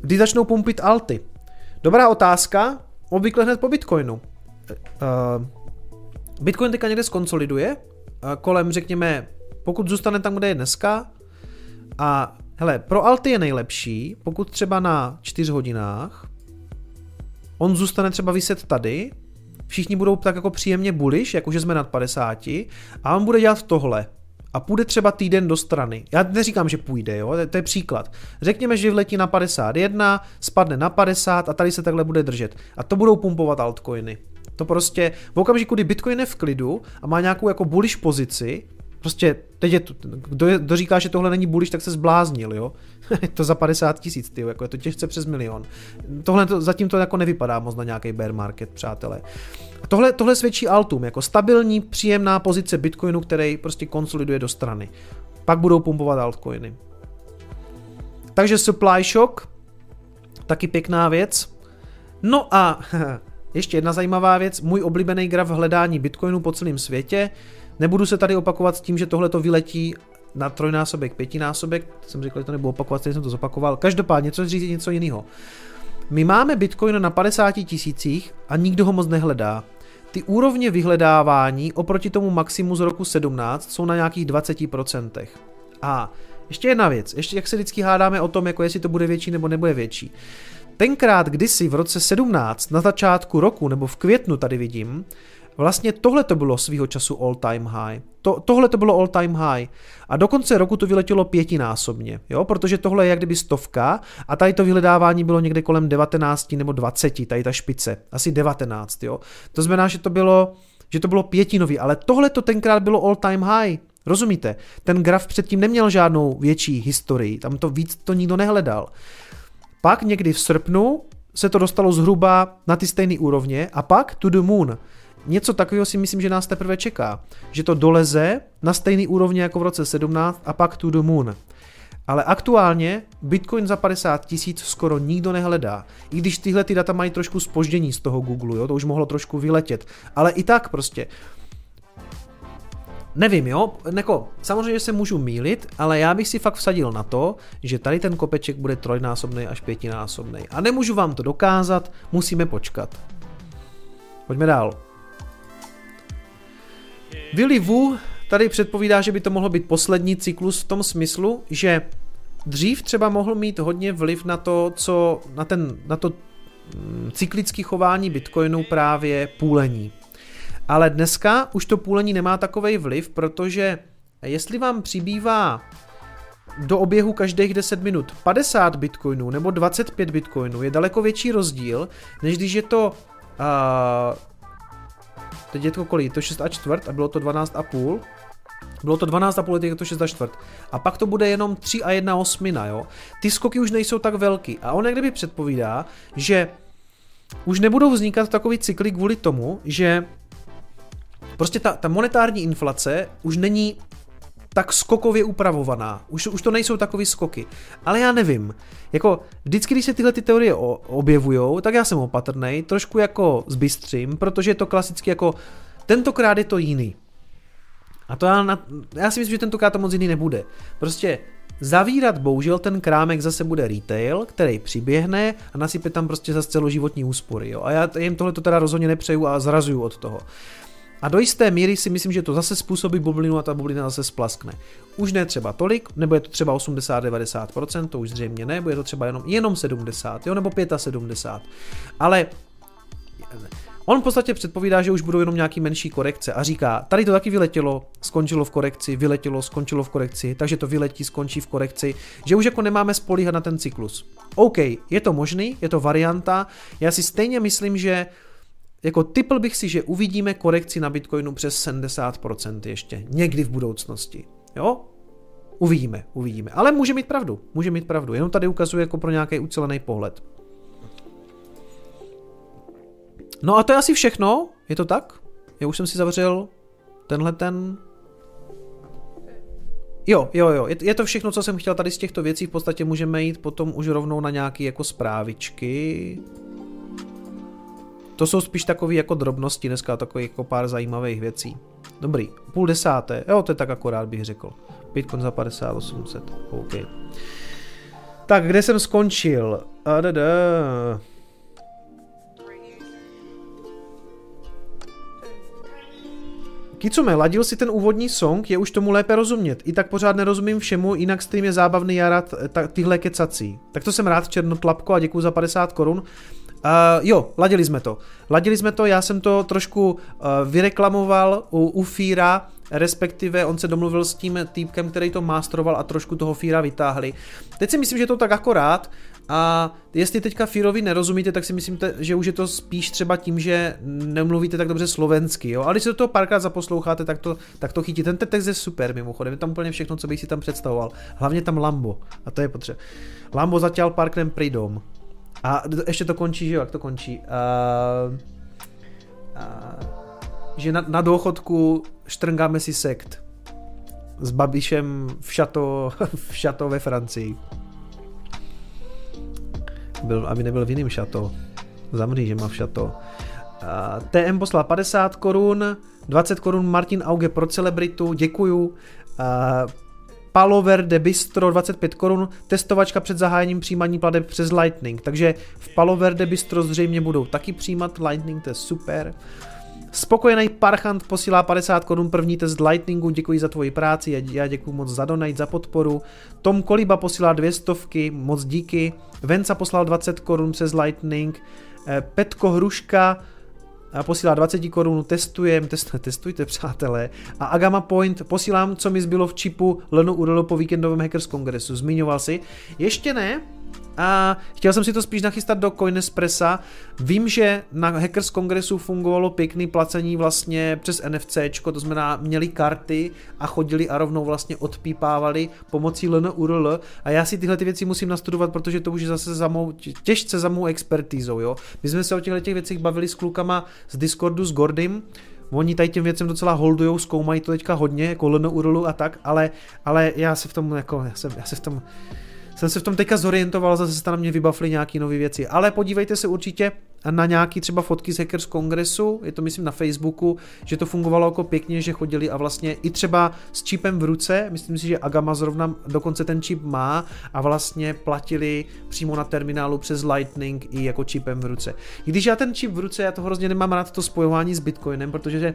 Kdy začnou pumpit alty? Dobrá otázka, obvykle hned po Bitcoinu. Uh, Bitcoin teďka někde skonsoliduje, uh, kolem řekněme, pokud zůstane tam, kde je dneska, a hele, pro alty je nejlepší, pokud třeba na 4 hodinách, on zůstane třeba vyset tady, všichni budou tak jako příjemně bullish, jakože jsme nad 50, a on bude dělat tohle. A půjde třeba týden do strany. Já neříkám, že půjde, jo? To je příklad. Řekněme, že vletí na 51, spadne na 50 a tady se takhle bude držet. A to budou pumpovat altcoiny. To prostě v okamžiku, kdy Bitcoin je v klidu a má nějakou jako bullish pozici, Prostě teď je to, kdo, je, kdo říká, že tohle není bullish, tak se zbláznil, jo. to za 50 tisíc, ty, jako je to těžce přes milion. Tohle to, zatím to jako nevypadá moc na nějaký bear market, přátelé. A tohle, tohle svědčí Altum, jako stabilní, příjemná pozice Bitcoinu, který prostě konsoliduje do strany. Pak budou pumpovat altcoiny. Takže supply shock, taky pěkná věc. No a ještě jedna zajímavá věc, můj oblíbený graf hledání Bitcoinu po celém světě. Nebudu se tady opakovat s tím, že tohle to vyletí na trojnásobek, pětinásobek, jsem říkal, že to nebudu opakovat, teď jsem to zopakoval. Každopádně, co říct něco jiného. My máme Bitcoin na 50 tisících a nikdo ho moc nehledá. Ty úrovně vyhledávání oproti tomu maximu z roku 17 jsou na nějakých 20%. A ještě jedna věc, ještě jak se vždycky hádáme o tom, jako jestli to bude větší nebo nebude větší. Tenkrát kdysi v roce 17, na začátku roku, nebo v květnu tady vidím, Vlastně tohle to bylo svýho času all time high. To, tohle to bylo all time high. A do konce roku to vyletělo pětinásobně, jo? protože tohle je jak kdyby stovka a tady to vyhledávání bylo někde kolem 19 nebo 20, tady ta špice, asi 19, jo. To znamená, že to bylo, že to bylo pětinový, ale tohle to tenkrát bylo all time high. Rozumíte? Ten graf předtím neměl žádnou větší historii, tam to víc to nikdo nehledal. Pak někdy v srpnu se to dostalo zhruba na ty stejné úrovně a pak to the moon. Něco takového si myslím, že nás teprve čeká. Že to doleze na stejný úrovně jako v roce 17 a pak to the moon. Ale aktuálně Bitcoin za 50 tisíc skoro nikdo nehledá. I když tyhle ty data mají trošku spoždění z toho Google, jo, to už mohlo trošku vyletět. Ale i tak prostě. Nevím, jo, Neko, samozřejmě se můžu mílit, ale já bych si fakt vsadil na to, že tady ten kopeček bude trojnásobný až pětinásobný. A nemůžu vám to dokázat, musíme počkat. Pojďme dál. Willy Wu tady předpovídá, že by to mohlo být poslední cyklus v tom smyslu, že dřív třeba mohl mít hodně vliv na to, co, na, ten, na to mm, cyklické chování Bitcoinu právě půlení. Ale dneska už to půlení nemá takový vliv, protože jestli vám přibývá do oběhu každých 10 minut 50 bitcoinů nebo 25 bitcoinů, je daleko větší rozdíl, než když je to uh, teď je to kolik, to 6 a čtvrt a bylo to 12 a půl, bylo to 12,5 let, je to 6 a čtvrt. A pak to bude jenom 3 a 1 osmina, jo. Ty skoky už nejsou tak velký. A on kdyby předpovídá, že už nebudou vznikat takový cykly kvůli tomu, že prostě ta, ta monetární inflace už není tak skokově upravovaná. Už, už to nejsou takový skoky. Ale já nevím. Jako vždycky, když se tyhle ty teorie objevují, tak já jsem opatrný, trošku jako zbystřím, protože je to klasicky jako tentokrát je to jiný. A to já, na, já si myslím, že tentokrát to moc jiný nebude. Prostě Zavírat bohužel ten krámek zase bude retail, který přiběhne a nasype tam prostě zase celoživotní úspory. Jo? A já jim tohle to teda rozhodně nepřeju a zrazuju od toho. A do jisté míry si myslím, že to zase způsobí bublinu a ta bublina zase splaskne. Už ne třeba tolik, nebo je to třeba 80-90%, to už zřejmě ne, bude to třeba jenom, jenom 70, jo, nebo 75. Ale On v podstatě předpovídá, že už budou jenom nějaký menší korekce a říká, tady to taky vyletělo, skončilo v korekci, vyletělo, skončilo v korekci, takže to vyletí, skončí v korekci, že už jako nemáme spolíhat na ten cyklus. OK, je to možný, je to varianta, já si stejně myslím, že jako typl bych si, že uvidíme korekci na Bitcoinu přes 70% ještě, někdy v budoucnosti. Jo? Uvidíme, uvidíme. Ale může mít pravdu, může mít pravdu. Jenom tady ukazuje jako pro nějaký ucelený pohled. No a to je asi všechno, je to tak? Já už jsem si zavřel tenhle ten... Jo, jo, jo, je, to všechno, co jsem chtěl tady z těchto věcí, v podstatě můžeme jít potom už rovnou na nějaké jako zprávičky. To jsou spíš takové jako drobnosti dneska, takový jako pár zajímavých věcí. Dobrý, půl desáté, jo, to je tak akorát bych řekl. Bitcoin za 5800, OK. Tak, kde jsem skončil? Adada. Kicume, ladil si ten úvodní song, je už tomu lépe rozumět. I tak pořád nerozumím všemu, jinak stream je zábavný, já rád ta, tyhle kecací. Tak to jsem rád, Černotlapko, a děkuji za 50 korun. Uh, jo, ladili jsme to. Ladili jsme to, já jsem to trošku uh, vyreklamoval u, u Fíra, respektive on se domluvil s tím týpkem, který to masteroval a trošku toho Fíra vytáhli. Teď si myslím, že to tak akorát a jestli teďka Fírovi nerozumíte, tak si myslím, že už je to spíš třeba tím, že nemluvíte tak dobře slovensky, jo. Ale když se do toho párkrát zaposloucháte, tak to, tak to chytí. Ten text je super, mimochodem, je tam úplně všechno, co bych si tam představoval. Hlavně tam Lambo, a to je potřeba. Lambo zatěl parknem pridom. A ještě to končí, že jo, jak to končí? Uh, uh, že na, na důchodku štrngáme si sekt s Babišem v šato, v šato ve Francii. Byl, aby nebyl v jiném šato. Zamří, že má v šato. Uh, TM poslal 50 korun, 20 korun Martin Auge pro celebritu, děkuju. Uh, Palover de Bistro 25 korun, testovačka před zahájením přijímání plateb přes Lightning, takže v Palover de Bistro zřejmě budou taky přijímat Lightning, to je super. Spokojený Parchant posílá 50 korun první test Lightningu, děkuji za tvoji práci, já děkuji moc za donate, za podporu. Tom Koliba posílá dvě stovky, moc díky. Venca poslal 20 korun přes Lightning. Eh, Petko Hruška posílá 20 korun, testujem, test, testujte přátelé. A Agama Point posílám, co mi zbylo v čipu Leno Urlo po víkendovém Hackers Kongresu. Zmiňoval si? Ještě ne, a chtěl jsem si to spíš nachystat do Coinespressa. Vím, že na Hackers Kongresu fungovalo pěkný placení vlastně přes NFC, to znamená měli karty a chodili a rovnou vlastně odpípávali pomocí LNURL a já si tyhle ty věci musím nastudovat, protože to už je zase za mou, těžce za mou expertízou, jo. My jsme se o těchto těch věcech bavili s klukama z Discordu s Gordym, Oni tady těm věcem docela holdujou, zkoumají to teďka hodně, jako LNURL a tak, ale, ale já se v tom, jako, já, jsem, já se v tom, jsem se v tom teďka zorientoval, zase se na mě vybavily nějaké nové věci. Ale podívejte se určitě na nějaký třeba fotky z Hackers Kongresu, je to myslím na Facebooku, že to fungovalo jako pěkně, že chodili a vlastně i třeba s čipem v ruce, myslím si, že Agama zrovna dokonce ten čip má a vlastně platili přímo na terminálu přes Lightning i jako čipem v ruce. Když já ten čip v ruce, já to hrozně nemám rád to spojování s Bitcoinem, protože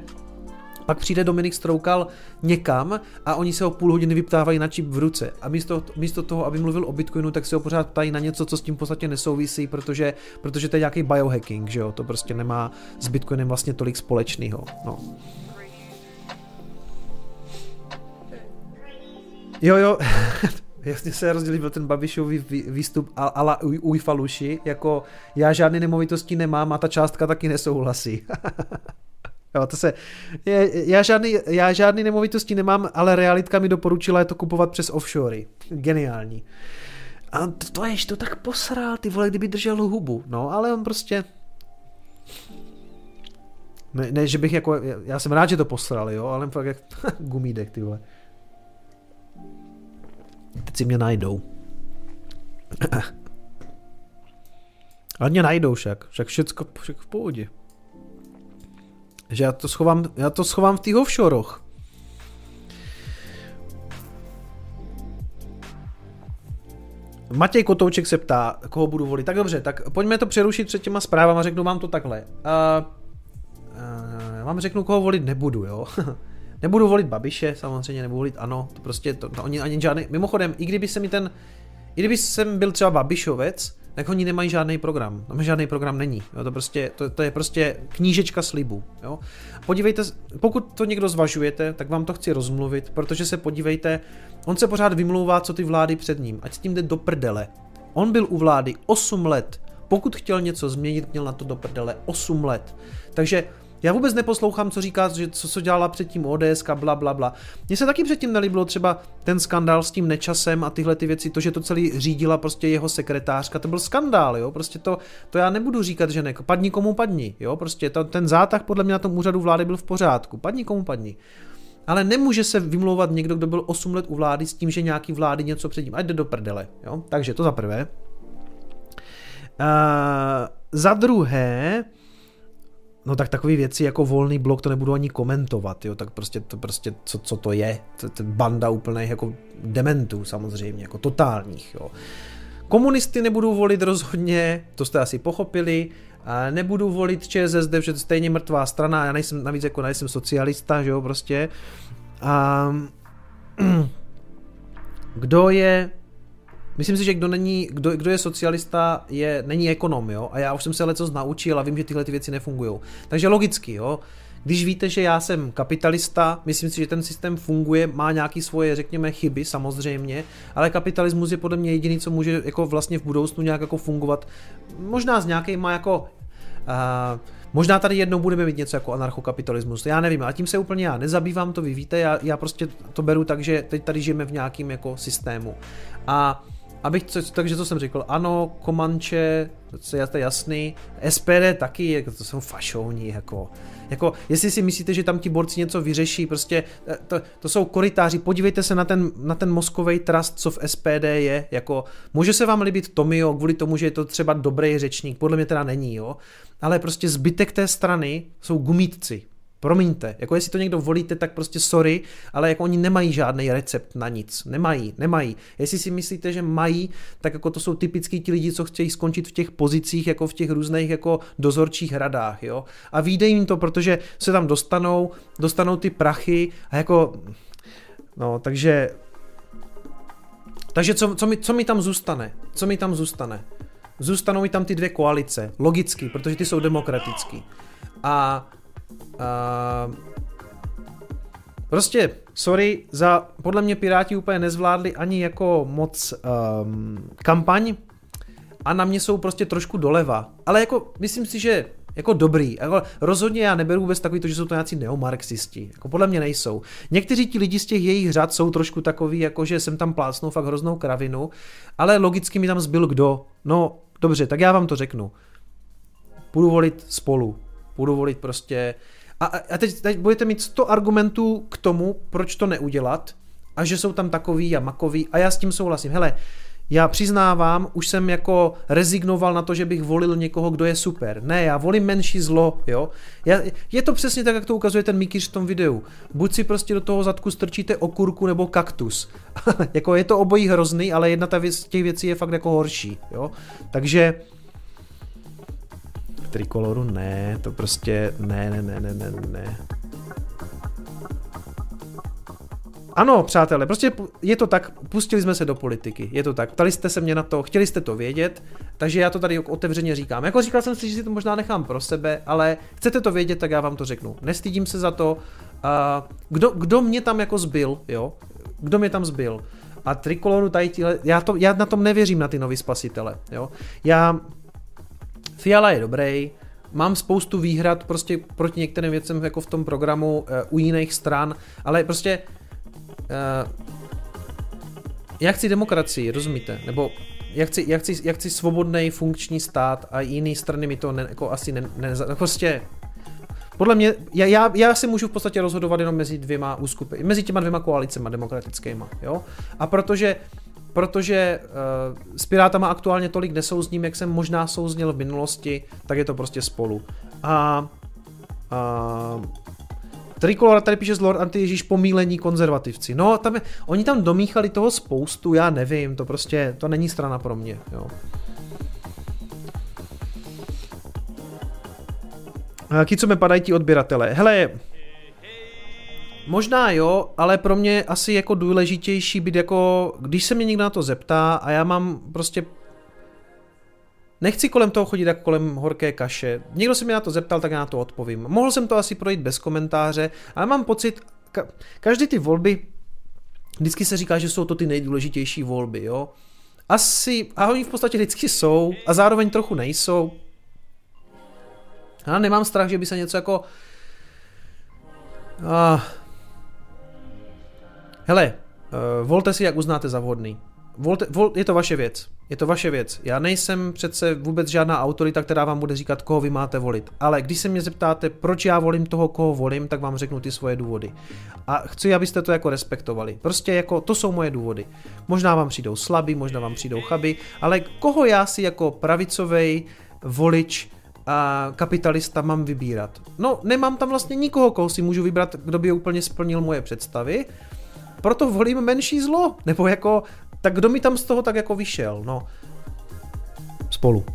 pak přijde Dominik Stroukal někam a oni se ho půl hodiny vyptávají na čip v ruce. A místo, místo toho, aby mluvil o Bitcoinu, tak se ho pořád ptají na něco, co s tím v podstatě nesouvisí, protože, protože to je nějaký biohacking, že jo? To prostě nemá s Bitcoinem vlastně tolik společného. No. Jo, jo. Jasně se rozdělil ten Babišový výstup ala Ujfaluši, jako já žádné nemovitosti nemám a ta částka taky nesouhlasí. Jo, to se, je, já, žádný, já žádný nemovitosti nemám, ale realitka mi doporučila je to kupovat přes offshory. Geniální. A to, to ješ to tak posral, ty vole, kdyby držel hubu. No, ale on prostě... Ne, ne, že bych jako, já jsem rád, že to posral, jo, ale fakt jak gumídek, ty vole. Teď si mě najdou. ale mě najdou však, však všecko, však v pohodě. Že já to schovám, já to schovám v těch offshorech. Matěj Kotouček se ptá, koho budu volit. Tak dobře, tak pojďme to přerušit před těma zprávama, řeknu vám to takhle. Uh, uh, já vám řeknu, koho volit nebudu, jo. nebudu volit Babiše, samozřejmě nebudu volit ano, to prostě, to, to oni ani žádný, mimochodem, i kdyby se mi ten, i kdyby jsem byl třeba Babišovec, tak oni nemají žádný program. Tam žádný program není. Jo, to, prostě, to, to, je prostě knížečka slibu. Jo. Podívejte, pokud to někdo zvažujete, tak vám to chci rozmluvit, protože se podívejte, on se pořád vymlouvá, co ty vlády před ním, ať s tím jde do prdele. On byl u vlády 8 let. Pokud chtěl něco změnit, měl na to do prdele 8 let. Takže já vůbec neposlouchám, co říká, že co, co dělala předtím ODS, bla, bla, bla. Mně se taky předtím nelíbilo třeba ten skandál s tím nečasem a tyhle ty věci, to, že to celý řídila prostě jeho sekretářka, to byl skandál, jo, prostě to, to já nebudu říkat, že ne, padni komu padni, jo, prostě to, ten zátah podle mě na tom úřadu vlády byl v pořádku, padni komu padni. Ale nemůže se vymlouvat někdo, kdo byl 8 let u vlády s tím, že nějaký vlády něco předtím, ať jde do prdele, jo, takže to za prvé. Uh, za druhé, No tak takové věci jako volný blok to nebudu ani komentovat, jo, tak prostě to prostě, co, co to je, to, to banda úplných jako dementů samozřejmě, jako totálních, jo. Komunisty nebudu volit rozhodně, to jste asi pochopili, a nebudu volit ČSSD, protože to je stejně mrtvá strana, já nejsem, navíc jako nejsem socialista, že jo, prostě. A kdo je Myslím si, že kdo, není, kdo, kdo je socialista, je, není ekonom, jo? A já už jsem se leco naučil a vím, že tyhle ty věci nefungují. Takže logicky, jo? Když víte, že já jsem kapitalista, myslím si, že ten systém funguje, má nějaké svoje, řekněme, chyby samozřejmě, ale kapitalismus je podle mě jediný, co může jako vlastně v budoucnu nějak jako fungovat. Možná s nějakýma jako uh, Možná tady jednou budeme mít něco jako anarchokapitalismus, já nevím, a tím se úplně já nezabývám, to vy víte, já, já prostě to beru tak, že teď tady žijeme v nějakém jako systému. A Abych, co, takže co jsem řekl, ano, Komanče, to je jasný, SPD taky, jako to jsou fašovní, jako, jako, jestli si myslíte, že tam ti borci něco vyřeší, prostě, eh, to, to jsou koritáři, podívejte se na ten, na ten mozkový trust, co v SPD je, jako, může se vám líbit Tomio, kvůli tomu, že je to třeba dobrý řečník, podle mě teda není, jo, ale prostě zbytek té strany jsou gumítci, Promiňte, jako jestli to někdo volíte, tak prostě sorry, ale jako oni nemají žádný recept na nic. Nemají, nemají. Jestli si myslíte, že mají, tak jako to jsou typicky ti lidi, co chtějí skončit v těch pozicích, jako v těch různých jako dozorčích radách, jo. A vyjde jim to, protože se tam dostanou, dostanou ty prachy a jako, no, takže, takže co, co, mi, co mi tam zůstane? Co mi tam zůstane? Zůstanou mi tam ty dvě koalice, logicky, protože ty jsou demokratický. A, a prostě, sorry, za, podle mě Piráti úplně nezvládli ani jako moc um, kampaň a na mě jsou prostě trošku doleva. Ale jako, myslím si, že jako dobrý. Jako rozhodně já neberu vůbec takový to, že jsou to nějací neomarxisti. Jako podle mě nejsou. Někteří ti lidi z těch jejich řad jsou trošku takový, jako že jsem tam plácnou fakt hroznou kravinu, ale logicky mi tam zbyl kdo. No, dobře, tak já vám to řeknu. Budu volit spolu. Budu volit prostě... A, a teď, teď budete mít 100 argumentů k tomu, proč to neudělat a že jsou tam takový a makový a já s tím souhlasím. Hele, já přiznávám, už jsem jako rezignoval na to, že bych volil někoho, kdo je super. Ne, já volím menší zlo, jo. Já, je to přesně tak, jak to ukazuje ten Mikiš v tom videu. Buď si prostě do toho zadku strčíte okurku nebo kaktus. jako je to obojí hrozný, ale jedna ta věc, těch věcí je fakt jako horší, jo. Takže trikoloru ne, to prostě ne, ne, ne, ne, ne, ne. Ano, přátelé, prostě je to tak, pustili jsme se do politiky, je to tak, ptali jste se mě na to, chtěli jste to vědět, takže já to tady otevřeně říkám. Jako říkal jsem si, že si to možná nechám pro sebe, ale chcete to vědět, tak já vám to řeknu. Nestydím se za to, kdo, kdo mě tam jako zbyl, jo, kdo mě tam zbyl. A trikoloru tady tíhle, já, to, já na tom nevěřím na ty nový spasitele, jo. Já, Fiala je dobrý, mám spoustu výhrad prostě proti některým věcem jako v tom programu uh, u jiných stran, ale prostě Uh, já chci demokracii, rozumíte? Nebo já chci, já chci, já chci svobodný funkční stát a jiný strany mi to ne, jako asi ne, ne, prostě podle mě, já, já, já si můžu v podstatě rozhodovat jenom mezi dvěma úskupy, mezi těma dvěma koalicema demokratickýma, jo? A protože protože uh, s Pirátama aktuálně tolik nesouzním, jak jsem možná souzněl v minulosti, tak je to prostě spolu. A, a Trikolora tady píše z Lord Anti-Ježíš pomílení konzervativci. No, tam je, oni tam domíchali toho spoustu, já nevím, to prostě, to není strana pro mě, jo. Jaký co mi padají ti odběratele? Hele, Možná jo, ale pro mě asi jako důležitější být jako, když se mě někdo na to zeptá a já mám prostě Nechci kolem toho chodit jako kolem horké kaše. Někdo se mě na to zeptal, tak já na to odpovím. Mohl jsem to asi projít bez komentáře, ale mám pocit, ka- každý ty volby, vždycky se říká, že jsou to ty nejdůležitější volby, jo. Asi, a oni v podstatě vždycky jsou, a zároveň trochu nejsou. Já nemám strach, že by se něco jako... Ah. Hele, uh, volte si, jak uznáte za vhodný. Volte, vol, je to vaše věc. Je to vaše věc. Já nejsem přece vůbec žádná autorita, která vám bude říkat, koho vy máte volit. Ale když se mě zeptáte, proč já volím toho, koho volím, tak vám řeknu ty svoje důvody. A chci, abyste to jako respektovali. Prostě jako to jsou moje důvody. Možná vám přijdou slabý, možná vám přijdou chaby, ale koho já si jako pravicovej volič a kapitalista mám vybírat? No, nemám tam vlastně nikoho, koho si můžu vybrat, kdo by úplně splnil moje představy proto volím menší zlo. Nebo jako tak kdo mi tam z toho tak jako vyšel, no. Spolu.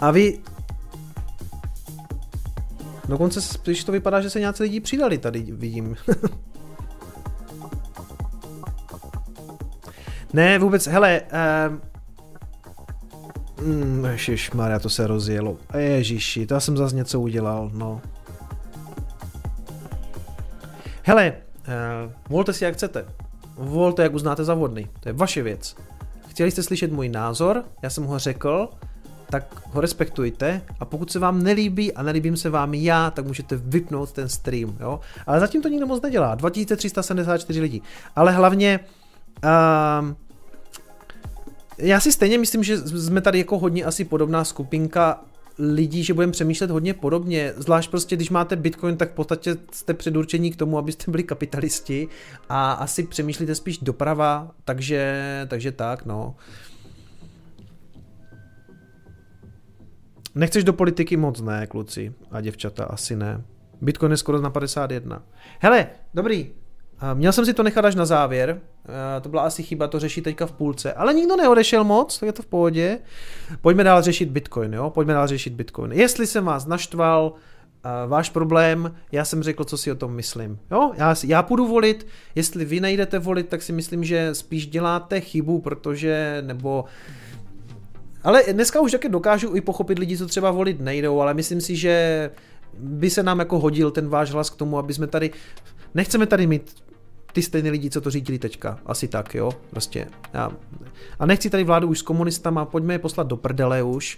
A vy... Dokonce, když to vypadá, že se nějací lidi přidali tady, vidím. ne, vůbec, hele, uh, Mm, Maria, to se rozjelo. Ježiši, to já jsem zase něco udělal, no. Hele, Uh, volte si jak chcete. Volte jak uznáte za vhodný. To je vaše věc. Chtěli jste slyšet můj názor, já jsem ho řekl, tak ho respektujte a pokud se vám nelíbí a nelíbím se vám já, tak můžete vypnout ten stream, jo. Ale zatím to nikdo moc nedělá, 2374 lidí. Ale hlavně uh, já si stejně myslím, že jsme tady jako hodně asi podobná skupinka lidí, že budeme přemýšlet hodně podobně, zvlášť prostě, když máte Bitcoin, tak v podstatě jste předurčení k tomu, abyste byli kapitalisti a asi přemýšlíte spíš doprava, takže, takže tak, no. Nechceš do politiky moc, ne, kluci a děvčata, asi ne. Bitcoin je skoro na 51. Hele, dobrý, Měl jsem si to nechat až na závěr, to byla asi chyba to řešit teďka v půlce, ale nikdo neodešel moc, tak je to v pohodě. Pojďme dál řešit Bitcoin, jo, pojďme dál řešit Bitcoin. Jestli jsem vás naštval, váš problém, já jsem řekl, co si o tom myslím. Jo, já, já půjdu volit, jestli vy nejdete volit, tak si myslím, že spíš děláte chybu, protože, nebo ale dneska už taky dokážu i pochopit lidi, co třeba volit nejdou, ale myslím si, že by se nám jako hodil ten váš hlas k tomu, aby jsme tady, nechceme tady mít ty stejné lidi, co to řídili teďka. Asi tak, jo, prostě. Já, a nechci tady vládu už s komunistama, pojďme je poslat do prdele už.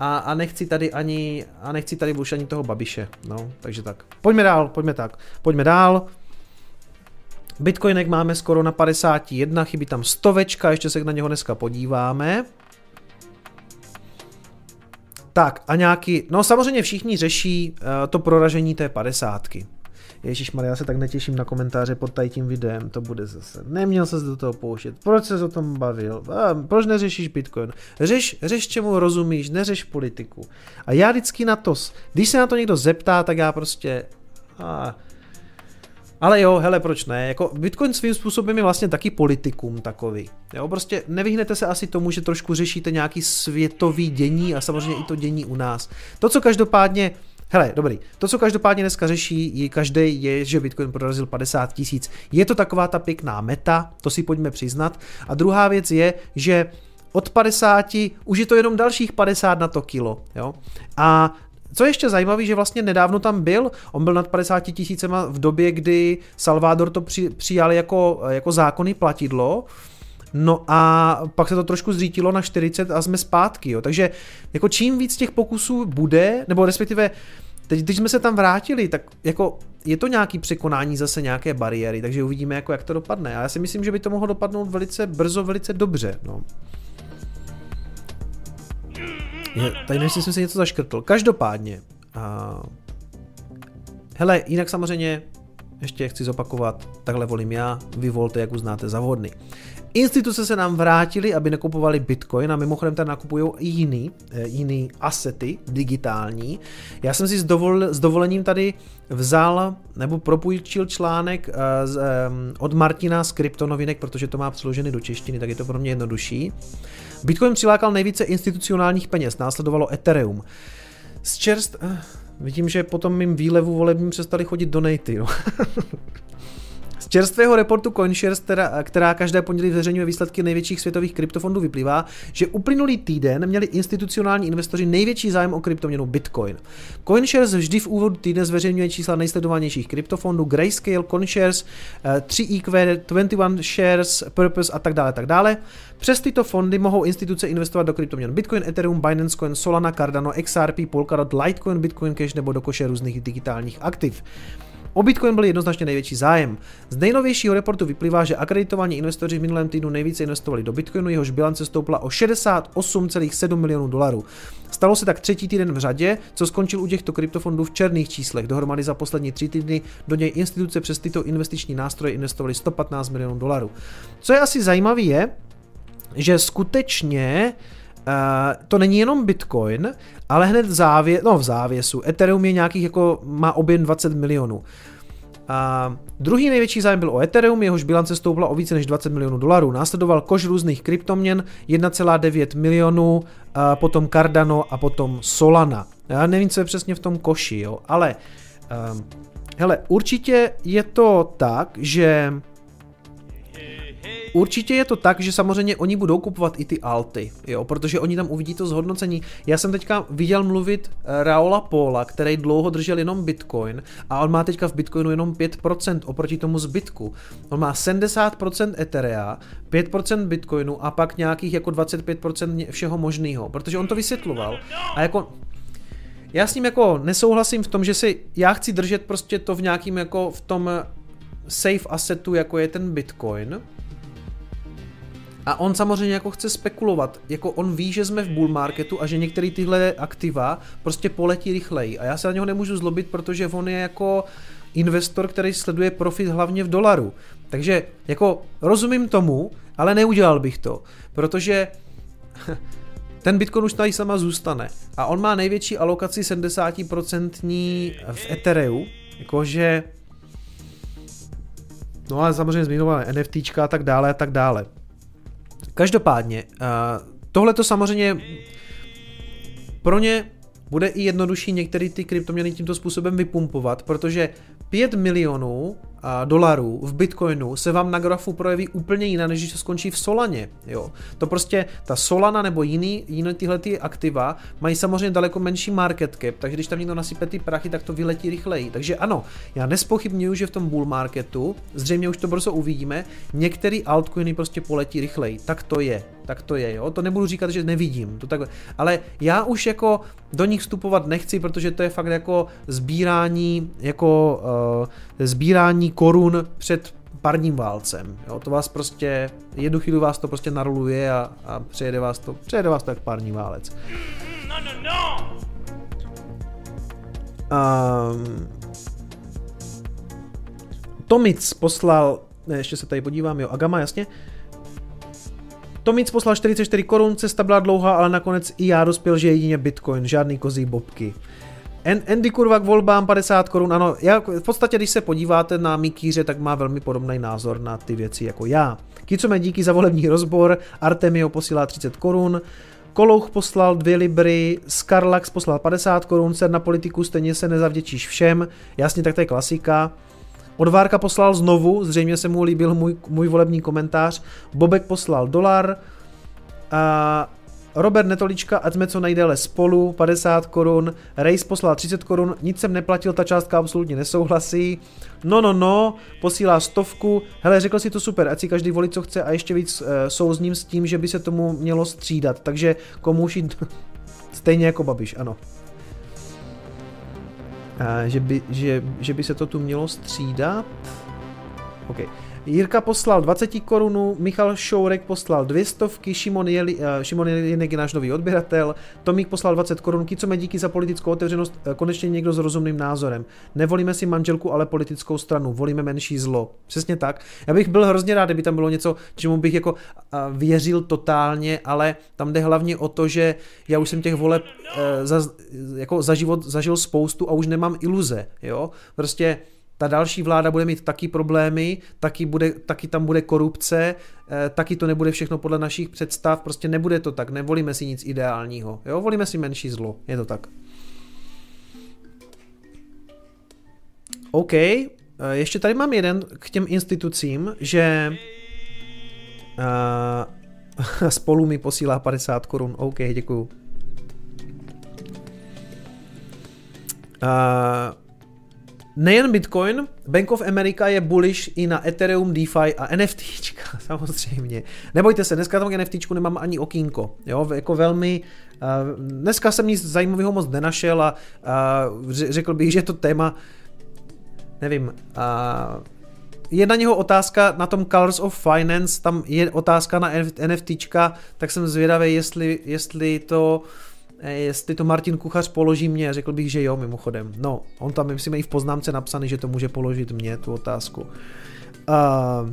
A, a nechci tady ani, a nechci tady už ani toho babiše, no, takže tak. Pojďme dál, pojďme tak. Pojďme dál. Bitcoinek máme skoro na 51, chybí tam stovečka, ještě se na něho dneska podíváme. Tak a nějaký, no samozřejmě všichni řeší uh, to proražení té padesátky. Ježíš Maria, já se tak netěším na komentáře pod tady tím videem, to bude zase. Neměl se do toho pouštět. Proč se o tom bavil? A, proč neřešíš Bitcoin? Řeš, řeš, čemu rozumíš, neřeš politiku. A já vždycky na to, když se na to někdo zeptá, tak já prostě... A, ale jo, hele, proč ne? Jako Bitcoin svým způsobem je vlastně taky politikum takový. Jo, prostě nevyhnete se asi tomu, že trošku řešíte nějaký světový dění a samozřejmě i to dění u nás. To, co každopádně Hele, dobrý. To, co každopádně dneska řeší, je každý je, že Bitcoin prorazil 50 tisíc. Je to taková ta pěkná meta, to si pojďme přiznat. A druhá věc je, že od 50 už je to jenom dalších 50 na to kilo. Jo? A co je ještě zajímavé, že vlastně nedávno tam byl, on byl nad 50 tisícema v době, kdy Salvador to při, přijal jako, jako zákony platidlo, No a pak se to trošku zřítilo na 40 a jsme zpátky, jo. Takže jako čím víc těch pokusů bude, nebo respektive teď, když jsme se tam vrátili, tak jako je to nějaký překonání zase nějaké bariéry, takže uvidíme, jako jak to dopadne. A já si myslím, že by to mohlo dopadnout velice brzo, velice dobře, no. Je, tady nevím, jsem si něco zaškrtl. Každopádně, uh, hele, jinak samozřejmě ještě chci zopakovat, takhle volím já, vy volte, jak uznáte za vhodný. Instituce se nám vrátily, aby nekupovali bitcoin a mimochodem tam nakupují i jiný, eh, jiný asety digitální. Já jsem si s, dovol, s dovolením tady vzal nebo propůjčil článek eh, z, od Martina z kryptonovinek, protože to má přeložený do češtiny, tak je to pro mě jednodušší. Bitcoin přilákal nejvíce institucionálních peněz, následovalo Ethereum. Z čerst... Eh, vidím, že potom mým výlevu volebním přestali chodit donaty. No. čerstvého reportu CoinShares, která, která každé pondělí zveřejňuje výsledky největších světových kryptofondů, vyplývá, že uplynulý týden měli institucionální investoři největší zájem o kryptoměnu Bitcoin. CoinShares vždy v úvodu týdne zveřejňuje čísla nejsledovanějších kryptofondů Grayscale, CoinShares, 3EQ, 21 Shares, Purpose a tak dále, tak dále. Přes tyto fondy mohou instituce investovat do kryptoměn Bitcoin, Ethereum, Binance Coin, Solana, Cardano, XRP, Polkadot, Litecoin, Bitcoin Cash nebo do koše různých digitálních aktiv. O Bitcoin byl jednoznačně největší zájem. Z nejnovějšího reportu vyplývá, že akreditovaní investoři v minulém týdnu nejvíce investovali do Bitcoinu, jehož bilance stoupla o 68,7 milionů dolarů. Stalo se tak třetí týden v řadě, co skončil u těchto kryptofondů v černých číslech. Dohromady za poslední tři týdny do něj instituce přes tyto investiční nástroje investovali 115 milionů dolarů. Co je asi zajímavé je, že skutečně Uh, to není jenom Bitcoin, ale hned v, závě, no v závěsu. Ethereum je nějakých jako, má objem 20 milionů. A druhý největší zájem byl o Ethereum, jehož bilance stoupla o více než 20 milionů dolarů. Následoval koš různých kryptoměn 1,9 milionů, a potom Cardano a potom Solana. Já nevím, co je přesně v tom koši, jo, ale um, hele, určitě je to tak, že Určitě je to tak, že samozřejmě oni budou kupovat i ty alty, jo, protože oni tam uvidí to zhodnocení. Já jsem teďka viděl mluvit eh, Raola Paula, který dlouho držel jenom Bitcoin a on má teďka v Bitcoinu jenom 5% oproti tomu zbytku. On má 70% Etherea, 5% Bitcoinu a pak nějakých jako 25% všeho možného, protože on to vysvětloval. A jako já s ním jako nesouhlasím v tom, že si já chci držet prostě to v nějakým jako v tom safe assetu, jako je ten Bitcoin, a on samozřejmě jako chce spekulovat, jako on ví, že jsme v bull marketu a že některé tyhle aktiva prostě poletí rychleji. A já se na něho nemůžu zlobit, protože on je jako investor, který sleduje profit hlavně v dolaru. Takže jako rozumím tomu, ale neudělal bych to, protože ten Bitcoin už tady sama zůstane. A on má největší alokaci 70% v Ethereu, jakože No ale samozřejmě zmiňoval NFTčka a tak dále a tak dále. Každopádně, uh, tohle to samozřejmě pro ně bude i jednodušší některé ty kryptoměny tímto způsobem vypumpovat, protože 5 milionů dolarů v Bitcoinu se vám na grafu projeví úplně jinak, než když se skončí v Solaně. Jo. To prostě ta Solana nebo jiný, jiné tyhle ty aktiva mají samozřejmě daleko menší market cap, takže když tam někdo nasype ty prachy, tak to vyletí rychleji. Takže ano, já nespochybnuju, že v tom bull marketu, zřejmě už to brzo uvidíme, některé altcoiny prostě poletí rychleji. Tak to je tak to je, jo. To nebudu říkat, že nevidím, to takhle. Ale já už jako do nich vstupovat nechci, protože to je fakt jako sbírání, jako uh, sbírání korun před parním válcem. Jo, to vás prostě, jednu chvíli vás to prostě naroluje a, a přejede vás to, přejede vás to jak parní válec. No, no, no. Um, Tomic poslal, ne, ještě se tady podívám, jo, Agama, jasně, Tomic poslal 44 korun, cesta byla dlouhá, ale nakonec i já dospěl, že jedině Bitcoin, žádný kozí bobky. Andy kurva k volbám 50 korun, ano, já, v podstatě když se podíváte na Mikýře, tak má velmi podobný názor na ty věci jako já. Kicome díky za volební rozbor, Artemio posílá 30 korun, Kolouch poslal 2 libry, Skarlax poslal 50 korun, ser na politiku stejně se nezavděčíš všem, jasně, tak to je klasika. Odvárka poslal znovu, zřejmě se mu líbil můj, můj volební komentář. Bobek poslal dolar. A Robert Netolička, ať jsme co nejdéle spolu, 50 korun. Race poslal 30 korun, nic jsem neplatil, ta částka absolutně nesouhlasí. No, no, no, posílá stovku. Hele, řekl si to super, ať si každý volí, co chce a ještě víc e, souzním s tím, že by se tomu mělo střídat. Takže komu jít stejně jako Babiš, ano že by, že, že by se to tu mělo střídat. Okay. Jirka poslal 20 korunů, Michal Šourek poslal 200, Šimon, Jeli, uh, Šimon Jenek je náš nový odběratel, Tomík poslal 20 korun, Kicome díky za politickou otevřenost, uh, konečně někdo s rozumným názorem. Nevolíme si manželku, ale politickou stranu, volíme menší zlo. Přesně tak. Já bych byl hrozně rád, kdyby tam bylo něco, čemu bych jako uh, věřil totálně, ale tam jde hlavně o to, že já už jsem těch voleb za, jako za život zažil spoustu a už nemám iluze, jo. Prostě ta další vláda bude mít taky problémy, taky, bude, taky tam bude korupce, eh, taky to nebude všechno podle našich představ, prostě nebude to tak, nevolíme si nic ideálního, jo, volíme si menší zlo, je to tak. OK, eh, ještě tady mám jeden k těm institucím, že uh, spolu mi posílá 50 korun, OK, děkuju. Uh, Nejen Bitcoin, Bank of America je bullish i na Ethereum, DeFi a NFT, samozřejmě. Nebojte se, dneska tam NFT nemám ani okýnko, jo, jako velmi, uh, dneska jsem nic zajímavého moc nenašel a uh, řekl bych, že to téma, nevím, uh, je na něho otázka na tom Colors of Finance, tam je otázka na NFT, tak jsem zvědavý, jestli, jestli to Eh, jestli to Martin Kuchař položí mě, řekl bych, že jo, mimochodem. No, on tam, myslím, i v poznámce napsaný, že to může položit mě, tu otázku. Uh,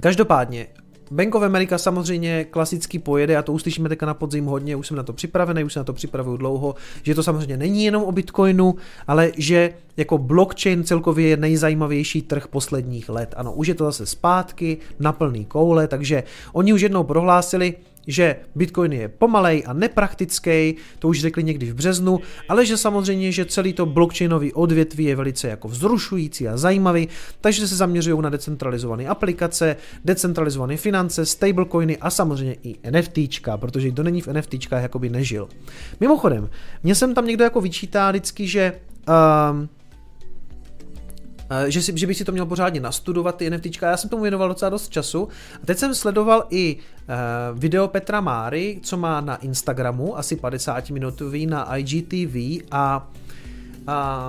každopádně, Bank of America samozřejmě klasicky pojede a to uslyšíme teďka na podzim hodně, už jsem na to připravený, už se na to připravuju dlouho, že to samozřejmě není jenom o Bitcoinu, ale že jako blockchain celkově je nejzajímavější trh posledních let. Ano, už je to zase zpátky na plný koule, takže oni už jednou prohlásili, že Bitcoin je pomalej a nepraktický, to už řekli někdy v březnu, ale že samozřejmě, že celý to blockchainový odvětví je velice jako vzrušující a zajímavý, takže se zaměřují na decentralizované aplikace, decentralizované finance, stablecoiny a samozřejmě i NFTčka, protože kdo není v NFTčkách, jakoby nežil. Mimochodem, mě jsem tam někdo jako vyčítá vždycky, že um, že, si, že bych si to měl pořádně nastudovat, ty NFT. Já jsem tomu věnoval docela dost času. A teď jsem sledoval i uh, video Petra Máry, co má na Instagramu, asi 50 minutový na IGTV a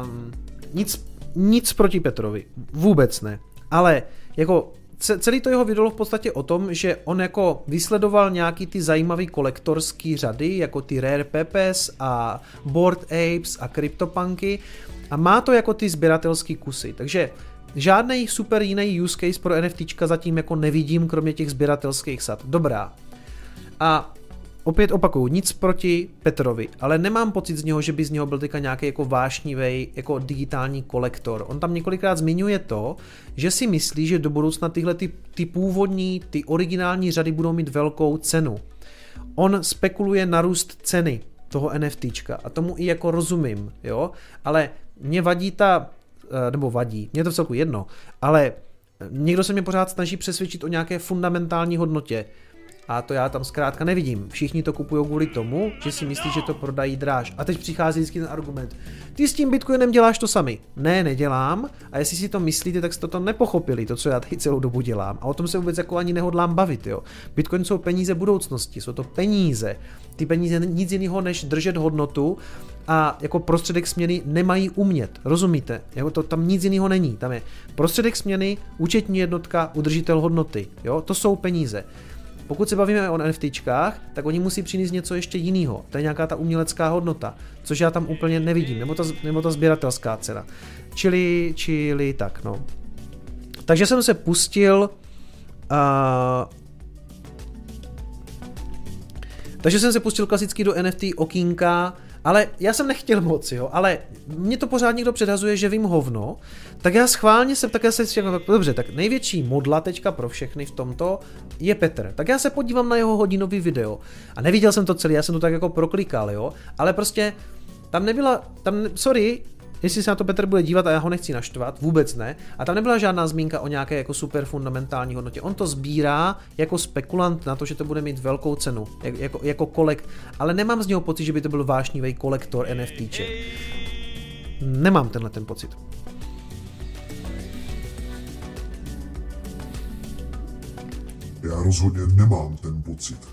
um, nic, nic proti Petrovi, vůbec ne. Ale jako celý to jeho video v podstatě o tom, že on jako vysledoval nějaký ty zajímavý kolektorský řady, jako ty Rare Pepes a Board Apes a CryptoPunky a má to jako ty sběratelský kusy, takže žádný super jiný use case pro NFT zatím jako nevidím, kromě těch sběratelských sad. Dobrá. A opět opakuju, nic proti Petrovi, ale nemám pocit z něho, že by z něho byl teďka nějaký jako vášnivý jako digitální kolektor. On tam několikrát zmiňuje to, že si myslí, že do budoucna tyhle ty, ty původní, ty originální řady budou mít velkou cenu. On spekuluje na růst ceny toho NFTčka a tomu i jako rozumím, jo, ale mě vadí ta, eh, nebo vadí, mě to v celku jedno, ale někdo se mě pořád snaží přesvědčit o nějaké fundamentální hodnotě, a to já tam zkrátka nevidím. Všichni to kupují kvůli tomu, že si myslí, že to prodají dráž. A teď přichází vždycky ten argument. Ty s tím Bitcoinem děláš to sami. Ne, nedělám. A jestli si to myslíte, tak jste to nepochopili, to, co já tady celou dobu dělám. A o tom se vůbec jako ani nehodlám bavit. Jo. Bitcoin jsou peníze budoucnosti, jsou to peníze. Ty peníze nic jiného než držet hodnotu a jako prostředek směny nemají umět. Rozumíte? Jako to, tam nic jiného není. Tam je prostředek směny, účetní jednotka, udržitel hodnoty. Jo? To jsou peníze. Pokud se bavíme o NFTčkách, tak oni musí přinést něco ještě jiného. To je nějaká ta umělecká hodnota, což já tam úplně nevidím, nebo ta, nebo ta sběratelská cena. Čili, čili tak, no. Takže jsem se pustil uh, takže jsem se pustil klasicky do NFT okýnka, ale já jsem nechtěl moc, jo, ale mě to pořád někdo předhazuje, že vím hovno, tak já schválně jsem také se říkal, dobře, tak největší modla teďka pro všechny v tomto je Petr. Tak já se podívám na jeho hodinový video. A neviděl jsem to celý, já jsem to tak jako proklikal, jo, ale prostě tam nebyla, tam, sorry, jestli se na to Petr bude dívat a já ho nechci naštvat, vůbec ne. A tam nebyla žádná zmínka o nějaké jako super fundamentální hodnotě. On to sbírá jako spekulant na to, že to bude mít velkou cenu, jako, jako kolek, ale nemám z něho pocit, že by to byl vášnivý kolektor NFTček. Nemám tenhle ten pocit. Já rozhodně nemám ten pocit.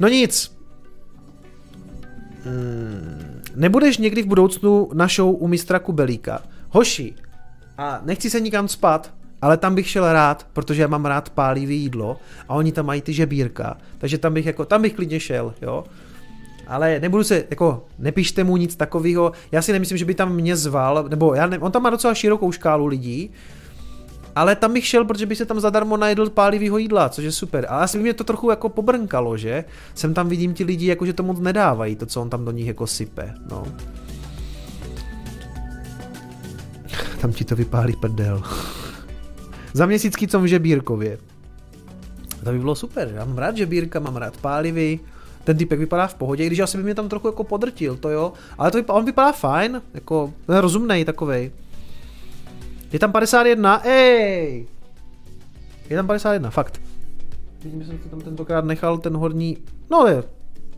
no nic, Hmm, nebudeš někdy v budoucnu na show u mistra Kubelíka? Hoši, a nechci se nikam spát, ale tam bych šel rád, protože já mám rád pálivý jídlo a oni tam mají ty žebírka, takže tam bych jako, tam bych klidně šel, jo. Ale nebudu se, jako, nepište mu nic takového, já si nemyslím, že by tam mě zval, nebo já ne, on tam má docela širokou škálu lidí, ale tam bych šel, protože by se tam zadarmo najedl pálivýho jídla, což je super. Ale asi by mě to trochu jako pobrnkalo, že? Sem tam vidím ti lidi, jako že to moc nedávají, to, co on tam do nich jako sype, no. Tam ti to vypálí prdel. Za měsícký co v Žebírkově. To by bylo super, já mám rád Žebírka, mám rád pálivý. Ten typek vypadá v pohodě, když asi by mě tam trochu jako podrtil, to jo. Ale to vypadá, on vypadá fajn, jako rozumnej takovej. Je tam 51, ej! Je tam 51, fakt. Vidím, že jsem to tam tentokrát nechal ten horní, no je,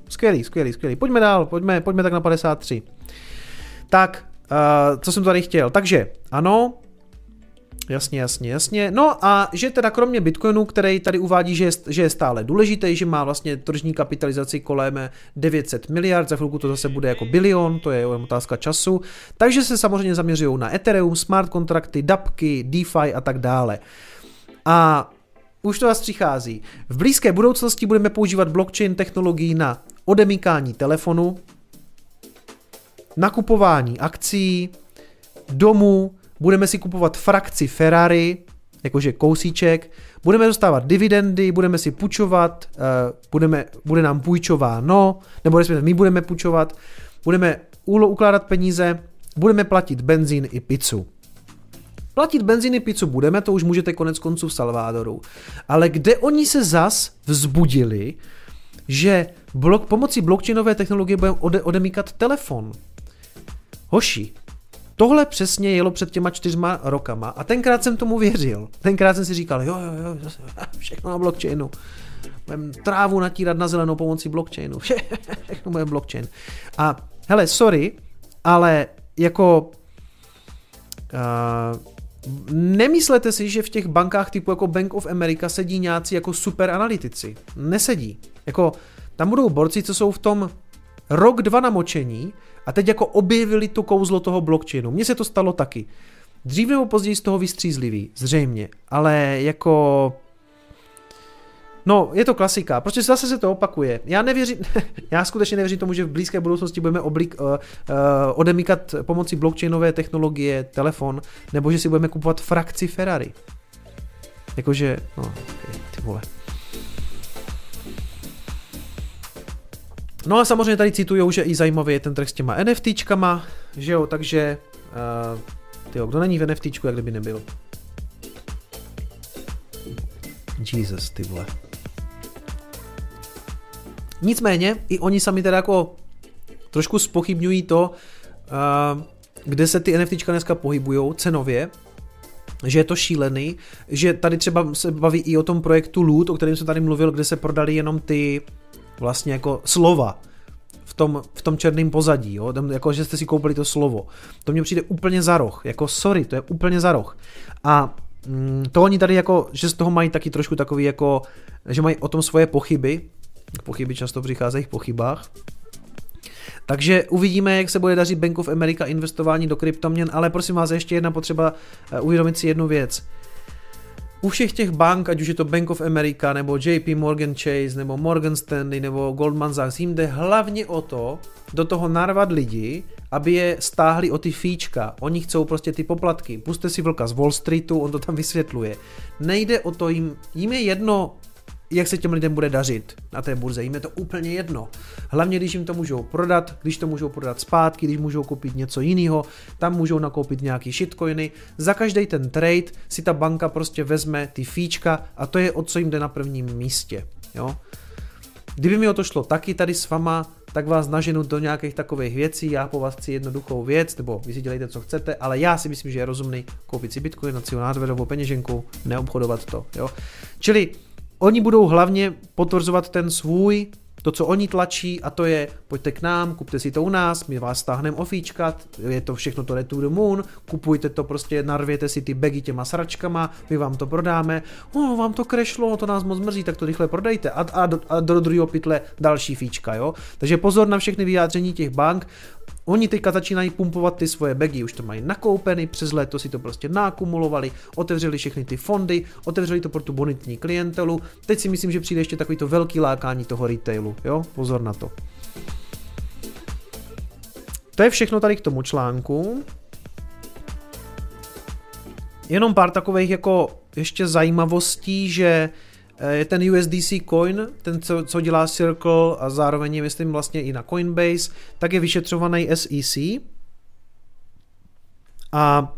skvělý, skvělý, skvělý. Pojďme dál, pojďme, pojďme tak na 53. Tak, uh, co jsem tady chtěl. Takže, ano, Jasně, jasně, jasně. No a že teda kromě Bitcoinu, který tady uvádí, že je, že je stále důležitý, že má vlastně tržní kapitalizaci kolem 900 miliard, za chvilku to zase bude jako bilion, to je otázka času, takže se samozřejmě zaměřují na Ethereum, smart kontrakty, dapky, DeFi a tak dále. A už to vás přichází. V blízké budoucnosti budeme používat blockchain technologii na odemykání telefonu, nakupování akcí, domů, budeme si kupovat frakci Ferrari, jakože kousíček, budeme dostávat dividendy, budeme si půjčovat, uh, budeme, bude nám půjčováno, nebo respektive my budeme půjčovat, budeme ukládat peníze, budeme platit benzín i pizzu. Platit benzín i pizzu budeme, to už můžete konec konců v Salvadoru. Ale kde oni se zas vzbudili, že blok, pomocí blockchainové technologie budeme ode, odemíkat telefon? Hoši, Tohle přesně jelo před těma čtyřma rokama a tenkrát jsem tomu věřil. Tenkrát jsem si říkal, jo, jo, jo, všechno na blockchainu. Budeme trávu natírat na zelenou pomocí blockchainu. Všechno bude blockchain. A hele, sorry, ale jako uh, nemyslete si, že v těch bankách typu jako Bank of America sedí nějací jako super analytici. Nesedí. Jako tam budou borci, co jsou v tom rok, dva namočení a teď jako objevili to kouzlo toho blockchainu. Mně se to stalo taky. Dřív nebo později z toho vystřízlivý, zřejmě, ale jako... No, je to klasika, protože zase se to opakuje. Já nevěřím, já skutečně nevěřím tomu, že v blízké budoucnosti budeme oblik, uh, uh, odemíkat pomocí blockchainové technologie telefon, nebo že si budeme kupovat frakci Ferrari. Jakože, no, okay, ty vole. No a samozřejmě tady citují, že i zajímavý je ten trh s těma NFTčkama, že jo, takže uh, tyjo, kdo není v NFTčku, jak kdyby nebyl. Jesus, ty vole. Nicméně, i oni sami teda jako trošku spochybňují to, uh, kde se ty NFTčka dneska pohybují cenově, že je to šílený, že tady třeba se baví i o tom projektu Loot, o kterém jsem tady mluvil, kde se prodali jenom ty vlastně jako slova v tom, v tom černém pozadí, jo? Tam, jako že jste si koupili to slovo. To mně přijde úplně za roh, jako sorry, to je úplně za roh. A mm, to oni tady jako, že z toho mají taky trošku takový jako, že mají o tom svoje pochyby, pochyby často přicházejí v pochybách, takže uvidíme, jak se bude dařit Bank of America investování do kryptoměn, ale prosím vás, ještě jedna potřeba eh, uvědomit si jednu věc. U všech těch bank, ať už je to Bank of America, nebo JP Morgan Chase, nebo Morgan Stanley, nebo Goldman Sachs, jim jde hlavně o to, do toho narvat lidi, aby je stáhli o ty fíčka. Oni chcou prostě ty poplatky. Puste si vlka z Wall Streetu, on to tam vysvětluje. Nejde o to, jim, jim je jedno, jak se těm lidem bude dařit na té burze. Jim je to úplně jedno. Hlavně, když jim to můžou prodat, když to můžou prodat zpátky, když můžou koupit něco jiného, tam můžou nakoupit nějaký shitcoiny. Za každý ten trade si ta banka prostě vezme ty fíčka a to je o co jim jde na prvním místě. Jo? Kdyby mi o to šlo taky tady s vama, tak vás naženu do nějakých takových věcí, já po vás chci jednoduchou věc, nebo vy si dělejte, co chcete, ale já si myslím, že je rozumný koupit si Bitcoin na peněženku, neobchodovat to. Jo? Čili Oni budou hlavně potvrzovat ten svůj, to, co oni tlačí, a to je, pojďte k nám, kupte si to u nás, my vás stáhneme ofíčka, je to všechno to to the Moon, kupujte to prostě, narvěte si ty bagy těma sračkama, my vám to prodáme, o, vám to krešlo, to nás moc mrzí, tak to rychle prodejte. A, a, do, a do druhého pytle další fíčka, jo. Takže pozor na všechny vyjádření těch bank, Oni teďka začínají pumpovat ty svoje bagy, už to mají nakoupeny, přes léto si to prostě nakumulovali, otevřeli všechny ty fondy, otevřeli to pro tu bonitní klientelu. Teď si myslím, že přijde ještě takový to velký lákání toho retailu, jo, pozor na to. To je všechno tady k tomu článku. Jenom pár takových jako ještě zajímavostí, že je ten USDC coin, ten, co, co dělá Circle a zároveň je, myslím, vlastně i na Coinbase, tak je vyšetřovaný SEC. A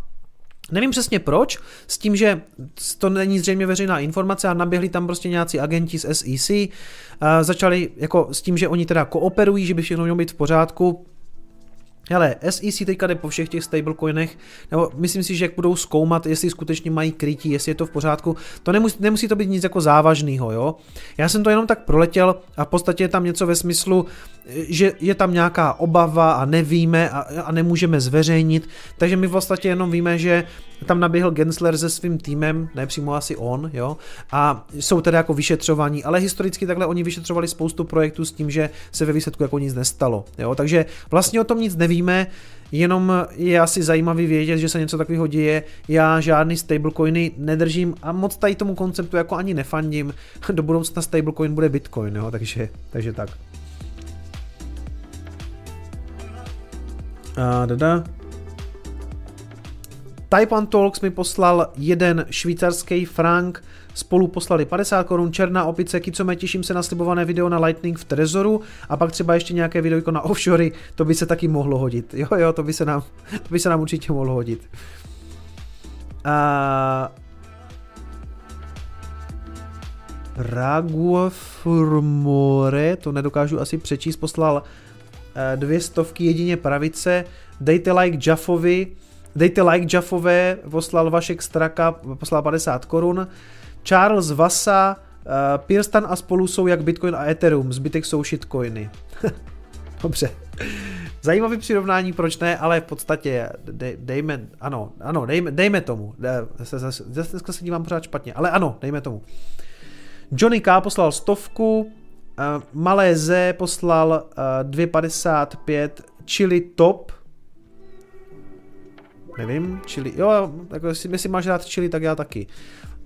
Nevím přesně proč, s tím, že to není zřejmě veřejná informace a naběhli tam prostě nějací agenti z SEC, a začali jako s tím, že oni teda kooperují, že by všechno mělo být v pořádku, Hele, SEC teďka jde po všech těch stablecoinech, nebo myslím si, že jak budou zkoumat, jestli skutečně mají krytí, jestli je to v pořádku, to nemusí, nemusí to být nic jako závažného, jo. Já jsem to jenom tak proletěl a v podstatě je tam něco ve smyslu, že je tam nějaká obava a nevíme a, a nemůžeme zveřejnit, takže my v podstatě jenom víme, že tam naběhl Gensler se svým týmem, ne přímo asi on, jo, a jsou tedy jako vyšetřovaní, ale historicky takhle oni vyšetřovali spoustu projektů s tím, že se ve výsledku jako nic nestalo, jo, takže vlastně o tom nic nevíme, jenom je asi zajímavý vědět, že se něco takového děje. Já žádný stablecoiny nedržím a moc tady tomu konceptu jako ani nefandím. Do budoucna stablecoin bude Bitcoin, jo, takže, takže tak. A dada. Taipan Talks mi poslal jeden švýcarský frank, spolu poslali 50 korun, černá opice, kicome, těším se na slibované video na Lightning v Trezoru a pak třeba ještě nějaké video na offshory, to by se taky mohlo hodit. Jo, jo, to by se nám, to by se nám určitě mohlo hodit. A... Raguafurmore, to nedokážu asi přečíst, poslal dvě stovky jedině pravice, dejte like Jaffovi, dejte like Jaffové, poslal Vašek Straka, poslal 50 korun, Charles Vasa, uh, Pirstan a spolu jsou jak Bitcoin a Ethereum, zbytek jsou shitcoiny. Dobře. Zajímavý přirovnání, proč ne, ale v podstatě dej, dejme, ano, ano, dejme, dejme tomu. Zase, dneska se dívám pořád špatně, ale ano, dejme tomu. Johnny K. poslal stovku, uh, Malé Z poslal uh, 2,55, Chili Top, nevím, Chili, jo, jako jestli, jestli máš rád Chili, tak já taky.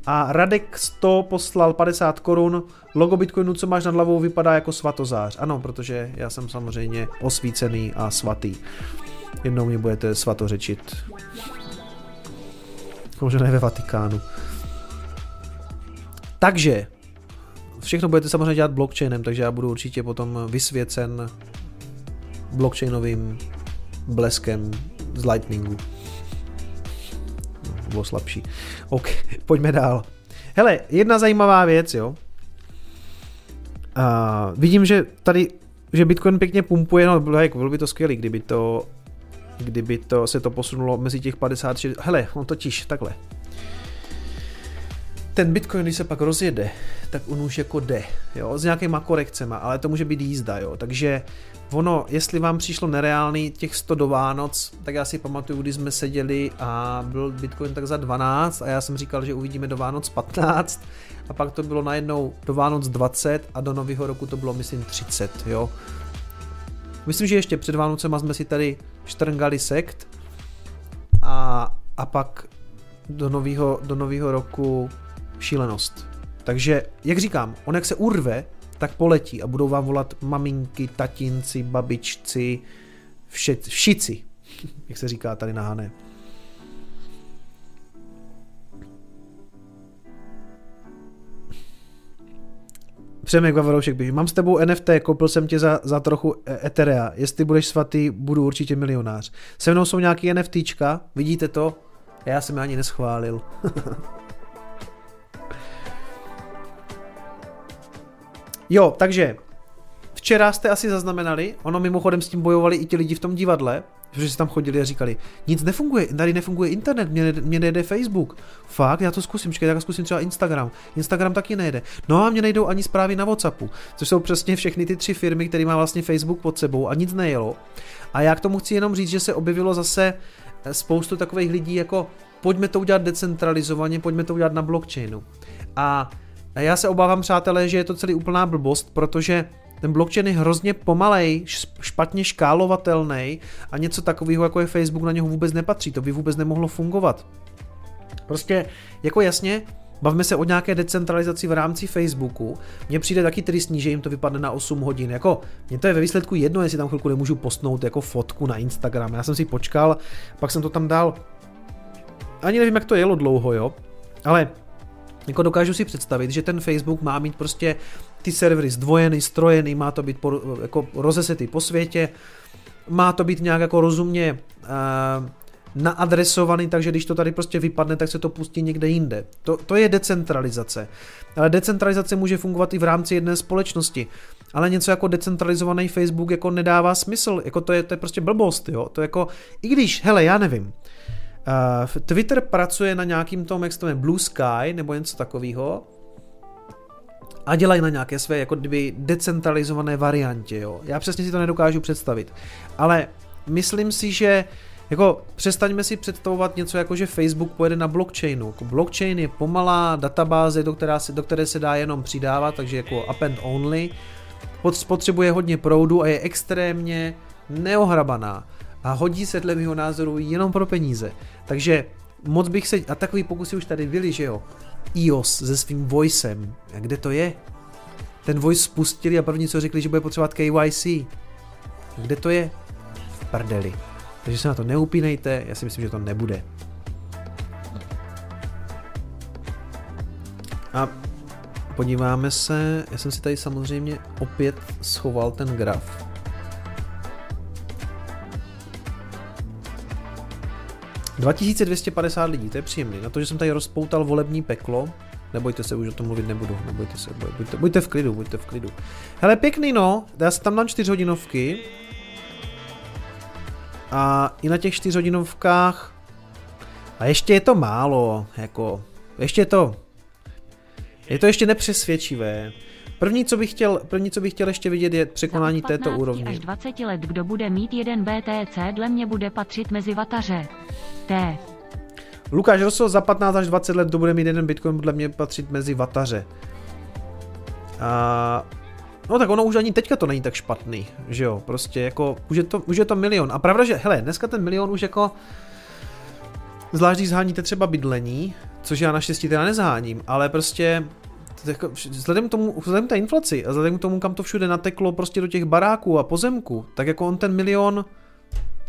A Radek 100 poslal 50 korun. Logo Bitcoinu, co máš nad hlavou, vypadá jako svatozář. Ano, protože já jsem samozřejmě osvícený a svatý. Jednou mě budete svatořečit. Možná ne ve Vatikánu. Takže, všechno budete samozřejmě dělat blockchainem, takže já budu určitě potom vysvěcen blockchainovým bleskem z Lightningu bylo slabší. OK, pojďme dál. Hele, jedna zajímavá věc, jo. A vidím, že tady, že Bitcoin pěkně pumpuje, no bylo, jako, by to skvělé, kdyby to, kdyby to se to posunulo mezi těch 56, hele, on totiž takhle. Ten Bitcoin, když se pak rozjede, tak on už jako jde, jo, s nějakýma korekcema, ale to může být jízda, jo, takže ono, jestli vám přišlo nereálný těch 100 do Vánoc, tak já si pamatuju, když jsme seděli a byl Bitcoin tak za 12 a já jsem říkal, že uvidíme do Vánoc 15 a pak to bylo najednou do Vánoc 20 a do nového roku to bylo myslím 30, jo. Myslím, že ještě před Vánocema jsme si tady štrngali sekt a, a pak do nového do roku šílenost. Takže, jak říkám, on jak se urve, tak poletí a budou vám volat maminky, tatinci, babičci, vše, všici, jak se říká tady na Hané. Přemek Vavaroušek běží. Mám s tebou NFT, koupil jsem tě za, za trochu e- Etherea. Jestli budeš svatý, budu určitě milionář. Se mnou jsou nějaký NFTčka, vidíte to? Já jsem je ani neschválil. jo, takže včera jste asi zaznamenali, ono mimochodem s tím bojovali i ti lidi v tom divadle, že si tam chodili a říkali, nic nefunguje, tady nefunguje internet, mě, mě nejde Facebook. Fakt, já to zkusím, čekaj, tak zkusím třeba Instagram. Instagram taky nejde. No a mě nejdou ani zprávy na Whatsappu, což jsou přesně všechny ty tři firmy, které má vlastně Facebook pod sebou a nic nejelo. A já k tomu chci jenom říct, že se objevilo zase eh, spoustu takových lidí jako pojďme to udělat decentralizovaně, pojďme to udělat na blockchainu. A já se obávám, přátelé, že je to celý úplná blbost, protože ten blockchain je hrozně pomalej, špatně škálovatelný a něco takového, jako je Facebook, na něho vůbec nepatří. To by vůbec nemohlo fungovat. Prostě, jako jasně, Bavme se o nějaké decentralizaci v rámci Facebooku. Mně přijde taky tristní, že jim to vypadne na 8 hodin. Jako, mně to je ve výsledku jedno, jestli tam chvilku nemůžu postnout jako fotku na Instagram. Já jsem si počkal, pak jsem to tam dal. Ani nevím, jak to jelo dlouho, jo. Ale jako dokážu si představit, že ten Facebook má mít prostě ty servery zdvojený, strojený, má to být po, jako rozesetý po světě, má to být nějak jako rozumně uh, naadresovaný, takže když to tady prostě vypadne, tak se to pustí někde jinde. To, to je decentralizace. Ale decentralizace může fungovat i v rámci jedné společnosti. Ale něco jako decentralizovaný Facebook jako nedává smysl, jako to je, to je prostě blbost, jo. To jako, i když, hele, já nevím, Twitter pracuje na nějakým tom, jak se to Blue Sky nebo něco takového a dělají na nějaké své jako kdyby decentralizované variantě, jo. Já přesně si to nedokážu představit. Ale myslím si, že jako přestaňme si představovat něco jako, že Facebook pojede na blockchainu. Jako blockchain je pomalá databáze, do, která se, do které se dá jenom přidávat, takže jako up and only. Spotřebuje hodně proudu a je extrémně neohrabaná a hodí se dle mého názoru jenom pro peníze. Takže moc bych se, a takový pokusy už tady byly, že jo, iOS se svým voicem, a kde to je? Ten voice spustili a první co řekli, že bude potřebovat KYC. Kde to je? V prdeli. Takže se na to neupínejte, já si myslím, že to nebude. A podíváme se, já jsem si tady samozřejmě opět schoval ten graf. 2250 lidí, to je příjemný. Na to, že jsem tady rozpoutal volební peklo, nebojte se, už o tom mluvit nebudu, nebojte se, buďte, buďte v klidu, buďte v klidu. Hele, pěkný no, já si tam dám čtyřhodinovky. A i na těch čtyřhodinovkách, a ještě je to málo, jako, ještě je to, je to ještě nepřesvědčivé. První, co bych chtěl, první, co bych chtěl ještě vidět, je překonání této úrovně. až 20 let, kdo bude mít jeden BTC, dle mě bude patřit mezi vataře. T. Lukáš Rosso za 15 až 20 let, kdo bude mít jeden Bitcoin, podle mě patřit mezi vataře. A No tak ono už ani teďka to není tak špatný, že jo, prostě jako, už je to, už je to milion. A pravda, že, hele, dneska ten milion už jako, zvlášť když zháníte třeba bydlení, což já naštěstí teda nezháním, ale prostě jako, vzhledem k tomu, vzhledem k té inflaci a vzhledem k tomu, kam to všude nateklo prostě do těch baráků a pozemků, tak jako on ten milion,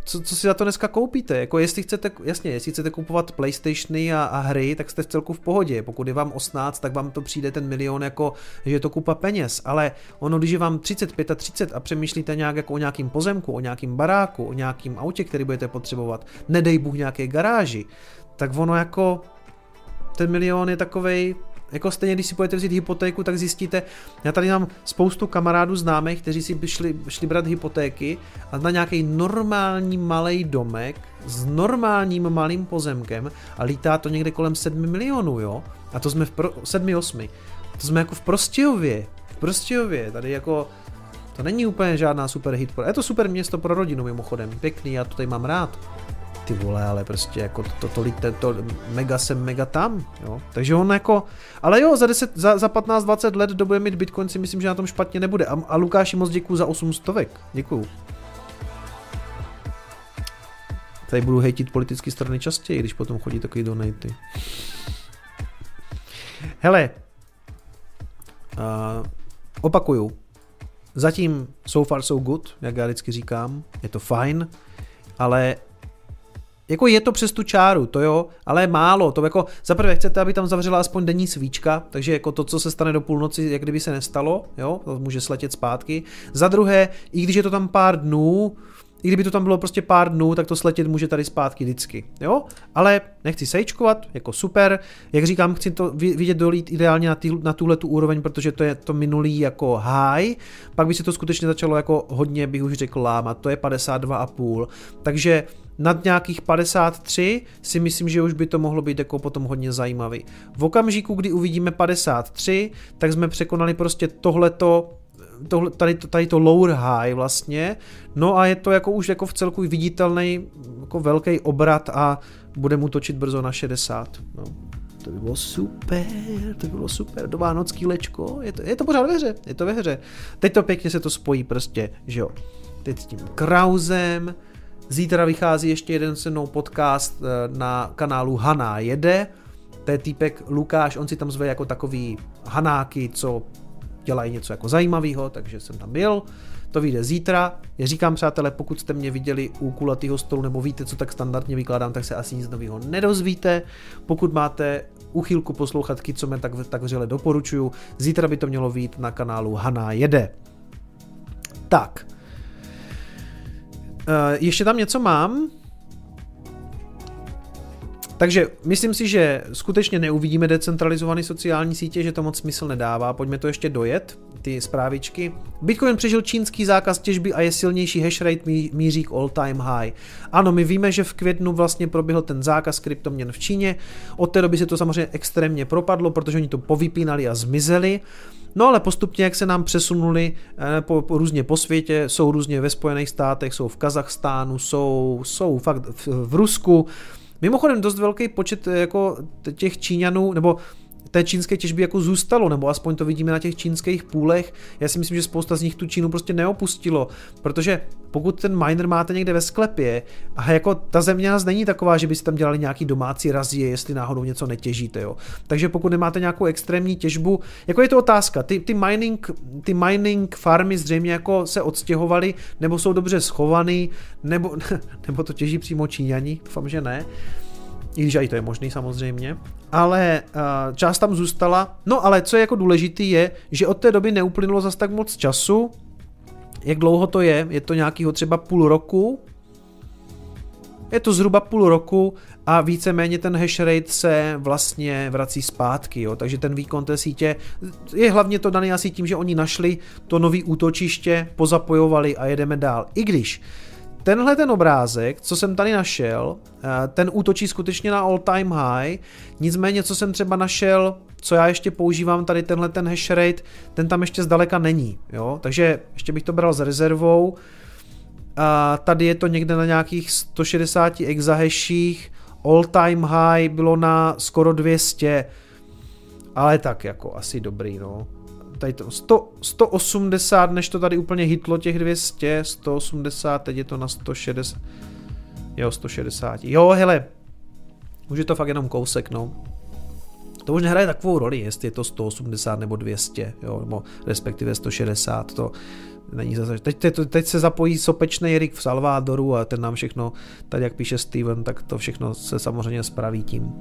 co, co si za to dneska koupíte? Jako jestli chcete, jasně, jestli chcete kupovat Playstationy a, a hry, tak jste v celku v pohodě. Pokud je vám 18, tak vám to přijde ten milion jako, že je to kupa peněz. Ale ono, když je vám 35 a 30 a přemýšlíte nějak jako o nějakým pozemku, o nějakým baráku, o nějakým autě, který budete potřebovat, nedej Bůh nějaké garáži, tak ono jako ten milion je takovej jako stejně, když si budete vzít hypotéku, tak zjistíte, já tady mám spoustu kamarádů známých, kteří si šli, šli brát hypotéky a na nějaký normální malý domek s normálním malým pozemkem a lítá to někde kolem 7 milionů, jo? A to jsme v pro, 7, 8. To jsme jako v Prostějově. V Prostějově, tady jako to není úplně žádná super hit. Je to super město pro rodinu mimochodem, pěkný, já to tady mám rád ty vole, ale prostě jako to, to, to, to mega sem, mega tam, jo. Takže on jako, ale jo, za, 10, za, za 15-20 let, kdo bude mít Bitcoin, si myslím, že na tom špatně nebude. A, a Lukáši moc děkuju za 8 stovek, děkuju. Tady budu hejtit politické strany častěji, když potom chodí takový donaty. Hele, uh, opakuju, zatím so far so good, jak já vždycky říkám, je to fajn, ale jako je to přes tu čáru, to jo, ale málo. To jako, zaprvé chcete, aby tam zavřela aspoň denní svíčka, takže jako to, co se stane do půlnoci, jak kdyby se nestalo, jo, to může sletět zpátky. Za druhé, i když je to tam pár dnů, i kdyby to tam bylo prostě pár dnů, tak to sletět může tady zpátky vždycky, jo? Ale nechci sejčkovat, jako super. Jak říkám, chci to vidět dolít ideálně na, tý, na tuhle tu úroveň, protože to je to minulý jako high, pak by se to skutečně začalo jako hodně, bych už řekl, lámat, to je 52,5, takže nad nějakých 53 si myslím, že už by to mohlo být jako potom hodně zajímavý. V okamžiku, kdy uvidíme 53, tak jsme překonali prostě tohleto tohle, tady, tady to lower high vlastně, no a je to jako už jako v celku viditelný jako velký obrat a bude mu točit brzo na 60. No. To by bylo super, to by bylo super, do vánocký lečko, je to, je to pořád ve hře, je to ve hře. Teď to pěkně se to spojí prostě, že jo. Teď s tím Krausem, Zítra vychází ještě jeden se mnou podcast eh, na kanálu Haná jede. To je týpek Lukáš, on si tam zve jako takový hanáky, co dělají něco jako zajímavého, takže jsem tam byl. To vyjde zítra. Já říkám, přátelé, pokud jste mě viděli u kulatého stolu nebo víte, co tak standardně vykládám, tak se asi nic nového nedozvíte. Pokud máte uchylku poslouchat co mě tak, tak vřele doporučuju. Zítra by to mělo být na kanálu Haná jede. Tak, ještě tam něco mám. Takže myslím si, že skutečně neuvidíme decentralizované sociální sítě, že to moc smysl nedává. Pojďme to ještě dojet, ty zprávičky. Bitcoin přežil čínský zákaz těžby a je silnější hashrate míří k all time high. Ano, my víme, že v květnu vlastně proběhl ten zákaz kryptoměn v Číně. Od té doby se to samozřejmě extrémně propadlo, protože oni to povypínali a zmizeli. No ale postupně, jak se nám přesunuli eh, po, po, různě po světě, jsou různě ve Spojených státech, jsou v Kazachstánu, jsou, jsou fakt v, v Rusku, Mimochodem dost velký počet eh, jako těch Číňanů, nebo té čínské těžby jako zůstalo, nebo aspoň to vidíme na těch čínských půlech. Já si myslím, že spousta z nich tu Čínu prostě neopustilo, protože pokud ten miner máte někde ve sklepě a jako ta země nás není taková, že byste tam dělali nějaký domácí razie, jestli náhodou něco netěžíte, jo. Takže pokud nemáte nějakou extrémní těžbu, jako je to otázka, ty, ty, mining, ty mining farmy zřejmě jako se odstěhovaly, nebo jsou dobře schovaný, nebo, nebo to těží přímo Číňani, doufám, že ne i když i to je možný samozřejmě, ale uh, část tam zůstala. No ale co je jako důležitý je, že od té doby neuplynulo zas tak moc času. Jak dlouho to je? Je to nějakýho třeba půl roku? Je to zhruba půl roku a víceméně ten hash rate se vlastně vrací zpátky, jo? takže ten výkon té sítě je hlavně to daný asi tím, že oni našli to nový útočiště, pozapojovali a jedeme dál. I když tenhle ten obrázek, co jsem tady našel, eh, ten útočí skutečně na all time high, nicméně co jsem třeba našel, co já ještě používám, tady tenhle ten hash rate, ten tam ještě zdaleka není, jo, takže ještě bych to bral s rezervou, a tady je to někde na nějakých 160 exahashích, all time high bylo na skoro 200, ale tak jako asi dobrý, no tady to 100, 180, než to tady úplně hitlo těch 200, 180, teď je to na 160, jo 160, jo hele, už je to fakt jenom kousek no. To už nehraje takovou roli, jestli je to 180 nebo 200, jo, nebo respektive 160, to není zase. Teď, teď, teď se zapojí sopečný Erik v Salvadoru a ten nám všechno, tady jak píše Steven, tak to všechno se samozřejmě spraví tím.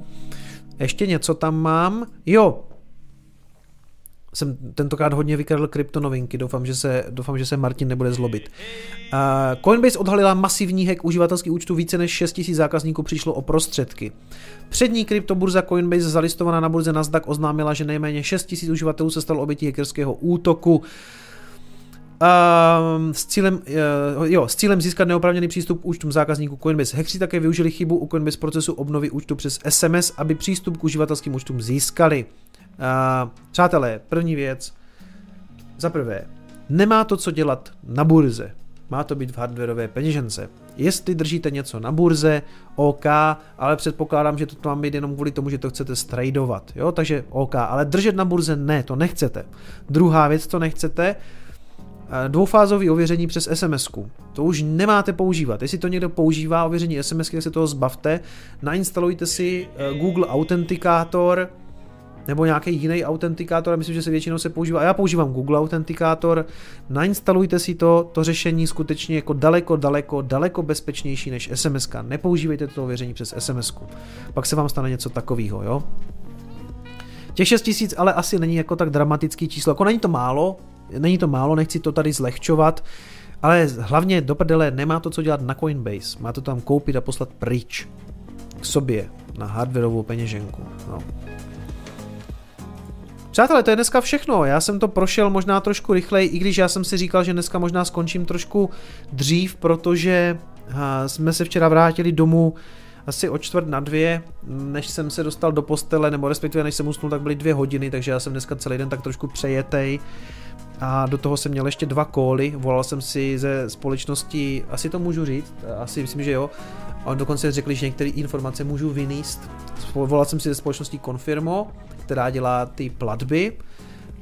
Ještě něco tam mám. Jo, jsem tentokrát hodně vykradl kryptonovinky, doufám, že se, doufám, že se Martin nebude zlobit. Uh, Coinbase odhalila masivní hack uživatelských účtů, více než 6000 zákazníků přišlo o prostředky. Přední kryptoburza Coinbase zalistovaná na burze Nasdaq oznámila, že nejméně 6000 uživatelů se stalo obětí hackerského útoku. Um, s, cílem, uh, jo, s cílem získat neoprávněný přístup k účtům zákazníků Coinbase. Hackři také využili chybu u Coinbase procesu obnovy účtu přes SMS, aby přístup k uživatelským účtům získali. Uh, přátelé, první věc. Za prvé, nemá to co dělat na burze. Má to být v hardwareové peněžence. Jestli držíte něco na burze, OK, ale předpokládám, že to má být jenom kvůli tomu, že to chcete stradovat. Jo? Takže OK, ale držet na burze ne, to nechcete. Druhá věc, co nechcete, dvoufázové ověření přes SMS. -ku. To už nemáte používat. Jestli to někdo používá ověření SMS, tak se toho zbavte. Nainstalujte si eh, Google Authenticator nebo nějaký jiný autentikátor, myslím, že se většinou se používá, a já používám Google Authenticator, nainstalujte si to, to řešení skutečně jako daleko, daleko, daleko bezpečnější než SMS. Nepoužívejte to ověření přes SMS. -ku. Pak se vám stane něco takového, jo? Těch 6000 ale asi není jako tak dramatický číslo, jako není to málo, Není to málo, nechci to tady zlehčovat, ale hlavně do prdele nemá to co dělat na Coinbase. Má to tam koupit a poslat pryč k sobě na hardwareovou peněženku. No. Přátelé, to je dneska všechno. Já jsem to prošel možná trošku rychleji, i když já jsem si říkal, že dneska možná skončím trošku dřív, protože jsme se včera vrátili domů asi o čtvrt na dvě, než jsem se dostal do postele, nebo respektive než jsem usnul, tak byly dvě hodiny, takže já jsem dneska celý den tak trošku přejetej a do toho jsem měl ještě dva kóly, volal jsem si ze společnosti, asi to můžu říct, asi myslím, že jo, a dokonce řekli, že některé informace můžu vyníst. Volal jsem si ze společnosti Confirmo, která dělá ty platby.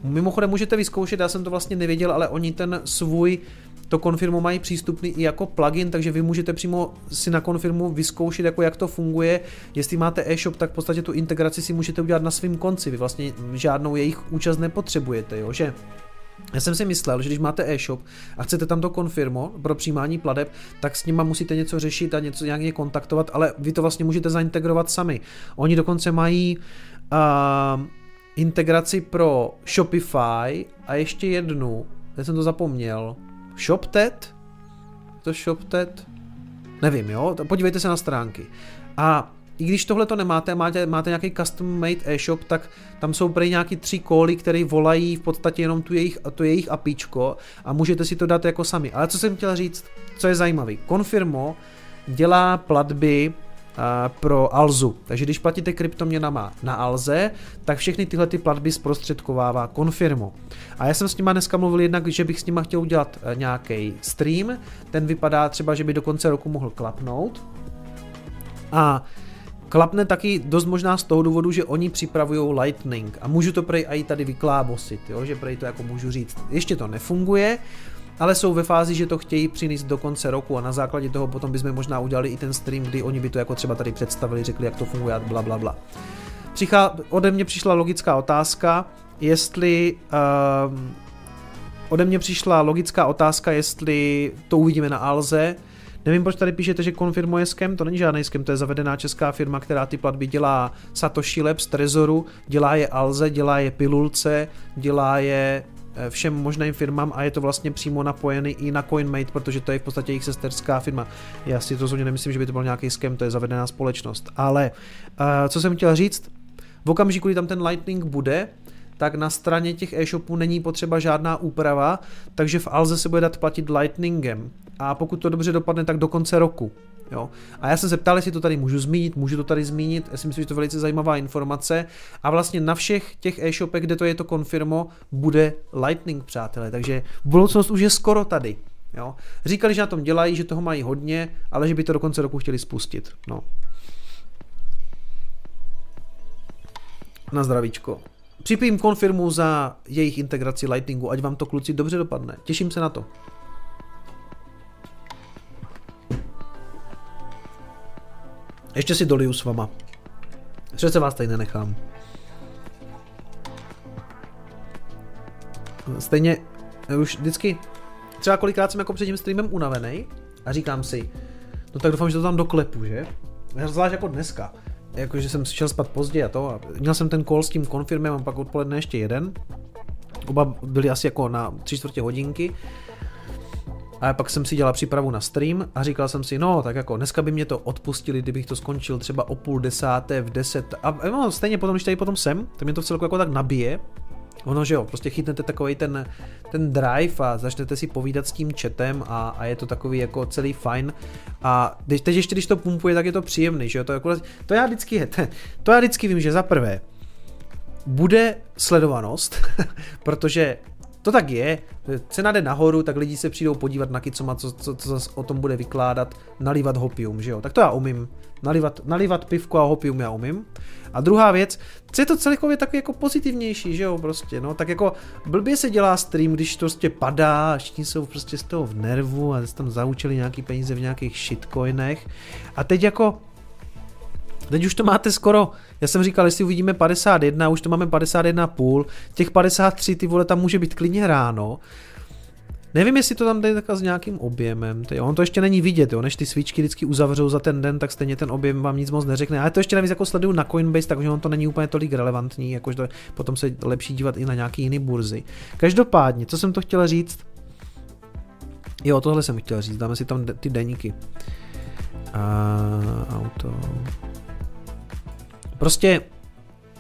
Mimochodem můžete vyzkoušet, já jsem to vlastně nevěděl, ale oni ten svůj to konfirmu mají přístupný i jako plugin, takže vy můžete přímo si na konfirmu vyzkoušet, jako jak to funguje. Jestli máte e-shop, tak v podstatě tu integraci si můžete udělat na svém konci. Vy vlastně žádnou jejich účast nepotřebujete, jo, že? Já jsem si myslel, že když máte e-shop a chcete tam to konfirmo pro přijímání pladeb, tak s nima musíte něco řešit a něco nějak kontaktovat, ale vy to vlastně můžete zaintegrovat sami. Oni dokonce mají uh, integraci pro Shopify a ještě jednu, teď jsem to zapomněl, ShopTet? To ShopTet? Nevím, jo, podívejte se na stránky. A i když tohle to nemáte, máte, máte nějaký custom made e-shop, tak tam jsou prej nějaký tři kóly, které volají v podstatě jenom tu jejich, to jejich apíčko a můžete si to dát jako sami. Ale co jsem chtěl říct, co je zajímavý, Confirmo dělá platby pro Alzu. Takže když platíte kryptoměnama na Alze, tak všechny tyhle ty platby zprostředkovává Confirmo. A já jsem s nima dneska mluvil jednak, že bych s nima chtěl udělat e, nějaký stream, ten vypadá třeba, že by do konce roku mohl klapnout. A Klapne taky dost možná z toho důvodu, že oni připravují Lightning a můžu to prej i tady vyklábosit, jo? že prej to jako můžu říct. Ještě to nefunguje, ale jsou ve fázi, že to chtějí přinést do konce roku a na základě toho potom bychom možná udělali i ten stream, kdy oni by to jako třeba tady představili, řekli, jak to funguje a bla bla bla. Přichá, ode mě přišla logická otázka, jestli uh, ode mě přišla logická otázka, jestli to uvidíme na Alze, Nevím, proč tady píšete, že konfirmuje skem, to není žádný skem, to je zavedená česká firma, která ty platby dělá Satoshi Labs, Trezoru, dělá je Alze, dělá je Pilulce, dělá je eh, všem možným firmám a je to vlastně přímo napojený i na CoinMate, protože to je v podstatě jejich sesterská firma. Já si to rozhodně nemyslím, že by to byl nějaký skem, to je zavedená společnost. Ale uh, co jsem chtěl říct, v okamžiku, kdy tam ten Lightning bude, tak na straně těch e-shopů není potřeba žádná úprava, takže v Alze se bude dát platit Lightningem a pokud to dobře dopadne, tak do konce roku. Jo. A já jsem se ptal, jestli to tady můžu zmínit, můžu to tady zmínit, já si myslím, že to je velice zajímavá informace a vlastně na všech těch e-shopech, kde to je to konfirmo, bude Lightning, přátelé, takže budoucnost už je skoro tady. Jo. Říkali, že na tom dělají, že toho mají hodně, ale že by to do konce roku chtěli spustit. No. Na zdravíčko. Připím konfirmu za jejich integraci Lightningu, ať vám to kluci dobře dopadne. Těším se na to. Ještě si doliju s vama. Přece vás tady nenechám. Stejně už vždycky, třeba kolikrát jsem jako před tím streamem unavený a říkám si, no tak doufám, že to tam doklepu, že? Zvlášť jako dneska. Jakože jsem šel spát pozdě a to. A měl jsem ten call s tím konfirmem a pak odpoledne ještě jeden. Oba byli asi jako na tři čtvrtě hodinky. A pak jsem si dělal přípravu na stream a říkal jsem si, no tak jako dneska by mě to odpustili, kdybych to skončil třeba o půl desáté, v deset. A no, stejně potom, když tady potom jsem, tak mě to v celku jako tak nabije. Ono, že jo, prostě chytnete takový ten, ten drive a začnete si povídat s tím chatem a, a je to takový jako celý fajn. A teď ještě, když to pumpuje, tak je to příjemný, že jo, to, jako, to já vždycky, to já vždycky vím, že za prvé, bude sledovanost, protože to tak je, cena jde nahoru, tak lidi se přijdou podívat na Kicoma, co, co, co zase o tom bude vykládat, nalivat hopium, že jo, tak to já umím, nalivat, nalivat pivko a hopium já umím. A druhá věc, co je to celkově takový jako pozitivnější, že jo, prostě, no, tak jako blbě se dělá stream, když to prostě padá a všichni jsou prostě z toho v nervu a tam zaučili nějaký peníze v nějakých shitcoinech. A teď jako Teď už to máte skoro, já jsem říkal, jestli uvidíme 51, už to máme 51,5, těch 53 ty vole tam může být klidně ráno. Nevím, jestli to tam jde takhle s nějakým objemem, ty, on to ještě není vidět, jo, než ty svíčky vždycky uzavřou za ten den, tak stejně ten objem vám nic moc neřekne, ale to ještě navíc jako sleduju na Coinbase, takže on to není úplně tolik relevantní, jakože potom se lepší dívat i na nějaký jiný burzy. Každopádně, co jsem to chtěl říct? Jo, tohle jsem chtěl říct, dáme si tam ty deníky. Uh, auto. Prostě,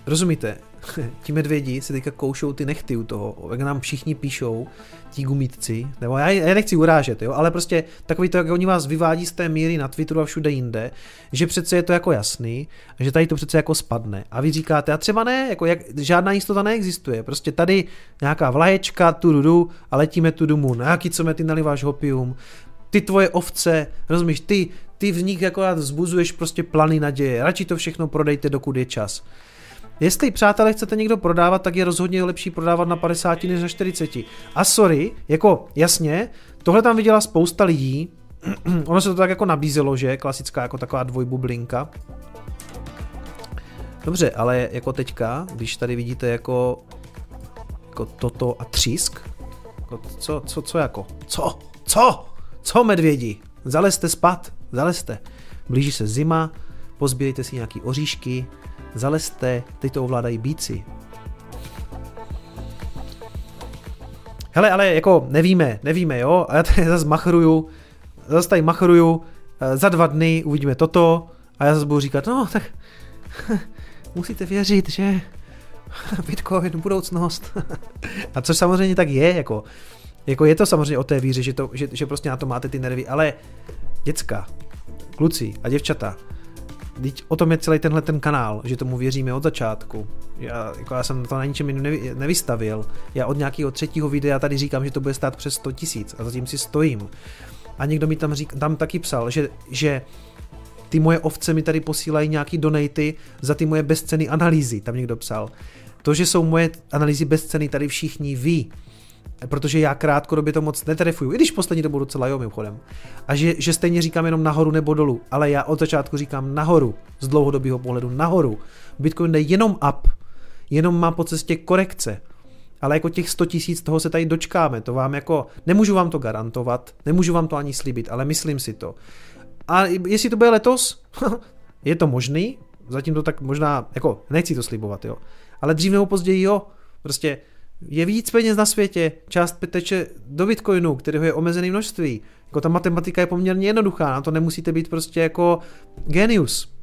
rozumíte, ti medvědi si teďka koušou ty nechty u toho, jak nám všichni píšou, ti gumítci, nebo já, já nechci urážet, jo, ale prostě takový to, jak oni vás vyvádí z té míry na Twitteru a všude jinde, že přece je to jako jasný, že tady to přece jako spadne. A vy říkáte, a třeba ne, jako jak, žádná jistota neexistuje, prostě tady nějaká vlaječka, tu dudu a letíme tu dumu, na jaký co ty naliváš hopium, ty tvoje ovce, rozumíš, ty, ty v nich jako vzbuzuješ prostě plany naděje, radši to všechno prodejte, dokud je čas. Jestli, přátelé, chcete někdo prodávat, tak je rozhodně lepší prodávat na 50 než na 40. A sorry, jako jasně, tohle tam viděla spousta lidí, ono se to tak jako nabízelo, že, klasická jako taková dvojbublinka. Dobře, ale jako teďka, když tady vidíte jako, jako toto a třísk, jako co, co, co jako, co, co, co medvědi, zalezte spat, zalezte. Blíží se zima, pozbírejte si nějaký oříšky, zalezte, teď to ovládají bíci. Hele, ale jako nevíme, nevíme, jo, a já tady zase machruju, zase tady machruju, eh, za dva dny uvidíme toto a já zase budu říkat, no tak musíte věřit, že Bitcoin, budoucnost. a což samozřejmě tak je, jako, jako je to samozřejmě o té víře, že, to, že, že prostě na to máte ty nervy, ale děcka, kluci a děvčata, Teď o tom je celý tenhle ten kanál, že tomu věříme od začátku. Já, jako já jsem to na ničem jiném nevy, nevystavil. Já od nějakého třetího videa tady říkám, že to bude stát přes 100 tisíc a zatím si stojím. A někdo mi tam, řík, tam taky psal, že, že ty moje ovce mi tady posílají nějaký donaty za ty moje bezceny analýzy, tam někdo psal. To, že jsou moje analýzy bezceny, tady všichni ví protože já krátkodobě to moc netrefuju, i když poslední dobu docela jo mimochodem. A že, že stejně říkám jenom nahoru nebo dolů, ale já od začátku říkám nahoru, z dlouhodobého pohledu nahoru. Bitcoin jde jenom up, jenom má po cestě korekce. Ale jako těch 100 tisíc toho se tady dočkáme, to vám jako, nemůžu vám to garantovat, nemůžu vám to ani slíbit, ale myslím si to. A jestli to bude letos, je to možný, zatím to tak možná, jako nechci to slibovat, jo. Ale dřív nebo později jo, prostě je víc peněz na světě, část teče do Bitcoinu, kterého je omezené množství. Jako ta matematika je poměrně jednoduchá, na to nemusíte být prostě jako genius.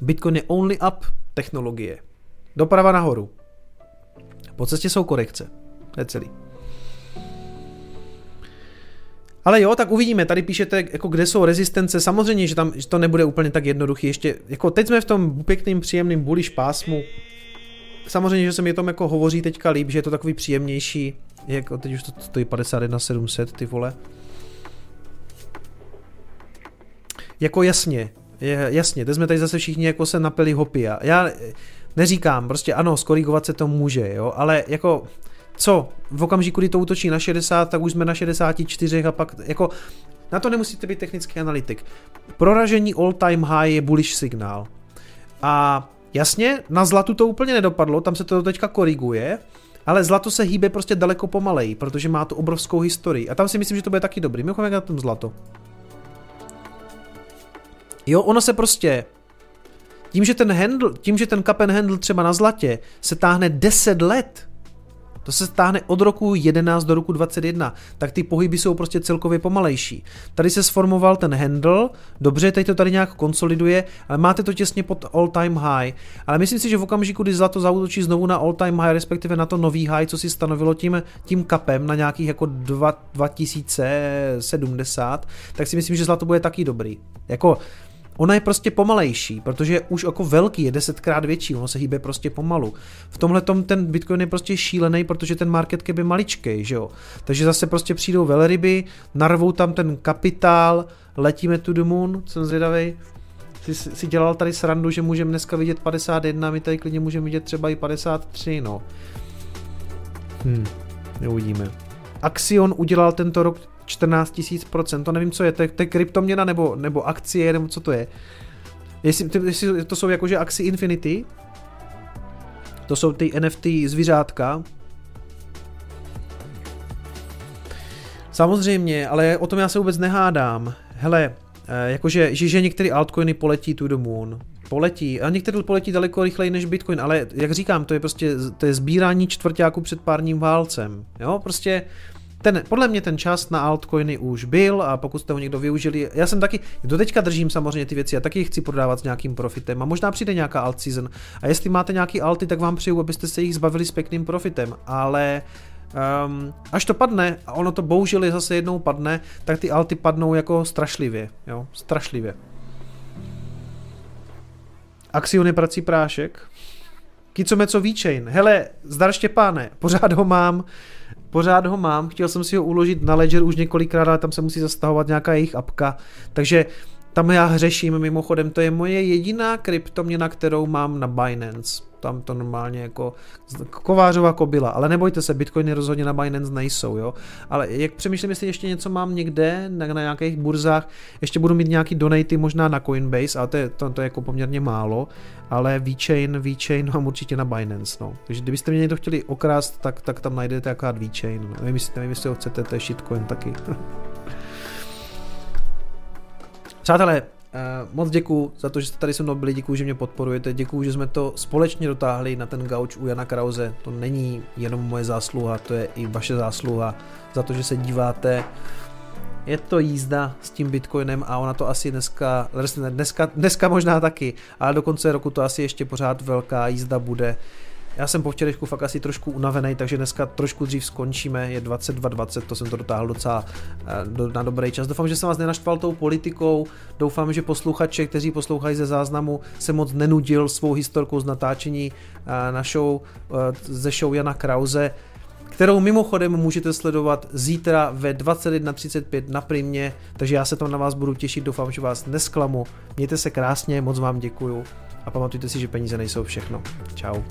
Bitcoin je only up technologie. Doprava nahoru. Po cestě jsou korekce. To je celý. Ale jo, tak uvidíme, tady píšete, jako kde jsou rezistence, samozřejmě, že tam že to nebude úplně tak jednoduchý, ještě, jako teď jsme v tom pěkným, příjemným bullish pásmu, samozřejmě, že se mi tom jako hovoří teďka líp, že je to takový příjemnější, jako teď už to stojí 51 700, ty vole. Jako jasně, je, jasně, teď jsme tady zase všichni jako se napili hopia. Já neříkám, prostě ano, skorigovat se to může, jo, ale jako co, v okamžiku, kdy to útočí na 60, tak už jsme na 64 a pak jako na to nemusíte být technický analytik. Proražení all time high je bullish signál. A Jasně, na zlatu to úplně nedopadlo, tam se to teďka koriguje, ale zlato se hýbe prostě daleko pomalej, protože má tu obrovskou historii. A tam si myslím, že to bude taky dobrý. Mimochodem, jak na tom zlato. Jo, ono se prostě... Tím, že ten handle, tím, že ten and handle třeba na zlatě se táhne 10 let, To se stáhne od roku 11 do roku 21, tak ty pohyby jsou prostě celkově pomalejší. Tady se sformoval ten handle, dobře, teď to tady nějak konsoliduje, ale máte to těsně pod all time high. Ale myslím si, že v okamžiku, kdy zlato zautočí znovu na all time high, respektive na to nový high, co si stanovilo tím, tím kapem na nějakých jako 2, 2070, tak si myslím, že zlato bude taky dobrý. Jako Ona je prostě pomalejší, protože je už jako velký, je desetkrát větší, ono se hýbe prostě pomalu. V tomhle ten Bitcoin je prostě šílený, protože ten market cap je maličkej, že jo. Takže zase prostě přijdou velryby, narvou tam ten kapitál, letíme tu the moon, jsem zvědavý. Jsi si dělal tady srandu, že můžeme dneska vidět 51, my tady klidně můžeme vidět třeba i 53, no. Hm, neuvidíme. Axion udělal tento rok 14 000%, to nevím, co je, to je, to je kryptoměna nebo, nebo akcie, nebo co to je. Jestli, jestli to jsou jakože Axi Infinity, to jsou ty NFT zvířátka. Samozřejmě, ale o tom já se vůbec nehádám. Hele, eh, jakože, že, že některé altcoiny poletí tu do moon. Poletí. A některé poletí daleko rychleji než Bitcoin, ale jak říkám, to je prostě to je sbírání čtvrtáku před párním válcem. Jo, prostě ten, podle mě ten čas na altcoiny už byl a pokud jste ho někdo využili, já jsem taky, do teďka držím samozřejmě ty věci a taky je chci prodávat s nějakým profitem a možná přijde nějaká alt season a jestli máte nějaký alty, tak vám přeju, abyste se jich zbavili s pěkným profitem, ale Um, až to padne, a ono to bohužel zase jednou padne, tak ty alty padnou jako strašlivě, jo, strašlivě. Axiony prací prášek. Kicomeco VeChain. Hele, zdar Štěpáne, pořád ho mám pořád ho mám, chtěl jsem si ho uložit na Ledger už několikrát, ale tam se musí zastahovat nějaká jejich apka, takže tam já hřeším mimochodem, to je moje jediná kryptoměna, kterou mám na Binance. Tam to normálně jako kovářová kobila, ale nebojte se, bitcoiny rozhodně na Binance nejsou, jo. Ale jak přemýšlím, jestli ještě něco mám někde na, na nějakých burzách, ještě budu mít nějaký donaty možná na Coinbase, ale to je, to, to je jako poměrně málo, ale VeChain, VeChain mám určitě na Binance, no. Takže kdybyste mě někdo chtěli okrást, tak, tak tam najdete akorát VeChain, no. nevím, jestli, nevím, jestli ho chcete, to je shitcoin taky. Přátelé, moc děkuji za to, že jste tady se mnou byli, děkuji, že mě podporujete, děkuji, že jsme to společně dotáhli na ten gauč u Jana Krause. To není jenom moje zásluha, to je i vaše zásluha za to, že se díváte. Je to jízda s tím Bitcoinem a ona to asi dneska, dneska, dneska možná taky, ale do konce roku to asi ještě pořád velká jízda bude. Já jsem po včerejšku fakt asi trošku unavený, takže dneska trošku dřív skončíme, je 22.20, to jsem to dotáhl docela eh, na dobrý čas. Doufám, že jsem vás nenaštval tou politikou, doufám, že posluchače, kteří poslouchají ze záznamu, se moc nenudil svou historkou z natáčení eh, na show, eh, ze show Jana Krause, kterou mimochodem můžete sledovat zítra ve 21.35 na Primě, takže já se tam na vás budu těšit, doufám, že vás nesklamu. Mějte se krásně, moc vám děkuju a pamatujte si, že peníze nejsou všechno. Ciao.